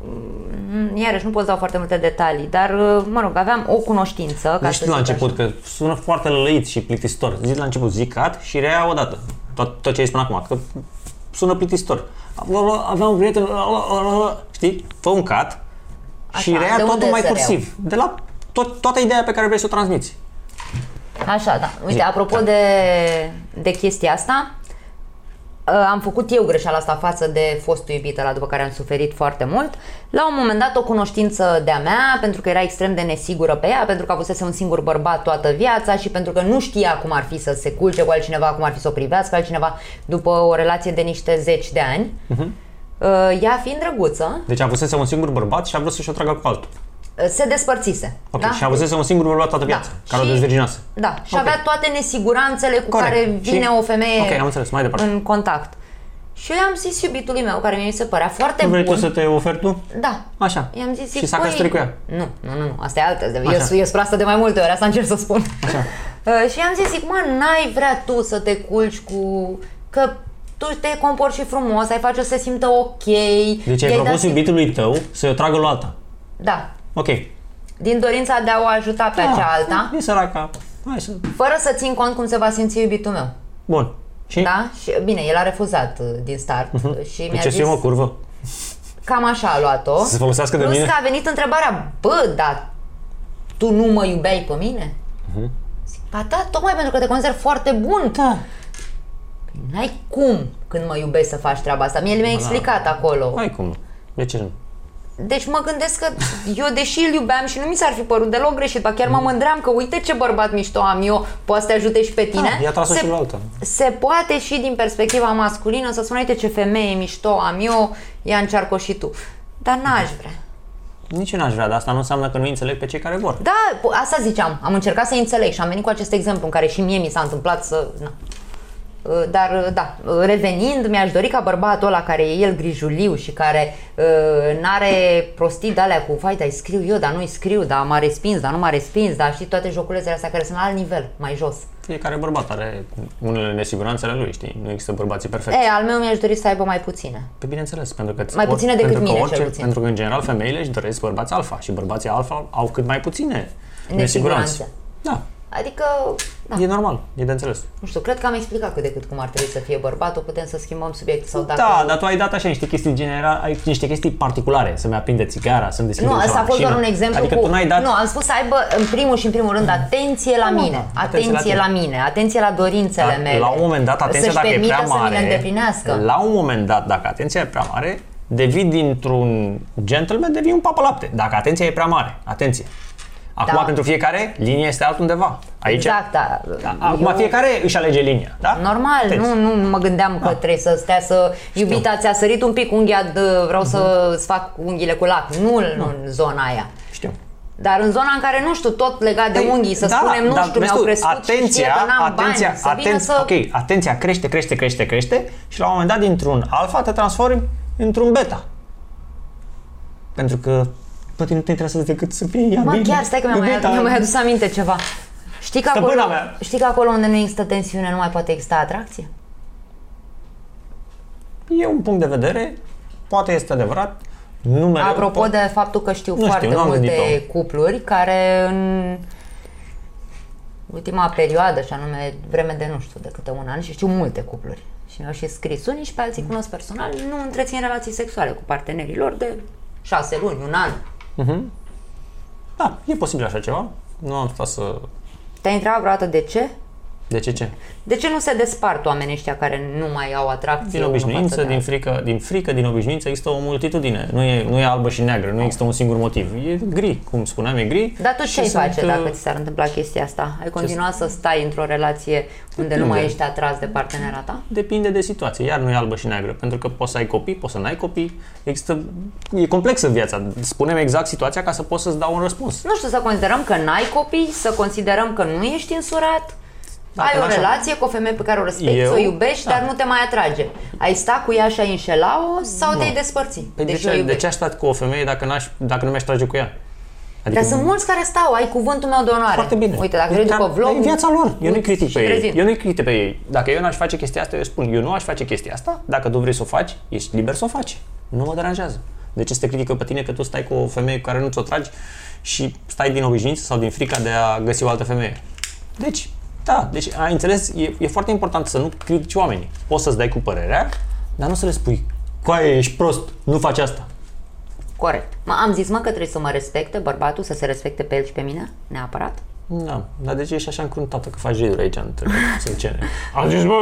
mm, iarăși nu pot să dau foarte multe detalii, dar, uh, mă rog, aveam o cunoștință. Ca Nu să știu la zic așa. început, că sună foarte lăit și plictisitor. Zic la început, zic cat și rea odată. Tot, tot ce ai spus acum, că sună plictisitor. Aveam un prieten, știi? Fă un cat și Așa, rea de totul unde mai să reau? cursiv. De la tot, toată ideea pe care vrei să o transmiți. Așa, da. Uite, Zi. apropo de, de chestia asta, uh, am făcut eu greșeala asta față de fostul iubit ăla după care am suferit foarte mult. La un moment dat o cunoștință de-a mea, pentru că era extrem de nesigură pe ea, pentru că avusese un singur bărbat toată viața și pentru că nu știa cum ar fi să se culce cu altcineva, cum ar fi să o privească altcineva după o relație de niște zeci de ani. Uh, Ea fiind drăguță, Deci avusese un singur bărbat și a vrut să-și o tragă cu altul. Uh, se despărțise. Ok, da? și avusese un singur bărbat toată viața, care o Și- dezvirginase. Da, și Ok. avea toate nesiguranțele cu Corect. care vine Și- o femeie Ok, am înțeles, mai departe. în contact. Și eu i-am zis iubitului meu, care mi se părea foarte Nu vrei bun. tu să te oferi tu? Da. Așa. I-am zis, și zic, s-a "Păi, căsătorit cu ea. Nu, nu, nu, nu, asta e altă. Eu, Așa. sunt- eu sunt proastă de mai multe ori, asta încerc să spun. Așa. Uh, și i-am zis, zic, mă, n-ai vrea tu să te culci cu... Că tu te comporți și frumos, ai face să se simtă ok. Deci ai i-ai propus dat- iubitului tău să-i o tragă lui alta. Da. Ok. Din dorința de a o ajuta pe Da, cealaltă, E săraca. Hai să... fără să țin cont cum se va simți iubitul meu. Bun. Și? Da? Și bine, el a refuzat uh, din start și mi-a Ce zis... să eu mă curvă? Cam așa a luat-o. Să se folosească de Plus mine? că a venit întrebarea, bă, dar tu nu mă iubeai pe mine? Zic, ba da, tocmai pentru că te consider foarte bun. Da. N-ai cum când mă iubești să faci treaba asta. Mie mi-a explicat acolo. Ai cum nu. De ce nu? Deci mă gândesc că eu, deși îl iubeam și nu mi s-ar fi părut deloc greșit, ba chiar mă mândream că uite ce bărbat mișto am eu, poate să te ajute și pe tine. Da, i-a tras-o se, și la alta. se poate și din perspectiva masculină să spun, uite ce femeie mișto am eu, ia încearcă și tu. Dar n-aș vrea. Nici eu n-aș vrea, dar asta nu înseamnă că nu înțeleg pe cei care vor. Da, po- asta ziceam. Am încercat să înțeleg și am venit cu acest exemplu în care și mie mi s-a întâmplat să... Na. Uh, Dar, uh, da, uh, revenind, mi-aș dori ca bărbatul ăla care e el grijuliu și care uh, n-are prostii de alea cu vai, dar îi scriu eu, dar nu îi scriu, dar m-a respins, dar nu m-a respins, dar știi toate joculezele astea care sunt la alt nivel, mai jos. Fiecare bărbat are unele nesiguranțele lui, știi? Nu există bărbații perfecți. E, al meu mi-aș dori să aibă mai puține. Pe bineînțeles, pentru că Mai puține decât pentru că mine, orice, cel puțin. Pentru că în general femeile își doresc bărbați alfa și bărbații alfa au cât mai puține nesiguranțe. Nesiguranțe. Da, Adică, da, e normal, e de înțeles. nu știu, cred că am explicat cât de cât cum ar trebui să fie bărbatul, putem să schimbăm subiectul sau dacă... Da, dar tu ai dat așa niște chestii generale, ai niște chestii particulare, să-mi aprinde țigara, să-mi deschide Nu, ușa asta a la fost doar un mașină. exemplu Adică cu... tu n-ai dat... Nu, am spus să aibă în primul și în primul rând atenție la Da, mine, da, atenție, atenție la la, mine, atenție la dorințele Dar mele. La un moment dat, atenția să-și dacă e permită prea să mi le mare, îndeplinească. la un moment dat, dacă atenția e prea mare, devii dintr-un gentleman, devii un papă lapte. Dacă atenția e prea mare, atenție. Acum, Da. pentru fiecare, linia este altundeva. Aici, Exact, da. Da, Acum Eu- fiecare își alege linia, da? Normal, Atenție. nu, nu mă gândeam că trebuie să stea să... Iubita, ți-a sărit un pic unghia, de, vreau să-ți fac unghiile cu lac. Nu, nu în zona aia. Știu. Dar în zona în care, nu știu, tot legat de Păi, unghii, să da, spunem, nu dar știu, vezi mi-au tu, crescut și știe că n-am atenția, bani, să vină atenția, să... ok, atenția crește, crește, crește, crește și la un moment dat dintr-un alfa te transformi într-un beta. Pentru că pe tine nu te interesează decât să fie ea Mă, bine. chiar, stai că mi-am mai, Iubita. mi-am mai adus aminte ceva. Știi că, Stăpâna acolo, mea. știi că acolo unde nu există tensiune nu mai poate exista atracție? E un punct de vedere, poate este adevărat, nu mereu. Apropo po- de faptul că știu Nu știu, foarte nu am multe gândit-o. cupluri care în ultima perioadă, și anume vreme de nu știu de câte un an, și știu multe cupluri și mi-au și scris unii și pe alții cunosc personal, nu întrețin relații sexuale cu partenerii lor de șase luni, un an. Da, e posibil așa ceva. Nu am stat să... Te-ai întrebat vreodată de ce? De ce ce? De ce nu se despart oamenii ăștia care nu mai au atracție? Din unul obișnuință, față de din frică, din frică, din obișnuință există o multitudine. Nu e, nu e albă și neagră, nu există un singur motiv. E gri, cum spuneam, e gri. Dar tu și ce ai sunt, face uh, dacă ți s-ar întâmpla chestia asta? Ai continua să stai într-o relație unde nu mai Depinde. ești atras de partenera ta? Depinde de situație, iar nu e albă și neagră, pentru că poți să ai copii, poți să n-ai copii, există, e complexă viața. Spunem exact situația ca să poți să-ți dau un răspuns. Nu știu, să considerăm că n-ai copii, să considerăm că nu ești însurat, Dacă ai o n-așa- relație cu o femeie pe care o respecti, Eu? o iubești, Da. dar nu te mai atrage. Ai sta cu ea și ai înșela-o sau Nu. te-ai despărți? Păi Deci de, o ce, de iubești. ce aș sta cu o femeie dacă, n-aș, dacă nu mi-aș trage cu ea? Adică Dar sunt mulți care stau, ai cuvântul meu de onoare. Foarte bine. Uite, dacă E vrei treaba- după vlog... E viața lor. Eu nu-i critic și pe ei. prezint. Eu nu-i critic pe ei. Dacă eu n-aș face chestia asta, eu spun, eu nu aș face chestia asta. Dacă tu vrei să o faci, ești liber să o faci. Nu mă deranjează. De ce să te critică pe tine că tu stai cu o femeie cu care nu ți-o tragi și stai din obișnuință sau din frica de a găsi o altă femeie? Deci, da, deci ai înțeles, e, e foarte important să nu critici oamenii. Poți să-ți dai cu părerea, dar nu să le spui, coaie, ești prost, nu faci asta. Corect. Mă, am zis, mă, că trebuie să mă respecte bărbatul, să se respecte pe el și pe mine, neapărat. Da, dar de ce ești așa încruntată că faci jiduri aici între sâncene? Am zis, mă,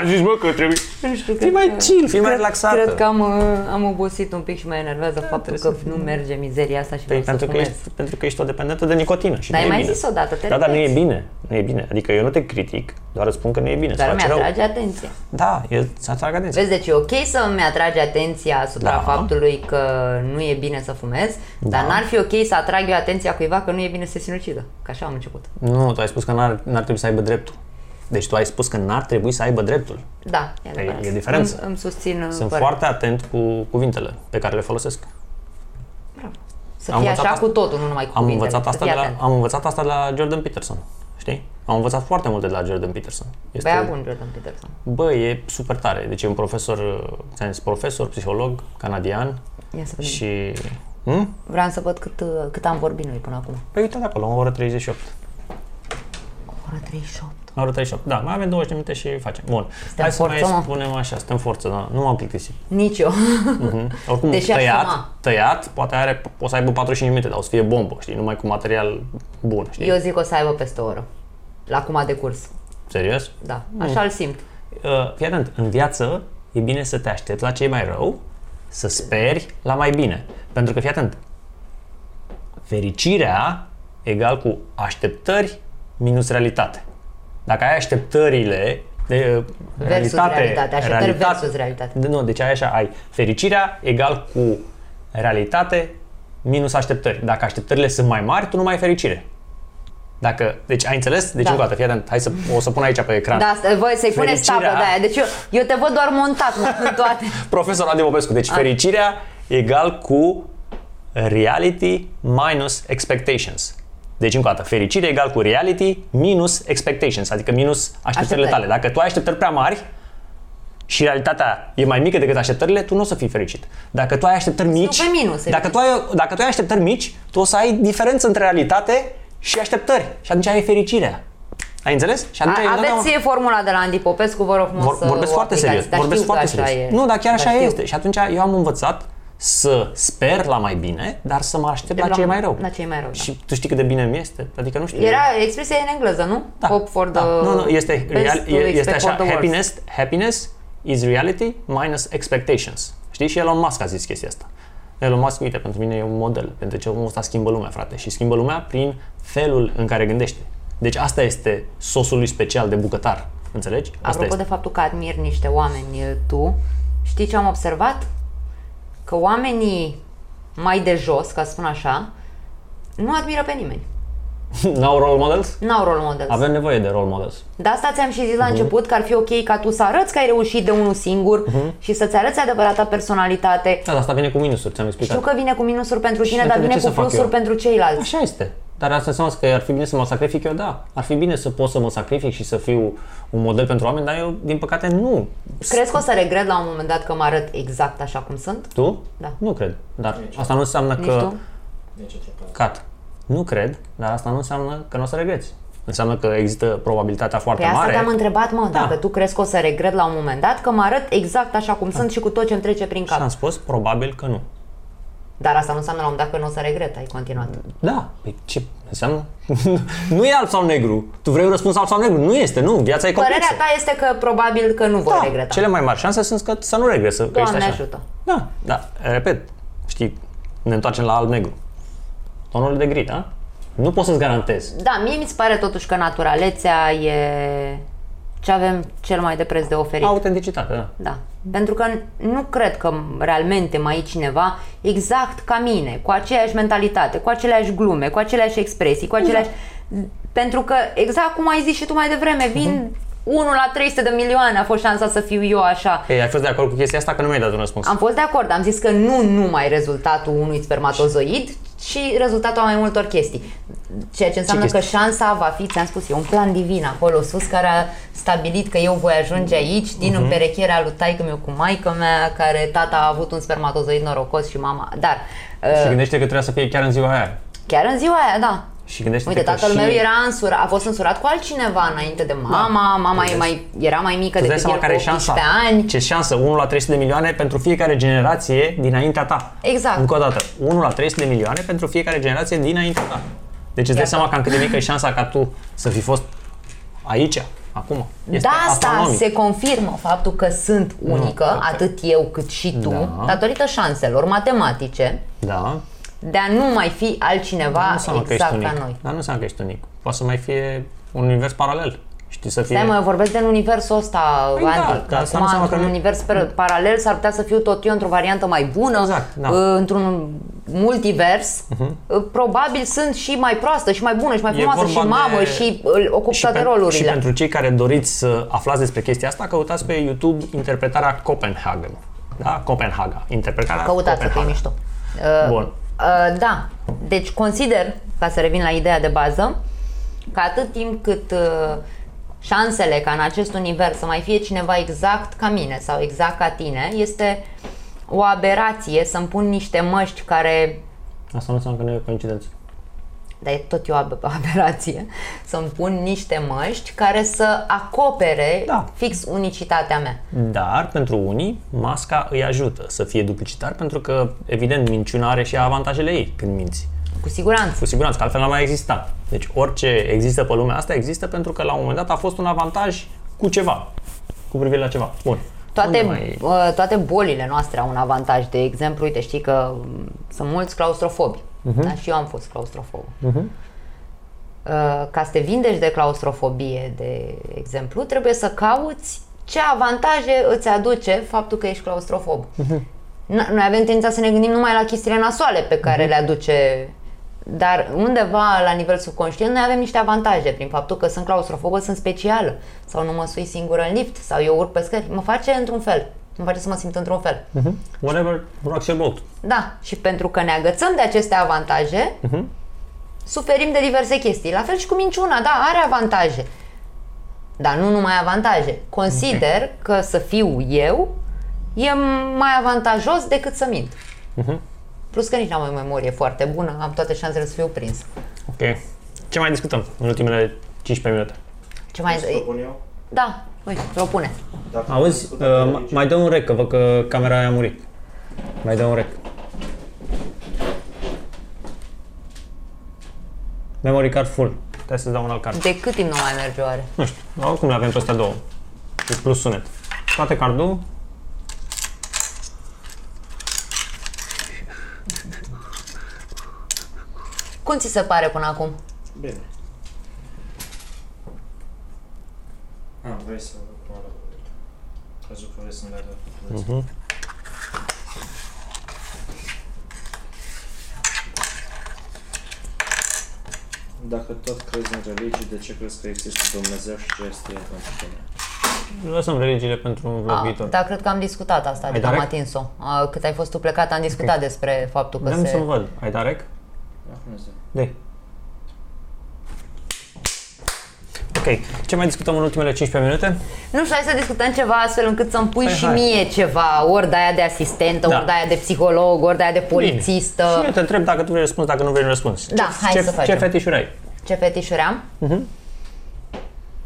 am zis, mă, că trebuie... Nu știu, Fii mai chill, fii mai relaxată. Cred că am, uh, am obosit un pic și mă enervează faptul că nu merge mizeria asta și Păi, vreau să pentru, că fumez. ești, pentru că ești o dependentă de nicotină și Dar nu ai e mai bine. zis odată, te Da, dar nu e repeți. bine, nu e bine. Adică eu nu te critic, doar îți spun că nu e bine, Dar să îmi faci rău. atrage atenția. Da, e să atrag atenția. Vezi, deci e ok să-mi atrage atenția asupra Da. faptului că nu e bine să fumez, dar Da. n-ar fi ok să atrag eu atenția cuiva că nu e bine să se sinucidă. Că așa am început. Nu, tu ai spus că n-ar, n-ar trebui să aibă dreptul. Deci tu ai spus că n-ar trebui să aibă dreptul. Da, e adevărat. e diferență. Îmi, îmi susțin uh, Sunt părerea. foarte atent cu cuvintele pe care le folosesc. Să am fie învățat așa asta- cu totul, nu numai cu Am cuvintele. învățat, să asta fii de la, atent. am învățat asta de la Jordan Peterson. Știi? Am învățat foarte multe de la Jordan Peterson. Este, Băia bun, Jordan Peterson. Bă, e super tare. Deci e un profesor, ți-am zis, profesor, psiholog, canadian Ia să vedem. și... Hm? Vreau să văd cât, uh, cât am vorbit noi până acum. Păi uite de acolo, o oră 38. O oră 38. O oră 38. Da, mai avem 20 de minute și facem. Bun. Suntem Hai să forță, mai mă. spunem așa, suntem forță, da. Nu m-am plictisit. Nici eu. Mhm. Oricum, Deși aș tăiat, fuma. tăiat, poate are, poate să aibă 45 minute, dar o să fie bombă, știi? Numai cu material bun, știi? Eu zic că o să aibă peste o oră. la cum a decurs. Serios? Da, așa îl simt. Uh, fii atent, în viață e bine să te aștepți la ce e mai rău, să speri la mai bine. Pentru că, fii atent, fericirea egal cu așteptări minus realitate. Dacă ai așteptările de uh, realitate, realitate, așteptări versus realitate. De- Nu, deci ai așa, ai fericirea egal cu realitate minus așteptări. Dacă așteptările sunt mai mari, tu nu mai ai fericire. Dacă, deci ai înțeles? Deci Da. încă o dată, fii atent, hai să, o să pun aici pe ecran. Da, asta, voi să-i puneți Fericirea- tabă de aia. Deci eu, eu te văd doar montat mă, în toate. Profesor Adi Popescu. Deci fericirea egal cu reality minus expectations. Deci încă o dată, fericire egal cu reality minus expectations, adică minus așteptările Așteptări. tale. Dacă tu ai așteptări prea mari și realitatea e mai mică decât așteptările, tu nu o să fii fericit. Dacă tu ai așteptări mici, pe minus, dacă tu, ai, dacă tu ai așteptări mici, tu o să ai diferență între realitate și așteptări și atunci ai fericirea. Ai înțeles? Și atunci ai A, întotdeauna- aveți formula de la Andy Popescu, vă rog frumos vor, să vorbesc o foarte aplicați. serios. Dar vorbesc știu că foarte așa serios. E. Nu, dar chiar așa știu. este. Și atunci eu am învățat să sper la mai bine, dar să mă aștept la ce e mai rău. La ce e mai rău, da. Și tu știi cât de bine mi este? Adică nu știu. Era expresia în engleză, nu? da, Hope for da. the Nu, nu, este, best, real, to e- este expect for așa, the worst. happiness, happiness is reality minus expectations. Știi? Și Elon Musk a zis chestia asta. Elon Musk, uite, pentru mine e un model, pentru ce omul ăsta schimbă lumea, frate. Și schimbă lumea prin felul în care gândește. Deci asta este sosul lui special de bucătar. Înțelegi? Asta Apropo este. de faptul că admir niște oameni e, tu, știi ce am observat? Că oamenii mai de jos, ca să spun așa, nu admiră pe nimeni. N-au role models? N-au role models. Avem nevoie de role models. De asta ți-am și zis la Mhm. început că ar fi ok ca tu să arăți că ai reușit de unul singur și să-ți arăți adevărata personalitate. Da, dar asta vine cu minusuri, ți-am explicat. Știu că vine cu minusuri pentru tine, Și dar atunci vine ce cu să fac plusuri eu? pentru ceilalți. Așa este. Dar asta înseamnă că ar fi bine să mă sacrific eu, da. Ar fi bine să pot să mă sacrific și să fiu un model pentru oameni, dar eu, din păcate, nu. Crezi că o să regret la un moment dat că mă arăt exact așa cum sunt? Tu? Da. Nu cred. Dar asta nu înseamnă Nici că... tu? Nici o trăpare. Cat. Nu cred, dar asta nu înseamnă că nu o să regreți. Înseamnă că există probabilitatea foarte Pe asta mare. te-am întrebat, mă, Da. dacă tu crezi că o să regret la un moment dat că mă arăt exact așa cum sunt și cu tot ce îmi trece prin Și am cap. spus, probabil că nu. Dar asta nu înseamnă la un moment dat că nu o să regret, ai continuat. Da. Păi ce înseamnă? nu e alb sau negru. Tu vrei un răspuns alb sau negru? Nu este, nu. Viața e complexă. Părerea ta este că probabil că nu vor da, regreta. cele mai mari șanse sunt că să nu regreți, să că ești Doamne așa. ajută. Da, da, repet, știi, ne întoarcem la alb-negru. Tonul de gri, da? Nu pot să-ți garantez. Da, mie mi se pare totuși că naturalețea e ce avem cel mai de preț de oferit. Autenticitate, da. Da. Pentru că nu cred că realmente mai e cineva exact ca mine, cu aceeași mentalitate, cu aceleași glume, cu aceleași expresii, cu aceleași... Pentru că, exact cum ai zis și tu mai devreme, vin 1 la 300 de milioane a fost șansa să fiu eu așa. Ei, ai fost de acord cu chestia asta că nu mi-ai dat un răspuns. Am fost de acord, am zis că nu numai rezultatul unui spermatozoid, ci rezultatul a mai multor chestii. Ceea ce înseamnă că chestii? șansa va fi, ți-am spus, e un plan divin acolo sus care a stabilit că eu voi ajunge aici din Mhm. împerecherea lui taică meu cu maică mea, care tata a avut un spermatozoid norocos și mama. Dar Și uh, gândește că trebuia să fie chiar în ziua aia. chiar în ziua aia, da. Și gândește Uite, că tatăl și... meu era însurat, a fost însurat cu altcineva înainte de mama, mama e mai, era mai mică Tu dai decât seama el care e cu șansa? 18 ani. Ce șansă? 1 la 300 de milioane pentru fiecare generație dinaintea ta. Exact. Încă o dată. 1 la 300 de milioane pentru fiecare generație dinaintea ta. Deci îți dai Iată. seama cam cât de mică e șansa ca tu să fi fost aici, acum. Este de asta astronomic. se confirmă faptul că sunt unică, că- atât eu cât și tu, Da. datorită șanselor matematice Da. De a nu mai fi altcineva nu înseamnă că exact ești ca unic. noi. Dar nu înseamnă că ești unic. Poate să mai fie un univers paralel. Știi, să fie... Stai mă, eu vorbesc de universul ăsta, Păi da, Andy. dar asta Acum, înseamnă că într-un nu- univers per- paralel s-ar putea să fiu tot eu într-o variantă mai bună, Exact, da. uh, într-un multivers, uh, probabil sunt și mai proastă, și mai bună, și mai E frumoasă, și vorba mamă, de- și uh, ocup și, toate pen- rolurile. și pentru cei care doriți să aflați despre chestia asta, căutați pe YouTube interpretarea Copenhagen. Da? Copenhaga. Interpretarea Căutați că e Copenhaga. mișto. Uh, Bun. Uh, da, deci consider, ca să revin la ideea de bază, că atât timp cât uh, șansele ca în acest univers să mai fie cineva exact ca mine sau exact ca tine, este o aberație să-mi pun niște măști care Asta nu înseamnă că nu e o coincidență. Dar e tot e o ab- aberație, să-mi pun niște măști care să acopere Da. fix unicitatea mea. Dar, pentru unii, masca îi ajută să fie duplicitar, pentru că, evident, minciuna are și avantajele ei când minți. Cu siguranță. Cu siguranță, că altfel n-ar mai exista. Deci orice există pe lumea asta există pentru că la un moment dat a fost un avantaj cu ceva. Cu privire la ceva. Bun. Toate, Unde mai- uh, toate bolile noastre au un avantaj. De exemplu, uite, știi că mm, sunt mulți claustrofobi. Mhm. Da? Și eu am fost claustrofob. Uh, ca să te vindești de claustrofobie, de exemplu, trebuie să cauți ce avantaje îți aduce faptul că ești claustrofob. Mhm. N- Noi avem tendința să ne gândim numai la chestiile nasoale pe care Mhm. le aduce dar undeva la nivel subconștient noi avem niște avantaje prin faptul că sunt claustrofobă, sunt specială sau nu mă sui singură în lift sau eu urc pe scări. Mă face într-un fel. Mă face să mă simt într-un fel. Mhm. Whatever rocks your boat. Da, și pentru că ne agățăm de aceste avantaje, suferim de diverse chestii. La fel și cu minciuna, da, are avantaje. Dar nu numai avantaje. Consider că să fiu eu e mai avantajos decât să mint. Plus că nici n-am o memorie foarte bună, am toate șansele să fiu prins. Ok. Ce mai discutăm în ultimele 15 minute? Ce mai... Să propun eu? Da, uite, propune. Dacă Auzi, discutăm uh, de ma- religie. mai dă un rec, că văd că camera aia a murit. Mai dă un rec. Memory card full. Trebuie să-ți dau un alt card. De cât timp nu mai merge oare? Nu știu, oricum le avem pe astea două. Cu plus sunet. Toate cardul. Cum ți se pare până acum? Bine. Ah, vrei să mă arăt. Crezut că vrei să-mi dai de Mhm. Dacă tot crezi în religii, de ce crezi că există Dumnezeu și ce este El pentru tine? Lăsăm religiile pentru un vlog A, viitor. da, cred că am discutat asta, adică dat am rec? atins-o. A, Cât ai fost tu plecat, am discutat despre faptul că Vreau se... să-l văd. Ai dat rec? Acum îți dau. De. Ok, ce mai discutăm în ultimele 15 minute? Nu știu, hai să discutăm ceva astfel încât să-mi pui Păi și hai. mie ceva, ori de aia de asistentă, Da. ori de aia de psiholog, ori de aia de Bine. polițistă. Și eu te întreb dacă tu vrei răspuns, dacă nu vrei răspuns. Da, ce, hai ce, să facem. Ce fetișuri ai? Ce fetișuri am? Mhm.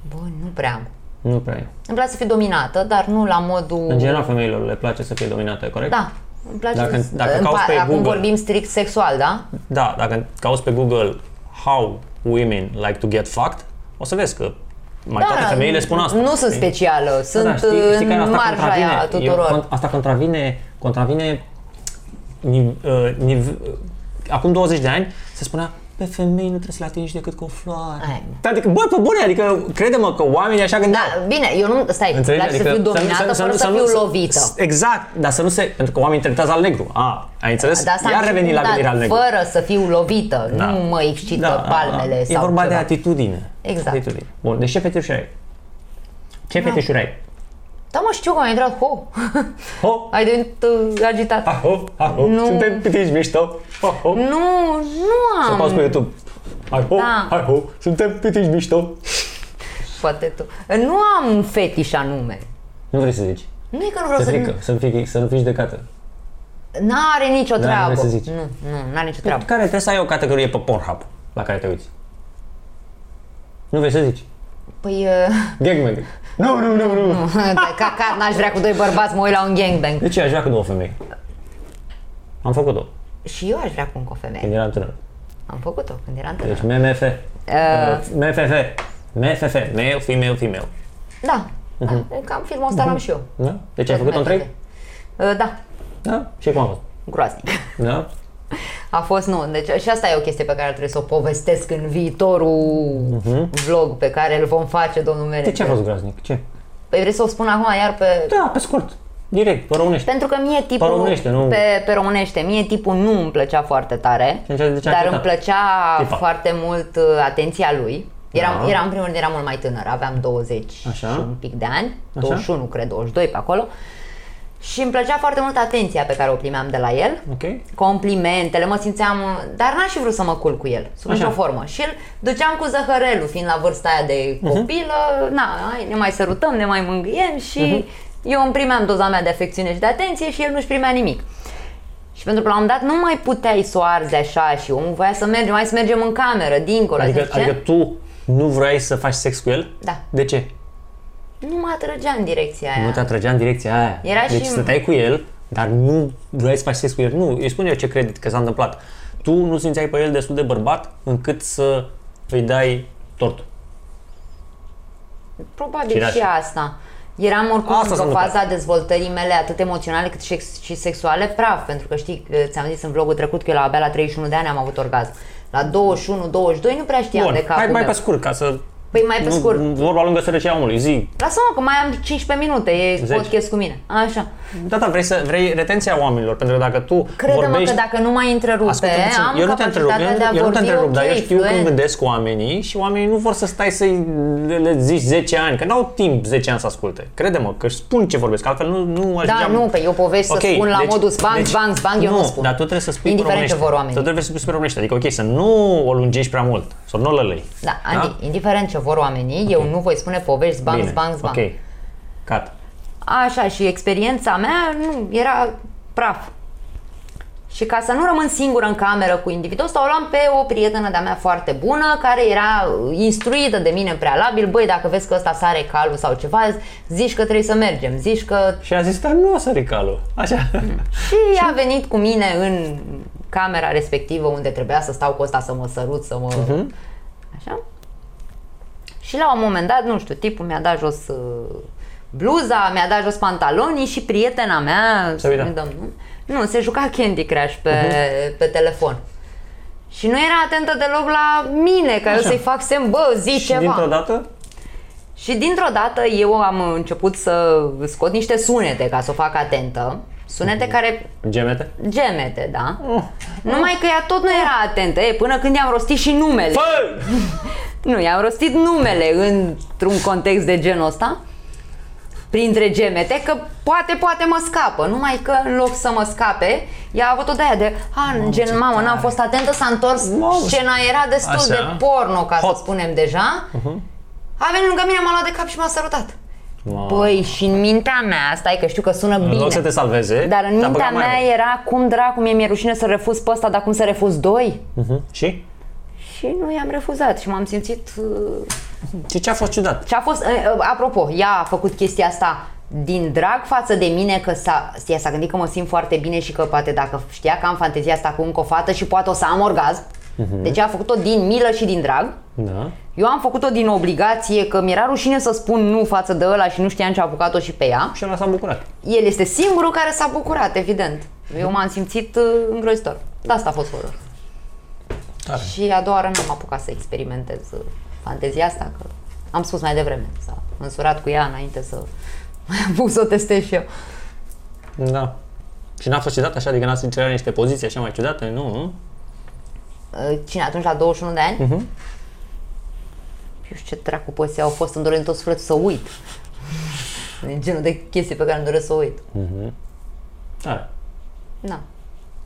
Bă, nu prea am. Nu prea ai. Îmi place să fiu dominată, dar nu la modul... În general, femeilor le place să fie dominate, corect? Da, îmi place Dacă- să... dacă Îmi cauți pa- pe Acum Google- vorbim strict sexual, da? Da, dacă cauți pe Google how women like to get fucked, o să vezi că mai toate femeile spun asta. Da, Nu sunt știi? specială, sunt Da, știi, știi care în asta marja contravine, aia eu- tuturor. con- asta contravine, contravine niv, uh, niv, uh, acum 20 de ani se spunea pe femei nu trebuie să le atingi decât cu o floare. Ai. Adică, bă, pe bune, adică crede-mă că oamenii așa gândeau. Da, bine, eu nu, stai, îmi Înțelegi? place să fiu dominată fără să, fiu lovită. Exact, dar să nu se... Pentru că oamenii interpretează al negru. A, ai înțeles? Dar asta Iar am reveni la dat, gândirea al negru. Fără să fiu lovită, Da. nu mă excită palmele E sau vorba ceva. de atitudine. Exact. Atitudine. Bun, deci ce fetișuri ai? Ce Da. fetișuri ai? Da, mă, știu că am intrat, ho, Ho, ai devenit uh, agitat. ha, ho, ha, ho. Nu. Suntem pitici mișto. Ho, ho. Nu, nu Să am. pauzi pe YouTube. Hai ho, Da. hai ho, suntem pitici mișto. Poate tu. Nu am un fetiș anume. Nu vrei să zici. Nu e că nu vreau Te să... frică, să nu fii, să nu fiți judecată. N-are nicio Da, nu treabă. vrei să zici. Nu, nu, n-are nicio treabă. Care trebuie să ai o categorie pe Pornhub la care te uiți. Nu vrei să zici. Păi, uh, Gangbang. Nu, nu, nu, nu. ca cat n-aș vrea cu doi bărbați mă uit la un gangbang. De ce aș vrea cu două femei? Am făcut-o Și eu aș vrea cu încă o femeie. când eram tânăr. Am făcut-o când eram tânăr. Deci MMF. Uh, MFF. MFF. Male, female, female. da, da, cam filmul ăsta l-am și eu. Da? Deci ai făcut-o în trei? Uh, Da, Da? Și cum a fost? groaznic. Da? A fost, nu, deci și asta e o chestie pe care trebuie să o povestesc în viitorul vlog pe care îl vom face, domnul De manager. ce a fost groaznic? Ce? Păi vrei să o spun acum iar pe... Da, pe scurt. Direct, pe românește. Pentru că mie tipul... Pe românește, nu- Pe, pe românește. Mie tipul nu îmi plăcea foarte tare, Și atunci de ce ai dar plecat? îmi plăcea Tipa. foarte mult uh, atenția lui. Eram, Da. eram în primul rând, eram mult mai tânăr, aveam 20 Așa. și un pic de ani, Așa. 21, cred, 22 pe acolo. Și îmi plăcea foarte mult atenția pe care o primeam de la el. Ok? complimentele, mă simțeam, dar n-aș fi vrut să mă culc cu el, sub Așa. nicio formă. Și îl duceam cu zăhărelul, fiind la vârsta aia de Mhm. copilă, na, hai, ne mai sărutăm, ne mai mângâiem și Mhm. eu îmi primeam doza mea de afecțiune și de atenție și el nu-și primea nimic. Și pentru că la un dat nu mai puteai să o arzi așa și omul voia să mergem, mai să mergem în cameră, dincolo, Adică, adică, adică tu nu vrei să faci sex cu el? Da. De ce? Nu mă atrăgea în direcția aia. Nu te atrăgea în direcția aia. Era deci și- stăteai cu el, dar nu vrei să faci sex cu el. Nu, îi spun eu ce cred că s-a întâmplat. tu nu simțeai pe el destul de bărbat încât să îi dai tortul. Probabil Cireaș. și asta. Eram oricum Asta s-a într-o întâmplat. fază a dezvoltării mele atât emoționale cât și, și sexuale praf, pentru că știi, ți-am zis în vlogul trecut că eu la abia la 31 de ani am avut orgasm. La 21, 22 nu prea știam Bun, de capul hai mai meu. pe scurt, ca să... Păi mai pe nu, scurt. Vorba lungă sărăcia omului, zi. Lasă-mă că mai am 15 minute, e Zece. podcast cu mine. Așa. Da, da, vrei, să, vrei retenția oamenilor, pentru că dacă tu Crede-mă vorbești... că dacă nu mai întrerupe, Ascultă puțin, am eu nu te întrerup, capacitatea eu, de a eu nu te vorbi întrerup, ok, dar eu știu cum fluent. gândesc oamenii și oamenii nu vor să stai să-i le zici 10 ani, că n-au timp 10 ani să asculte. Crede-mă, că își spun ce vorbesc, că altfel nu, nu Da, ajungeam... nu, pe eu povești Ok, să spun la deci- modul sbang, deci- sbang, sbang, eu nu spun. dar tu trebuie să spui Indiferent pe ce românește. vor oamenii. Tu trebuie să spui pe românește, adică ok, să nu o lungești prea mult, să nu o lălăi. Da, Andy, indiferent ce vor oamenii, eu nu voi spune povești, zbang, Bine, zbang, zbang. ok, cat. Așa, și experiența mea nu, era praf. Și ca să nu rămân singură în cameră cu individul ăsta, o luam pe o prietenă de-a mea foarte bună, care era instruită de mine în prealabil, băi, dacă vezi că ăsta sare calul sau ceva, zici că trebuie să mergem, zici că... Și a zis, dar nu o să calul. Așa. Și a venit cu mine în camera respectivă unde trebuia să stau cu ăsta să mă sărut, să mă... Așa? Și la un moment dat, nu știu, tipul mi-a dat jos uh, bluza, mi-a dat jos pantalonii și prietena mea, să uita. nu dăm, nu? nu, se juca Candy Crush pe, pe telefon. Și nu era atentă deloc la mine, ca eu Așa. să-i fac semn, bă, zi Și ceva. dintr-o dată, Și dintr-o dată eu am început să scot niște sunete ca să o fac atentă. Sunete Mhm. care gemete. gemete, da? Numai că ea tot nu era atentă, e, până când i-am rostit și numele. Fă! Nu, i-am rostit numele într-un context de genul ăsta, printre gemete, că poate, poate mă scapă. Numai că în loc să mă scape, ea a avut o de aia de, a, gen, mamă, n-am fost atentă, s-a întors, Mamă, scena era destul așa. de porno, ca Hot. să spunem deja. A venit lângă mine, m-a luat de cap și m-a sărutat. Mamă. Băi, și în mintea mea, stai că știu că sună În bine. loc să te salveze, Dar în te-a mintea băgat mai mea rău. era cum dracu mie mi-e rușine să refuz pe ăsta, dar cum să refuz doi? Mhm. Și? Și nu i-am refuzat și m-am simțit... uh, Și ce a fost ciudat? Și a fost, uh, uh, apropo, ea a făcut chestia asta din drag față de mine că s-a, ea s-a gândit că mă simt foarte bine și că poate dacă știa că am fantezia asta cu încă o fată și poate o să am orgasm. Deci a făcut-o din milă și din drag. Da. Eu am făcut-o din obligație, că mi-era rușine să spun nu față de ăla și nu știam ce a apucat-o și pe ea. Și ăla s-a bucurat. El este singurul care s-a bucurat, evident. Eu m-am simțit uh, îngrozitor. De asta a fost horror. Tare. Și a doua oară n-am apucat să experimentez uh, fantezia asta, că am spus mai devreme, s-a însurat cu ea înainte să mai am pus să o testez și eu. Da. Și n-a fost ciudat așa, adică n-a simțit niște poziții așa mai ciudate, nu? nu? Uh, Cine atunci la 21 de ani? Mhm. Eu știu ce dracu poziții au fost, îmi doresc tot sufletul să uit. E genul de chestii pe care îmi doresc să uit. Tare. Da.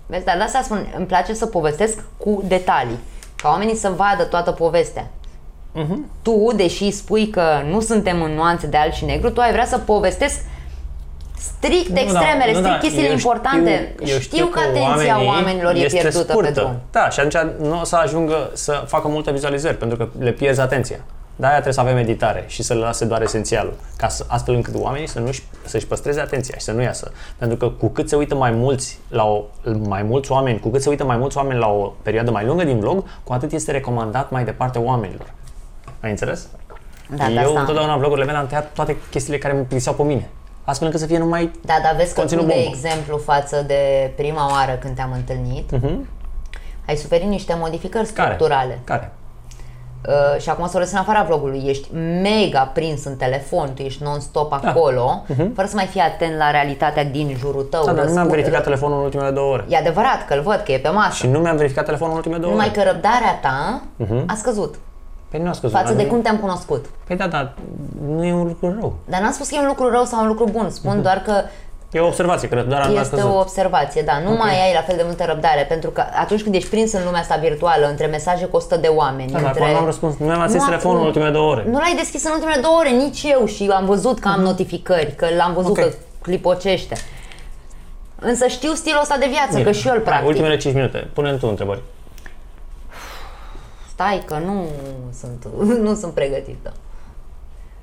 Vezi, dar de asta spun, îmi place să povestesc cu detalii. Ca oamenii să vadă toată povestea. Tu, deși spui că nu suntem în nuanțe de alb și negru, tu ai vrea să povestesc strict Nu, extremele, da, nu, strict da, chestiile eu importante. Știu, eu știu că atenția oamenii oamenilor e este pierdută scurtă. pe drum. Da, și atunci nu o să ajungă să facă multe vizualizări, pentru că le pierzi atenția. De-aia trebuie să avem meditare și să le lase doar esențialul, ca să, astfel încât oamenii să nu-și, să-și păstreze atenția și să nu iasă. Pentru că cu cât se uită mai mulți la o, mai mulți oameni, cu cât se uită mai mulți oameni la o perioadă mai lungă din vlog, cu atât este recomandat mai departe oamenilor. Ai înțeles? Da, de Eu asta. întotdeauna în vlogurile mele am tăiat toate chestiile care mă plictiseau pe mine. Astfel încât să fie numai Da, dar vezi că tu, Conținut de bombă. exemplu, față de prima oară când te-am întâlnit, ai suferit niște modificări Mhm. care. structurale. Care? Uh, și acum să vorbesc în afara vlogului, ești mega prins în telefon, tu ești non-stop acolo, fără să mai fii atent la realitatea din jurul tău. Da, dar nu mi-am Răspu- verificat telefonul în ultimele două ore. E adevărat că îl văd, că e pe masă. Și nu mi-am verificat telefonul în ultimele două Numai ore. că răbdarea ta a scăzut Păi nu a scăzut. față dar de nu- cum te-am cunoscut. Păi da, dar nu e un lucru rău. Dar n-am spus că e un lucru rău sau un lucru bun, spun doar că E o observație, că doar am este scăzut. o observație, da, nu mai ai la fel de multă răbdare, pentru că atunci când ești prins în lumea asta virtuală, între mesaje cu 100 de oameni, Da, dar între... acum n-am răspuns. Nu mi-am atins Nu telefonul în acum. ultimele două ore. Nu l-ai deschis în ultimele două ore, nici eu și am văzut că am notificări, că l-am văzut Ok. că clipocește. Însă știu stilul ăsta de viață, Bine. că și eu îl Hai, practic. Ultimele 5 minute. Pune-mi tu întrebări. Stai că nu sunt, nu sunt pregătită.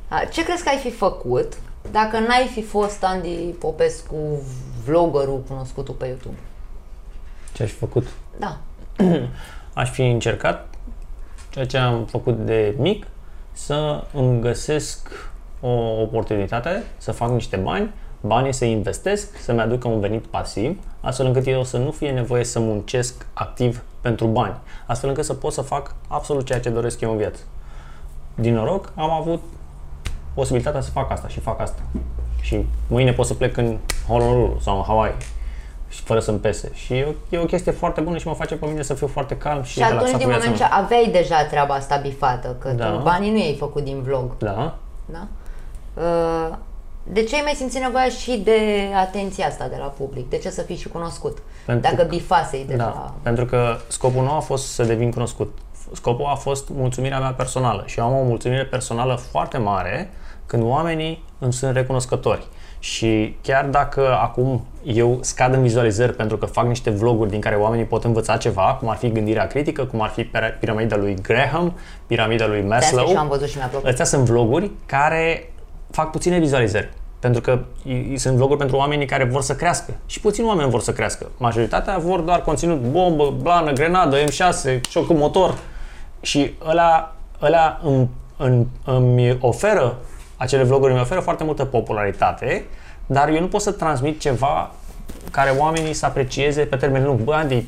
A, Ce crezi că ai fi făcut dacă n-ai fi fost Andy Popescu, vloggerul cunoscutul pe YouTube? Ce ai fi făcut? Da. aș fi încercat ceea ce am făcut de mic, să îmi găsesc o oportunitate, să fac niște bani, banii să investesc, să-mi aducă un venit pasiv, astfel încât eu să nu fie nevoie să muncesc activ pentru bani, astfel încât să pot să fac absolut ceea ce doresc eu în viață. Din noroc, am avut posibilitatea să fac asta și fac asta. Și mâine pot să plec în Honolulu sau în Hawaii și fără să-mi pese. Și e o, e o chestie foarte bună și mă face pe mine să fiu foarte calm și, Și atunci, relaxat din cu viața moment ce mea. aveai deja treaba asta bifată, că Da. tu banii nu i-ai făcut din vlog, Da, da? Uh, De ce ai mai simțit nevoia și de atenția asta de la public? De ce să fii și cunoscut? Pentru Dacă că- bifasei deja... Da, pentru că scopul nu a fost să devin cunoscut. Scopul a fost mulțumirea mea personală și eu am o mulțumire personală foarte mare când oamenii îmi sunt recunoscători. Și chiar dacă acum eu scad în vizualizări pentru că fac niște vloguri din care oamenii pot învăța ceva, cum ar fi gândirea critică, cum ar fi pira- piramida lui Graham, piramida lui De asta Maslow, și am văzut și mi-a plăcut. Astea sunt vloguri care fac puține vizualizări. Pentru că i- i- sunt vloguri pentru oamenii care vor să crească. Și puțini oameni vor să crească. Majoritatea vor doar conținut bombă, blană, grenadă, M6, șoc cu motor. Și ăla, ăla îmi, îmi, îmi oferă, acele vloguri îmi oferă foarte multă popularitate, dar eu nu pot să transmit ceva care oamenii să aprecieze pe termen lung. Bă, Andy,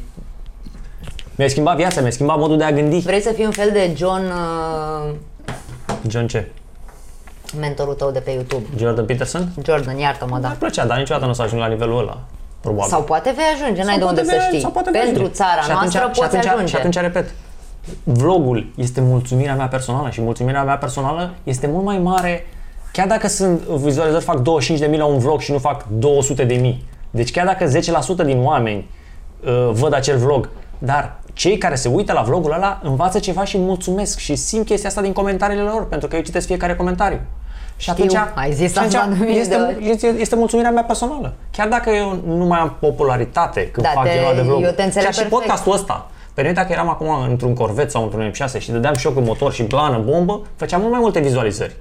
mi-a schimbat viața, mi-a schimbat modul de a gândi. Vrei să fii un fel de John, uh, John ce? Mentorul tău de pe YouTube? Jordan Peterson? Jordan, iartă-mă, Mi-ar da. plăcea, dar niciodată nu o să ajung la nivelul ăla. Probabil. Sau poate vei ajunge, n-ai Sau de unde poate să vei- știi. sau poate vei Pentru ajunge. țara Și atunci- noastră și poți atunci, ajunge. Și atunci, repet, vlogul este mulțumirea mea personală și mulțumirea mea personală este mult mai mare chiar dacă sunt vizualizări fac 25.000 la un vlog și nu fac 200.000. Deci chiar dacă 10% din oameni uh, văd acel vlog, dar cei care se uită la vlogul ăla învață ceva și mulțumesc și simt chestia asta din comentariile lor, pentru că eu citesc fiecare comentariu. Și atunci, ai zis și atunci asta de mii de este, ori. este, este mulțumirea mea personală. Chiar dacă eu nu mai am popularitate când Da, fac te- genul de vlog. eu te înțeleg Chiar și perfect. podcastul ăsta. Pe noi dacă eram acum într-un corvet sau într-un M6 și dădeam șoc în motor și blană, bombă, făceam mult mai multe vizualizări.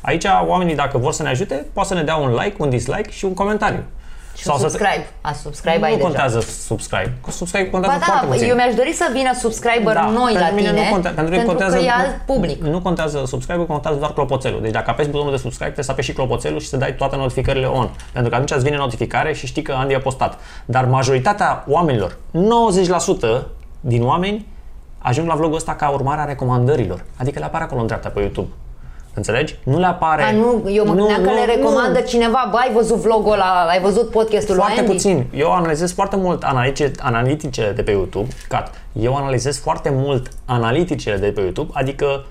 Aici oamenii dacă vor să ne ajute, poate să ne dea un like, un dislike și un comentariu. Și un subscribe. A, subscribe ai nu deja. contează subscribe. Cu subscribe contează Ba foarte da, puțin. eu mi-aș dori să vină subscriber noi la pentru mine tine, nu contează, pentru, mine pentru contează, că e alt public. Nu contează subscribe, contează doar clopoțelul. Deci dacă apeși butonul de subscribe, trebuie să apeși și clopoțelul și să dai toate notificările on. Pentru că atunci îți vine notificare și știi că Andy a postat. Dar majoritatea oamenilor, 90% din oameni, ajung la vlogul ăsta ca urmare a recomandărilor. Adică le apare acolo în dreapta pe YouTube. Înțelegi? Nu le apare... A, nu, eu mă gândeam că le recomandă cineva, bă, ai văzut vlogul ăla, ai văzut podcastul lui Foarte Andy? puțin. Eu analizez foarte mult analitice, analitice de pe YouTube. Cat. Eu analizez foarte mult analiticele de pe YouTube, adică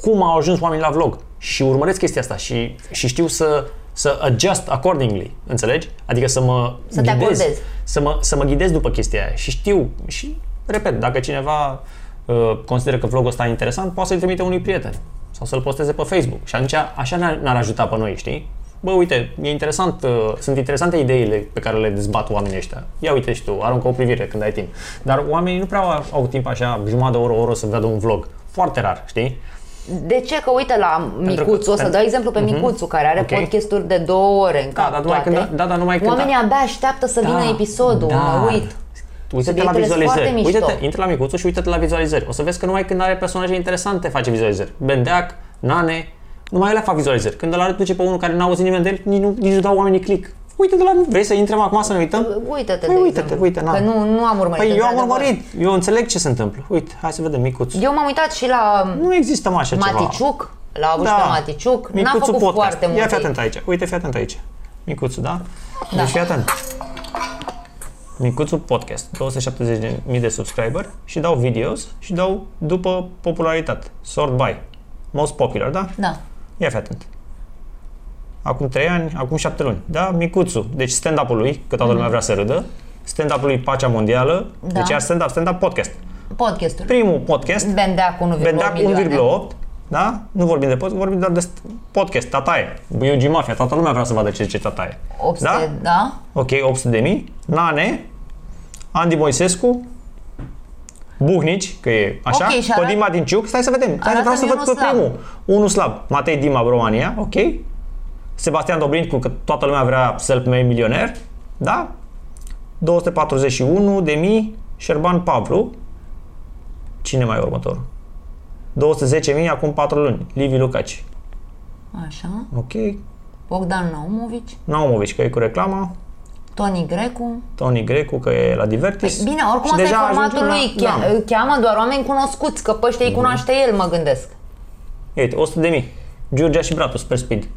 cum au ajuns oamenii la vlog. Și urmăresc chestia asta și, și știu să, să adjust accordingly. Înțelegi? Adică să mă Să te ghidez. acordezi. Să mă, să mă ghidez după chestia aia. Și știu. Și, repet, dacă cineva uh, consideră că vlogul ăsta e interesant, poate să-l trimite unui prieten. Sau să-l posteze pe Facebook. Și atunci așa ne-ar, ne-ar ajuta pe noi, știi? Bă, uite, e interesant, uh, sunt interesante ideile pe care le dezbat oamenii ăștia. Ia uite și tu, aruncă o privire când ai timp. Dar oamenii nu prea au, au timp așa, jumătate de oră, o oră să vadă un vlog. Foarte rar, știi? De ce? Că uite la Micuțu, o să pentru- dau exemplu pe Micuțu, care are Ok. podcasturi de două ore în Da, cap dar numai toate. când- da, dar numai când- Oamenii abia așteaptă să vină episodul, mă uit. Uite-te la Subiectele sunt vizualizări. foarte mișto. Uite-te, intră la micuțul și uite-te la vizualizări. O să vezi că numai când are personaje interesante face vizualizări. Bendeac, Nane, numai ele fac vizualizări. Când îl duce pe unul care n-a auzit nimeni de el, nici nu, nici nu dau oamenii click. Uite-te la... Vrei să intrăm acum să ne uităm? Uită-te, Păi de uite-te, exemplu, uite, na. Că nu, nu am urmărit. Păi eu am într-adevăr. urmărit, eu înțeleg ce se întâmplă. Uite, hai să vedem micuțul. Eu m-am uitat și la Nu există mă așa ceva. Maticiuc, l-a avut și pe Maticiuc, n-a Micuțul făcut podcast. foarte multe. Ia fi atent aici. Uite, fi atent aici. Micuțul, da? Da. Deci fii atent. Micuțul podcast, 270.000 de subscriber și dau videos și dau după popularitate. Sort by. Most popular, da? Da. Ia fi atent. Acum 3 ani, acum 7 luni. Da? Micuțul. Deci stand-up-ul lui, că toată lumea vrea să râdă. Stand-up-ul lui Pacea Mondială. Da. Deci ia stand-up, stand-up podcast. Podcasturi. Primul podcast Bendeac 1,8 Vendeac milioane. 1,8, da? Nu vorbim de podcast, vorbim doar de podcast, Tataie. Eugi Mafia, toată lumea vrea să vadă ce zice Tataie. 800, Da? da? Ok, 800 de mii. Nane, Andy Moisescu, Buhnici, că e așa, Ok, și arată- Codima Dinciuc, stai să vedem, stai, vreau să Arată-mi văd pe unul slab. primul. Unul slab, Matei Dima, România, ok. Sebastian Dobrincu, că toată lumea vrea self-made milioner, da? 241 de mii, Șerban Pavlu, Cine mai e următorul? 210.000 acum 4 luni. Livi Lucaci. Așa. Ok. Bogdan Naumovici, Naumovici, că e cu reclama. Toni Grecu. Toni Grecu, că e la Divertis. Bine, oricum Și asta e deja formatul ajungem lui. la- Chea- da. Cheamă doar oameni cunoscuți, că pe ăștia îi cunoaște el, mă gândesc. Uite, 100 de mii. Giurgia și Bratu, Super Speed.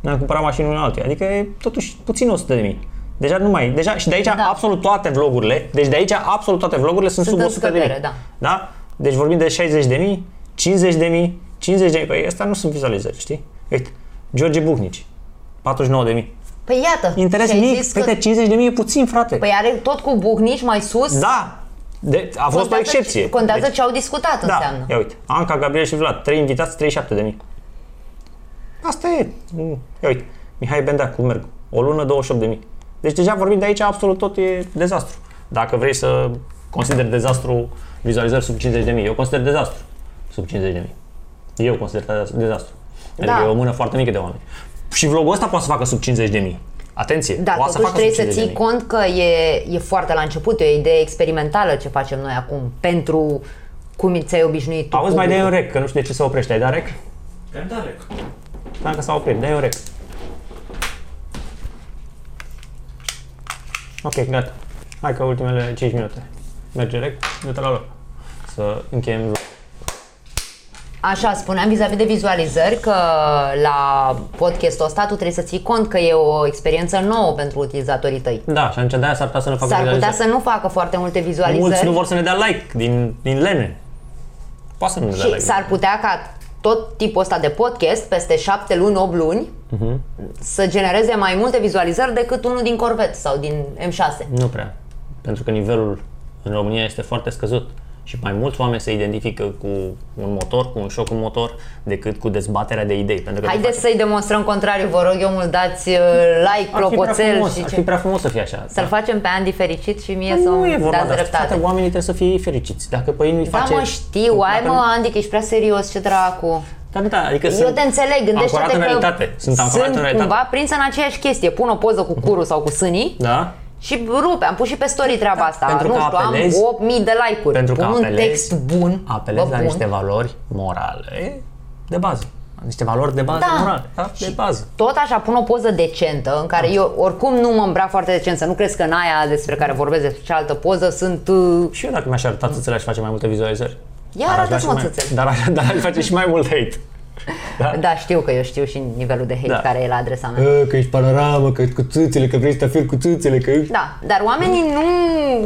Ne-am cumpărat mașini unul altuia. Adică e totuși puțin 100 de mii. Deja nu mai, deja, și de aici Da. absolut toate vlogurile, deci de aici absolut toate vlogurile sunt, Sunt sub în 100 de mii. scădere, da. da? Deci vorbim de 60 de mii, 50 de mii, 50 de mii, păi astea nu sunt vizualizări, știi? Uite, George Buhnici, 49 de mii. Păi iată. Interes și ai mic, zis că- uite, 50 de mii e puțin, frate. Păi are tot cu Buhnici mai sus. da, de, a fost o Contează- excepție. Contează Deci- ce au discutat, Da, înseamnă. ia uite. Anca, Gabriel și Vlad, trei invitați, 37 de mii. Asta e. Mm, Ia uite. Mihai Bendeacu, merg. O lună, 28 de mii. Deci deja vorbim de aici, absolut tot e dezastru. Dacă vrei să consideri dezastru vizualizări sub 50 de mii, eu consider dezastru sub 50 de mii. Eu consider dez- dezastru. Adică Da. e o mână foarte mică de oameni. Și vlogul ăsta poate să facă sub 50 de mii. Atenție, Da, poate să totuși facă sub trebuie să 50 ții de mii. cont că e, e foarte la început, e o idee experimentală ce facem noi acum pentru cum ți-ai obișnuit tu Auzi, mai dai un publicul. rec, că nu știu de ce se oprește. Ai dat rec? Cam da, rec. Da, că s-a oprit. Dai un rec. Ok, gata. Hai că ultimele 5 minute. Merge rec, du-te la loc. Să încheiem vlog. Așa, spuneam vis-a-vis de vizualizări că la podcastul ăsta tu trebuie să ții cont că e o experiență nouă pentru utilizatorii tăi. Da, și atunci de-aia s-ar putea să ne facă S-ar putea vizualizări. să nu facă foarte multe vizualizări Mulți nu vor să ne dea like din, din lene. Poate să nu ne dea și like. s-ar putea ca tot tipul ăsta de podcast, peste 7 luni, 8 luni, Mhm. să genereze mai multe vizualizări decât unul din Corvette sau din M6. Nu prea. Pentru că nivelul în România este foarte scăzut. Și mai mulți oameni se identifică cu un motor, cu un șoc în motor, decât cu dezbaterea de idei. Pentru că de Haideți fapt, să-i demonstrăm contrariu, vă rog eu mult, dați uh, like, ar fi prea clopoțel frumos, și ar fi ce. prea frumos să fie așa. Să-l da. facem pe Andy fericit și mie să nu e vorba dați de asta. dreptate. Frate, oamenii trebuie să fie fericiți. Dacă pe ei nu-i Da, face... mă, știu, ai Dacă mă, nu- Andy, că ești prea serios, ce dracu. Da, da, adică Eu sunt te înțeleg, gândește-te ancorat în că realitate. Sunt ancorat sunt în realitate. cumva prins în aceeași chestie. Pun o poză cu curul sau cu sânii Da? Și rupe. Am pus și pe story treaba asta. pentru nu că știu, apelezi- am 8000 de like-uri. Pentru că Pun un apelezi- text bun. Apelezi vă la pun. niște valori morale de bază. Niște valori de bază Da. morale. Da? De bază. Tot așa pun o poză decentă în care eu oricum nu mă îmbrac foarte decent, să nu crezi că în aia despre care vorbesc despre cealaltă poză sunt... uh, Și eu dacă mi-aș arăta țâțele aș face mai multe vizualizări. Ia Dar aș arată-ți, vrea mă, și mai- țâțele. Dar, aș- dar aș face și mai mult hate. Da? Da, știu că eu știu și nivelul de hate Da. care e la adresa mea. Că ești panoramă, că cu țâțele, că vrei să te afiri cu țâțele, că... Da, dar oamenii nu,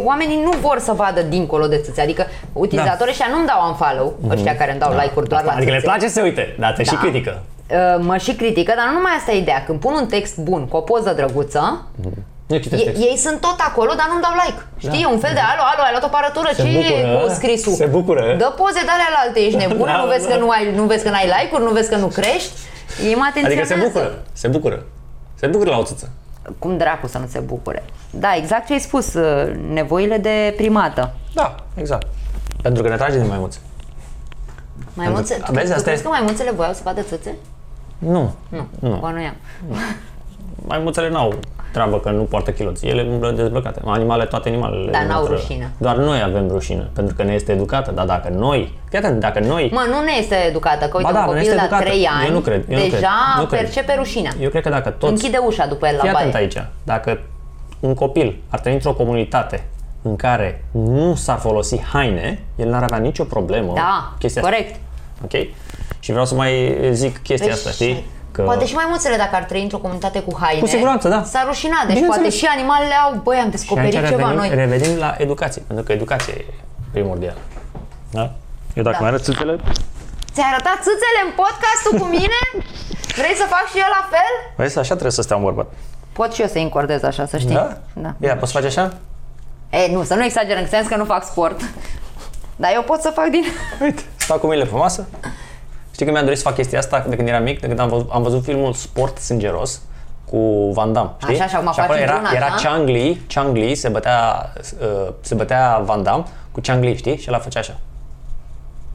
oamenii nu vor să vadă dincolo de țâțe. Adică utilizatorii ăștia nu-mi dau unfollow, ăștia care îmi dau like-uri doar la Adică le țâțe. place să se uite, dar te și Da. critică. Uh, mă și critică, dar nu numai asta e ideea. Când pun un text bun cu o poză drăguță, Nu citesc e, text. ei sunt tot acolo, dar nu-mi dau like. Știi, Da. e un fel de alo, alo, ai luat o parătură, Se ce e bucură, cu scrisul? se bucură. Dă poze de alea la alte, ești nebun, Da, nu vezi da. că nu ai, nu vezi că n-ai like-uri, nu vezi că nu crești? Ei mă Adică atenționează. se bucură, se bucură. Se bucură la o țâță. Cum dracu să nu se bucure? Da, exact ce ai spus, uh, nevoile de primată. Da, exact. Pentru că ne trage din maimuțe. Maimuțe, Pentru- tu, vezi, tu asta crezi e- că maimuțele voiau să vadă țâțe? Nu. Nu, Nu. bănuiam. Maimuțele n-au treabă că nu poartă chiloți. Ele umblă dezbrăcate. Animale, toate animalele. Dar n-au umblă- rușine. Doar noi avem rușine, pentru că ne este educată. Dar dacă noi, fii atent, dacă noi Mă, nu ne este educată, că uite, Ba da, un nu copil este la educată. 3 ani Eu nu cred, eu nu deja cred, nu cred. percepe rușinea. Eu cred că dacă toți... Închide ușa după el la Fii atent baie. aici. Dacă un copil ar trăi într-o comunitate în care nu s-ar folosi haine, el n-ar avea nicio problemă. Da, chestia corect. Asta. Ok? Și vreau să mai zic chestia Deci, asta, știi? Că Poate și maimuțele dacă ar trăi într-o comunitate cu haine. Cu siguranță, da. S-ar rușina, deci Bineînțeles. poate și animalele au, băi, am și descoperit aici ceva revenim, noi. revenim la educație, pentru că educația e primordială. Da? Eu dacă Da. mai arăt țâțele, Ți-ai arătat țâțele în podcastul cu mine? Vrei să fac și eu la fel? vezi, așa trebuie să stea un bărbat. Pot și eu să încordez așa, să știi. Da? da. Ia, poți face așa? E, nu, să nu exagerăm, că sens că nu fac sport. Dar eu pot să fac din... Uite, stau cu mâinile frumoasă. Știi că mi-am dorit să fac chestia asta de când eram mic, de când am văzut, am văzut filmul Sport Sângeros cu Van Damme, știi? Așa, și acum acolo faci era, într-una, era așa? Chang Li, Chang Li se bătea, uh, se bătea Van Damme cu Chang Li, știi? Și el făcea așa.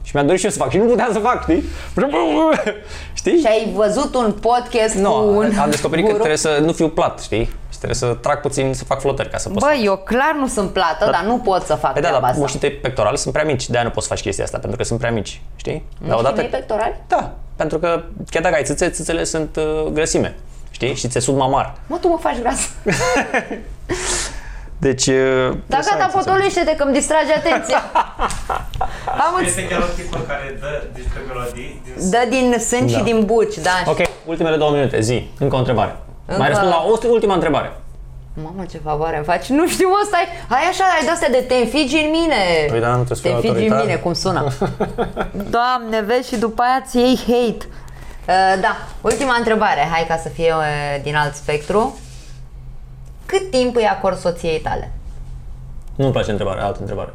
Și mi-a dorit și eu să fac și nu puteam să fac, știi? Știi? Și ai văzut un podcast Nu, cu un am descoperit că guru? trebuie să nu fiu plat, știi? Și trebuie să trag puțin, să fac flotări ca să pot să Bă, eu clar nu sunt plată, dar nu pot să fac Păi da, treaba dar asta. mușchii tăi pectorali sunt prea mici, de-aia nu poți să faci chestia asta, pentru că sunt prea mici, știi? Dar Mușchii mei pectorali? Da, pentru că chiar dacă ai țâțe, țâțele sunt uh, grăsime, știi? Și ți-e sud mamar. Mă, tu mă faci gras. Deci... uh, Dar trebuie să gata, ai țâțe. potolește-te că îmi distrage atenția. Am înț- Este chiar o tipă care dă niște melodii din Dă din sân și Da. din buci, da. Ok, ultimele două minute, zi, încă o întrebare. Încă- Mai răspund la o ultima întrebare. Mamă, ce favoare îmi faci. Nu știu, mă, stai. Hai așa, ai de-astea de te înfigi în mine. Păi da, nu trebuie să Te fiu înfigi în autoritar. mine, cum sună. Doamne, vezi și după aia ți iei hate. Uh, da, ultima întrebare. Hai ca să fie uh, din alt spectru. Cât timp îi acord soției tale? Nu-mi place întrebarea, altă întrebare.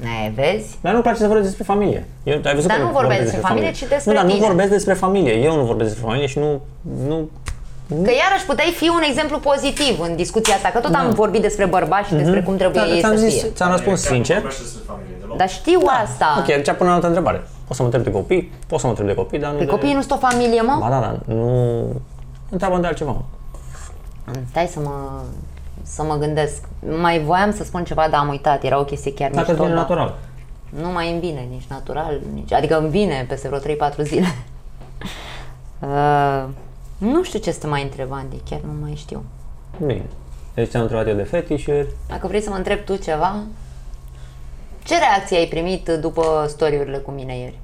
Ne, vezi? Dar nu-mi place să vorbesc despre familie. Eu, ai văzut Dar că nu vorbeai despre familie, ci despre Nu, dar nu tine. vorbesc despre familie. Eu nu vorbesc despre familie și nu... nu Că iarăși puteai fi un exemplu pozitiv în discuția asta, că tot am vorbit despre bărbați și despre cum trebuie da, ei ți-am să zis, fie. ți-am răspuns Chiar nu sincer. vorbește despre familie deloc. Dar știu asta. Ok, atunci până la altă întrebare. Poți să mă întreb de copii, poți să mă întreb de copii, dar nu Pe de... copiii nu sunt o familie, mă? Ba da, da, nu... Întreabă de altceva. Mă. Stai să mă, să mă gândesc. Mai voiam să spun ceva, dar am uitat. Era o chestie chiar Dacă îți mișto. vine dar natural. Nu mai îmi vine nici natural, nici, adică îmi vine peste vreo 3-4 zile. uh, nu știu ce să te mai întreb, Andy, chiar nu mai știu. Bine. Deci ți-am întrebat eu de fetișuri. Dacă vrei să mă întreb tu ceva, ce reacție ai primit după storiurile cu mine ieri?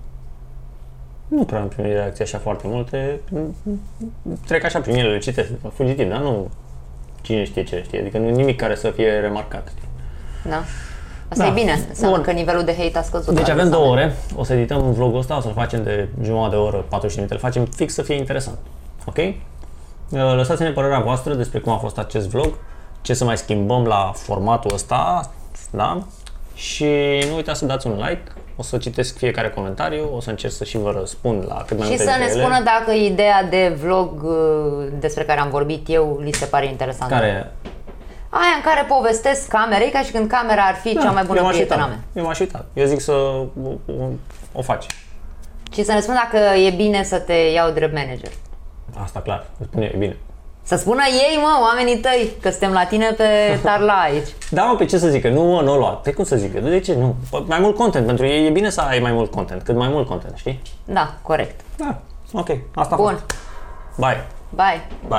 Nu prea am primit reacții așa foarte multe. Trec așa prin ele, le citesc, fugitiv, dar nu cine știe ce știe. Adică nu nimic care să fie remarcat. știi? Da? Asta Da. e bine, înseamnă Bun. că nivelul de hate a scăzut. Deci la avem asta. două ore, o să edităm vlogul ăsta, o să-l facem de jumătate de oră, 40 de minute, îl facem fix să fie interesant. Ok? Uh, Lăsați-ne părerea voastră despre cum a fost acest vlog, ce să mai schimbăm la formatul ăsta, da? Și nu uitați să dați un like, o să citesc fiecare comentariu, o să încerc să și vă răspund la cât mai Și multe să ne dintre ele. spună dacă ideea de vlog uh, despre care am vorbit eu li se pare interesantă. care Aia în care povestesc camerei ca și când camera ar fi cea mai bună eu m-aș prietena uita. mea. Eu m-aș uita. Eu zic să o, o, o faci. Și să ne spună dacă e bine să te iau drept manager. Asta clar, îți spune, e bine. Să spună ei, mă, oamenii tăi, că suntem la tine pe tarla aici. Da, mă, pe ce să zică? Nu, mă, nu o lua. Pe cum să zică? De ce? Nu. Păi, Mai mult content. Pentru ei e bine să ai mai mult content. Cât mai mult content, știi? Da, corect. Da. Ok. Asta a Bun. fost. Bye. Bye. Bye.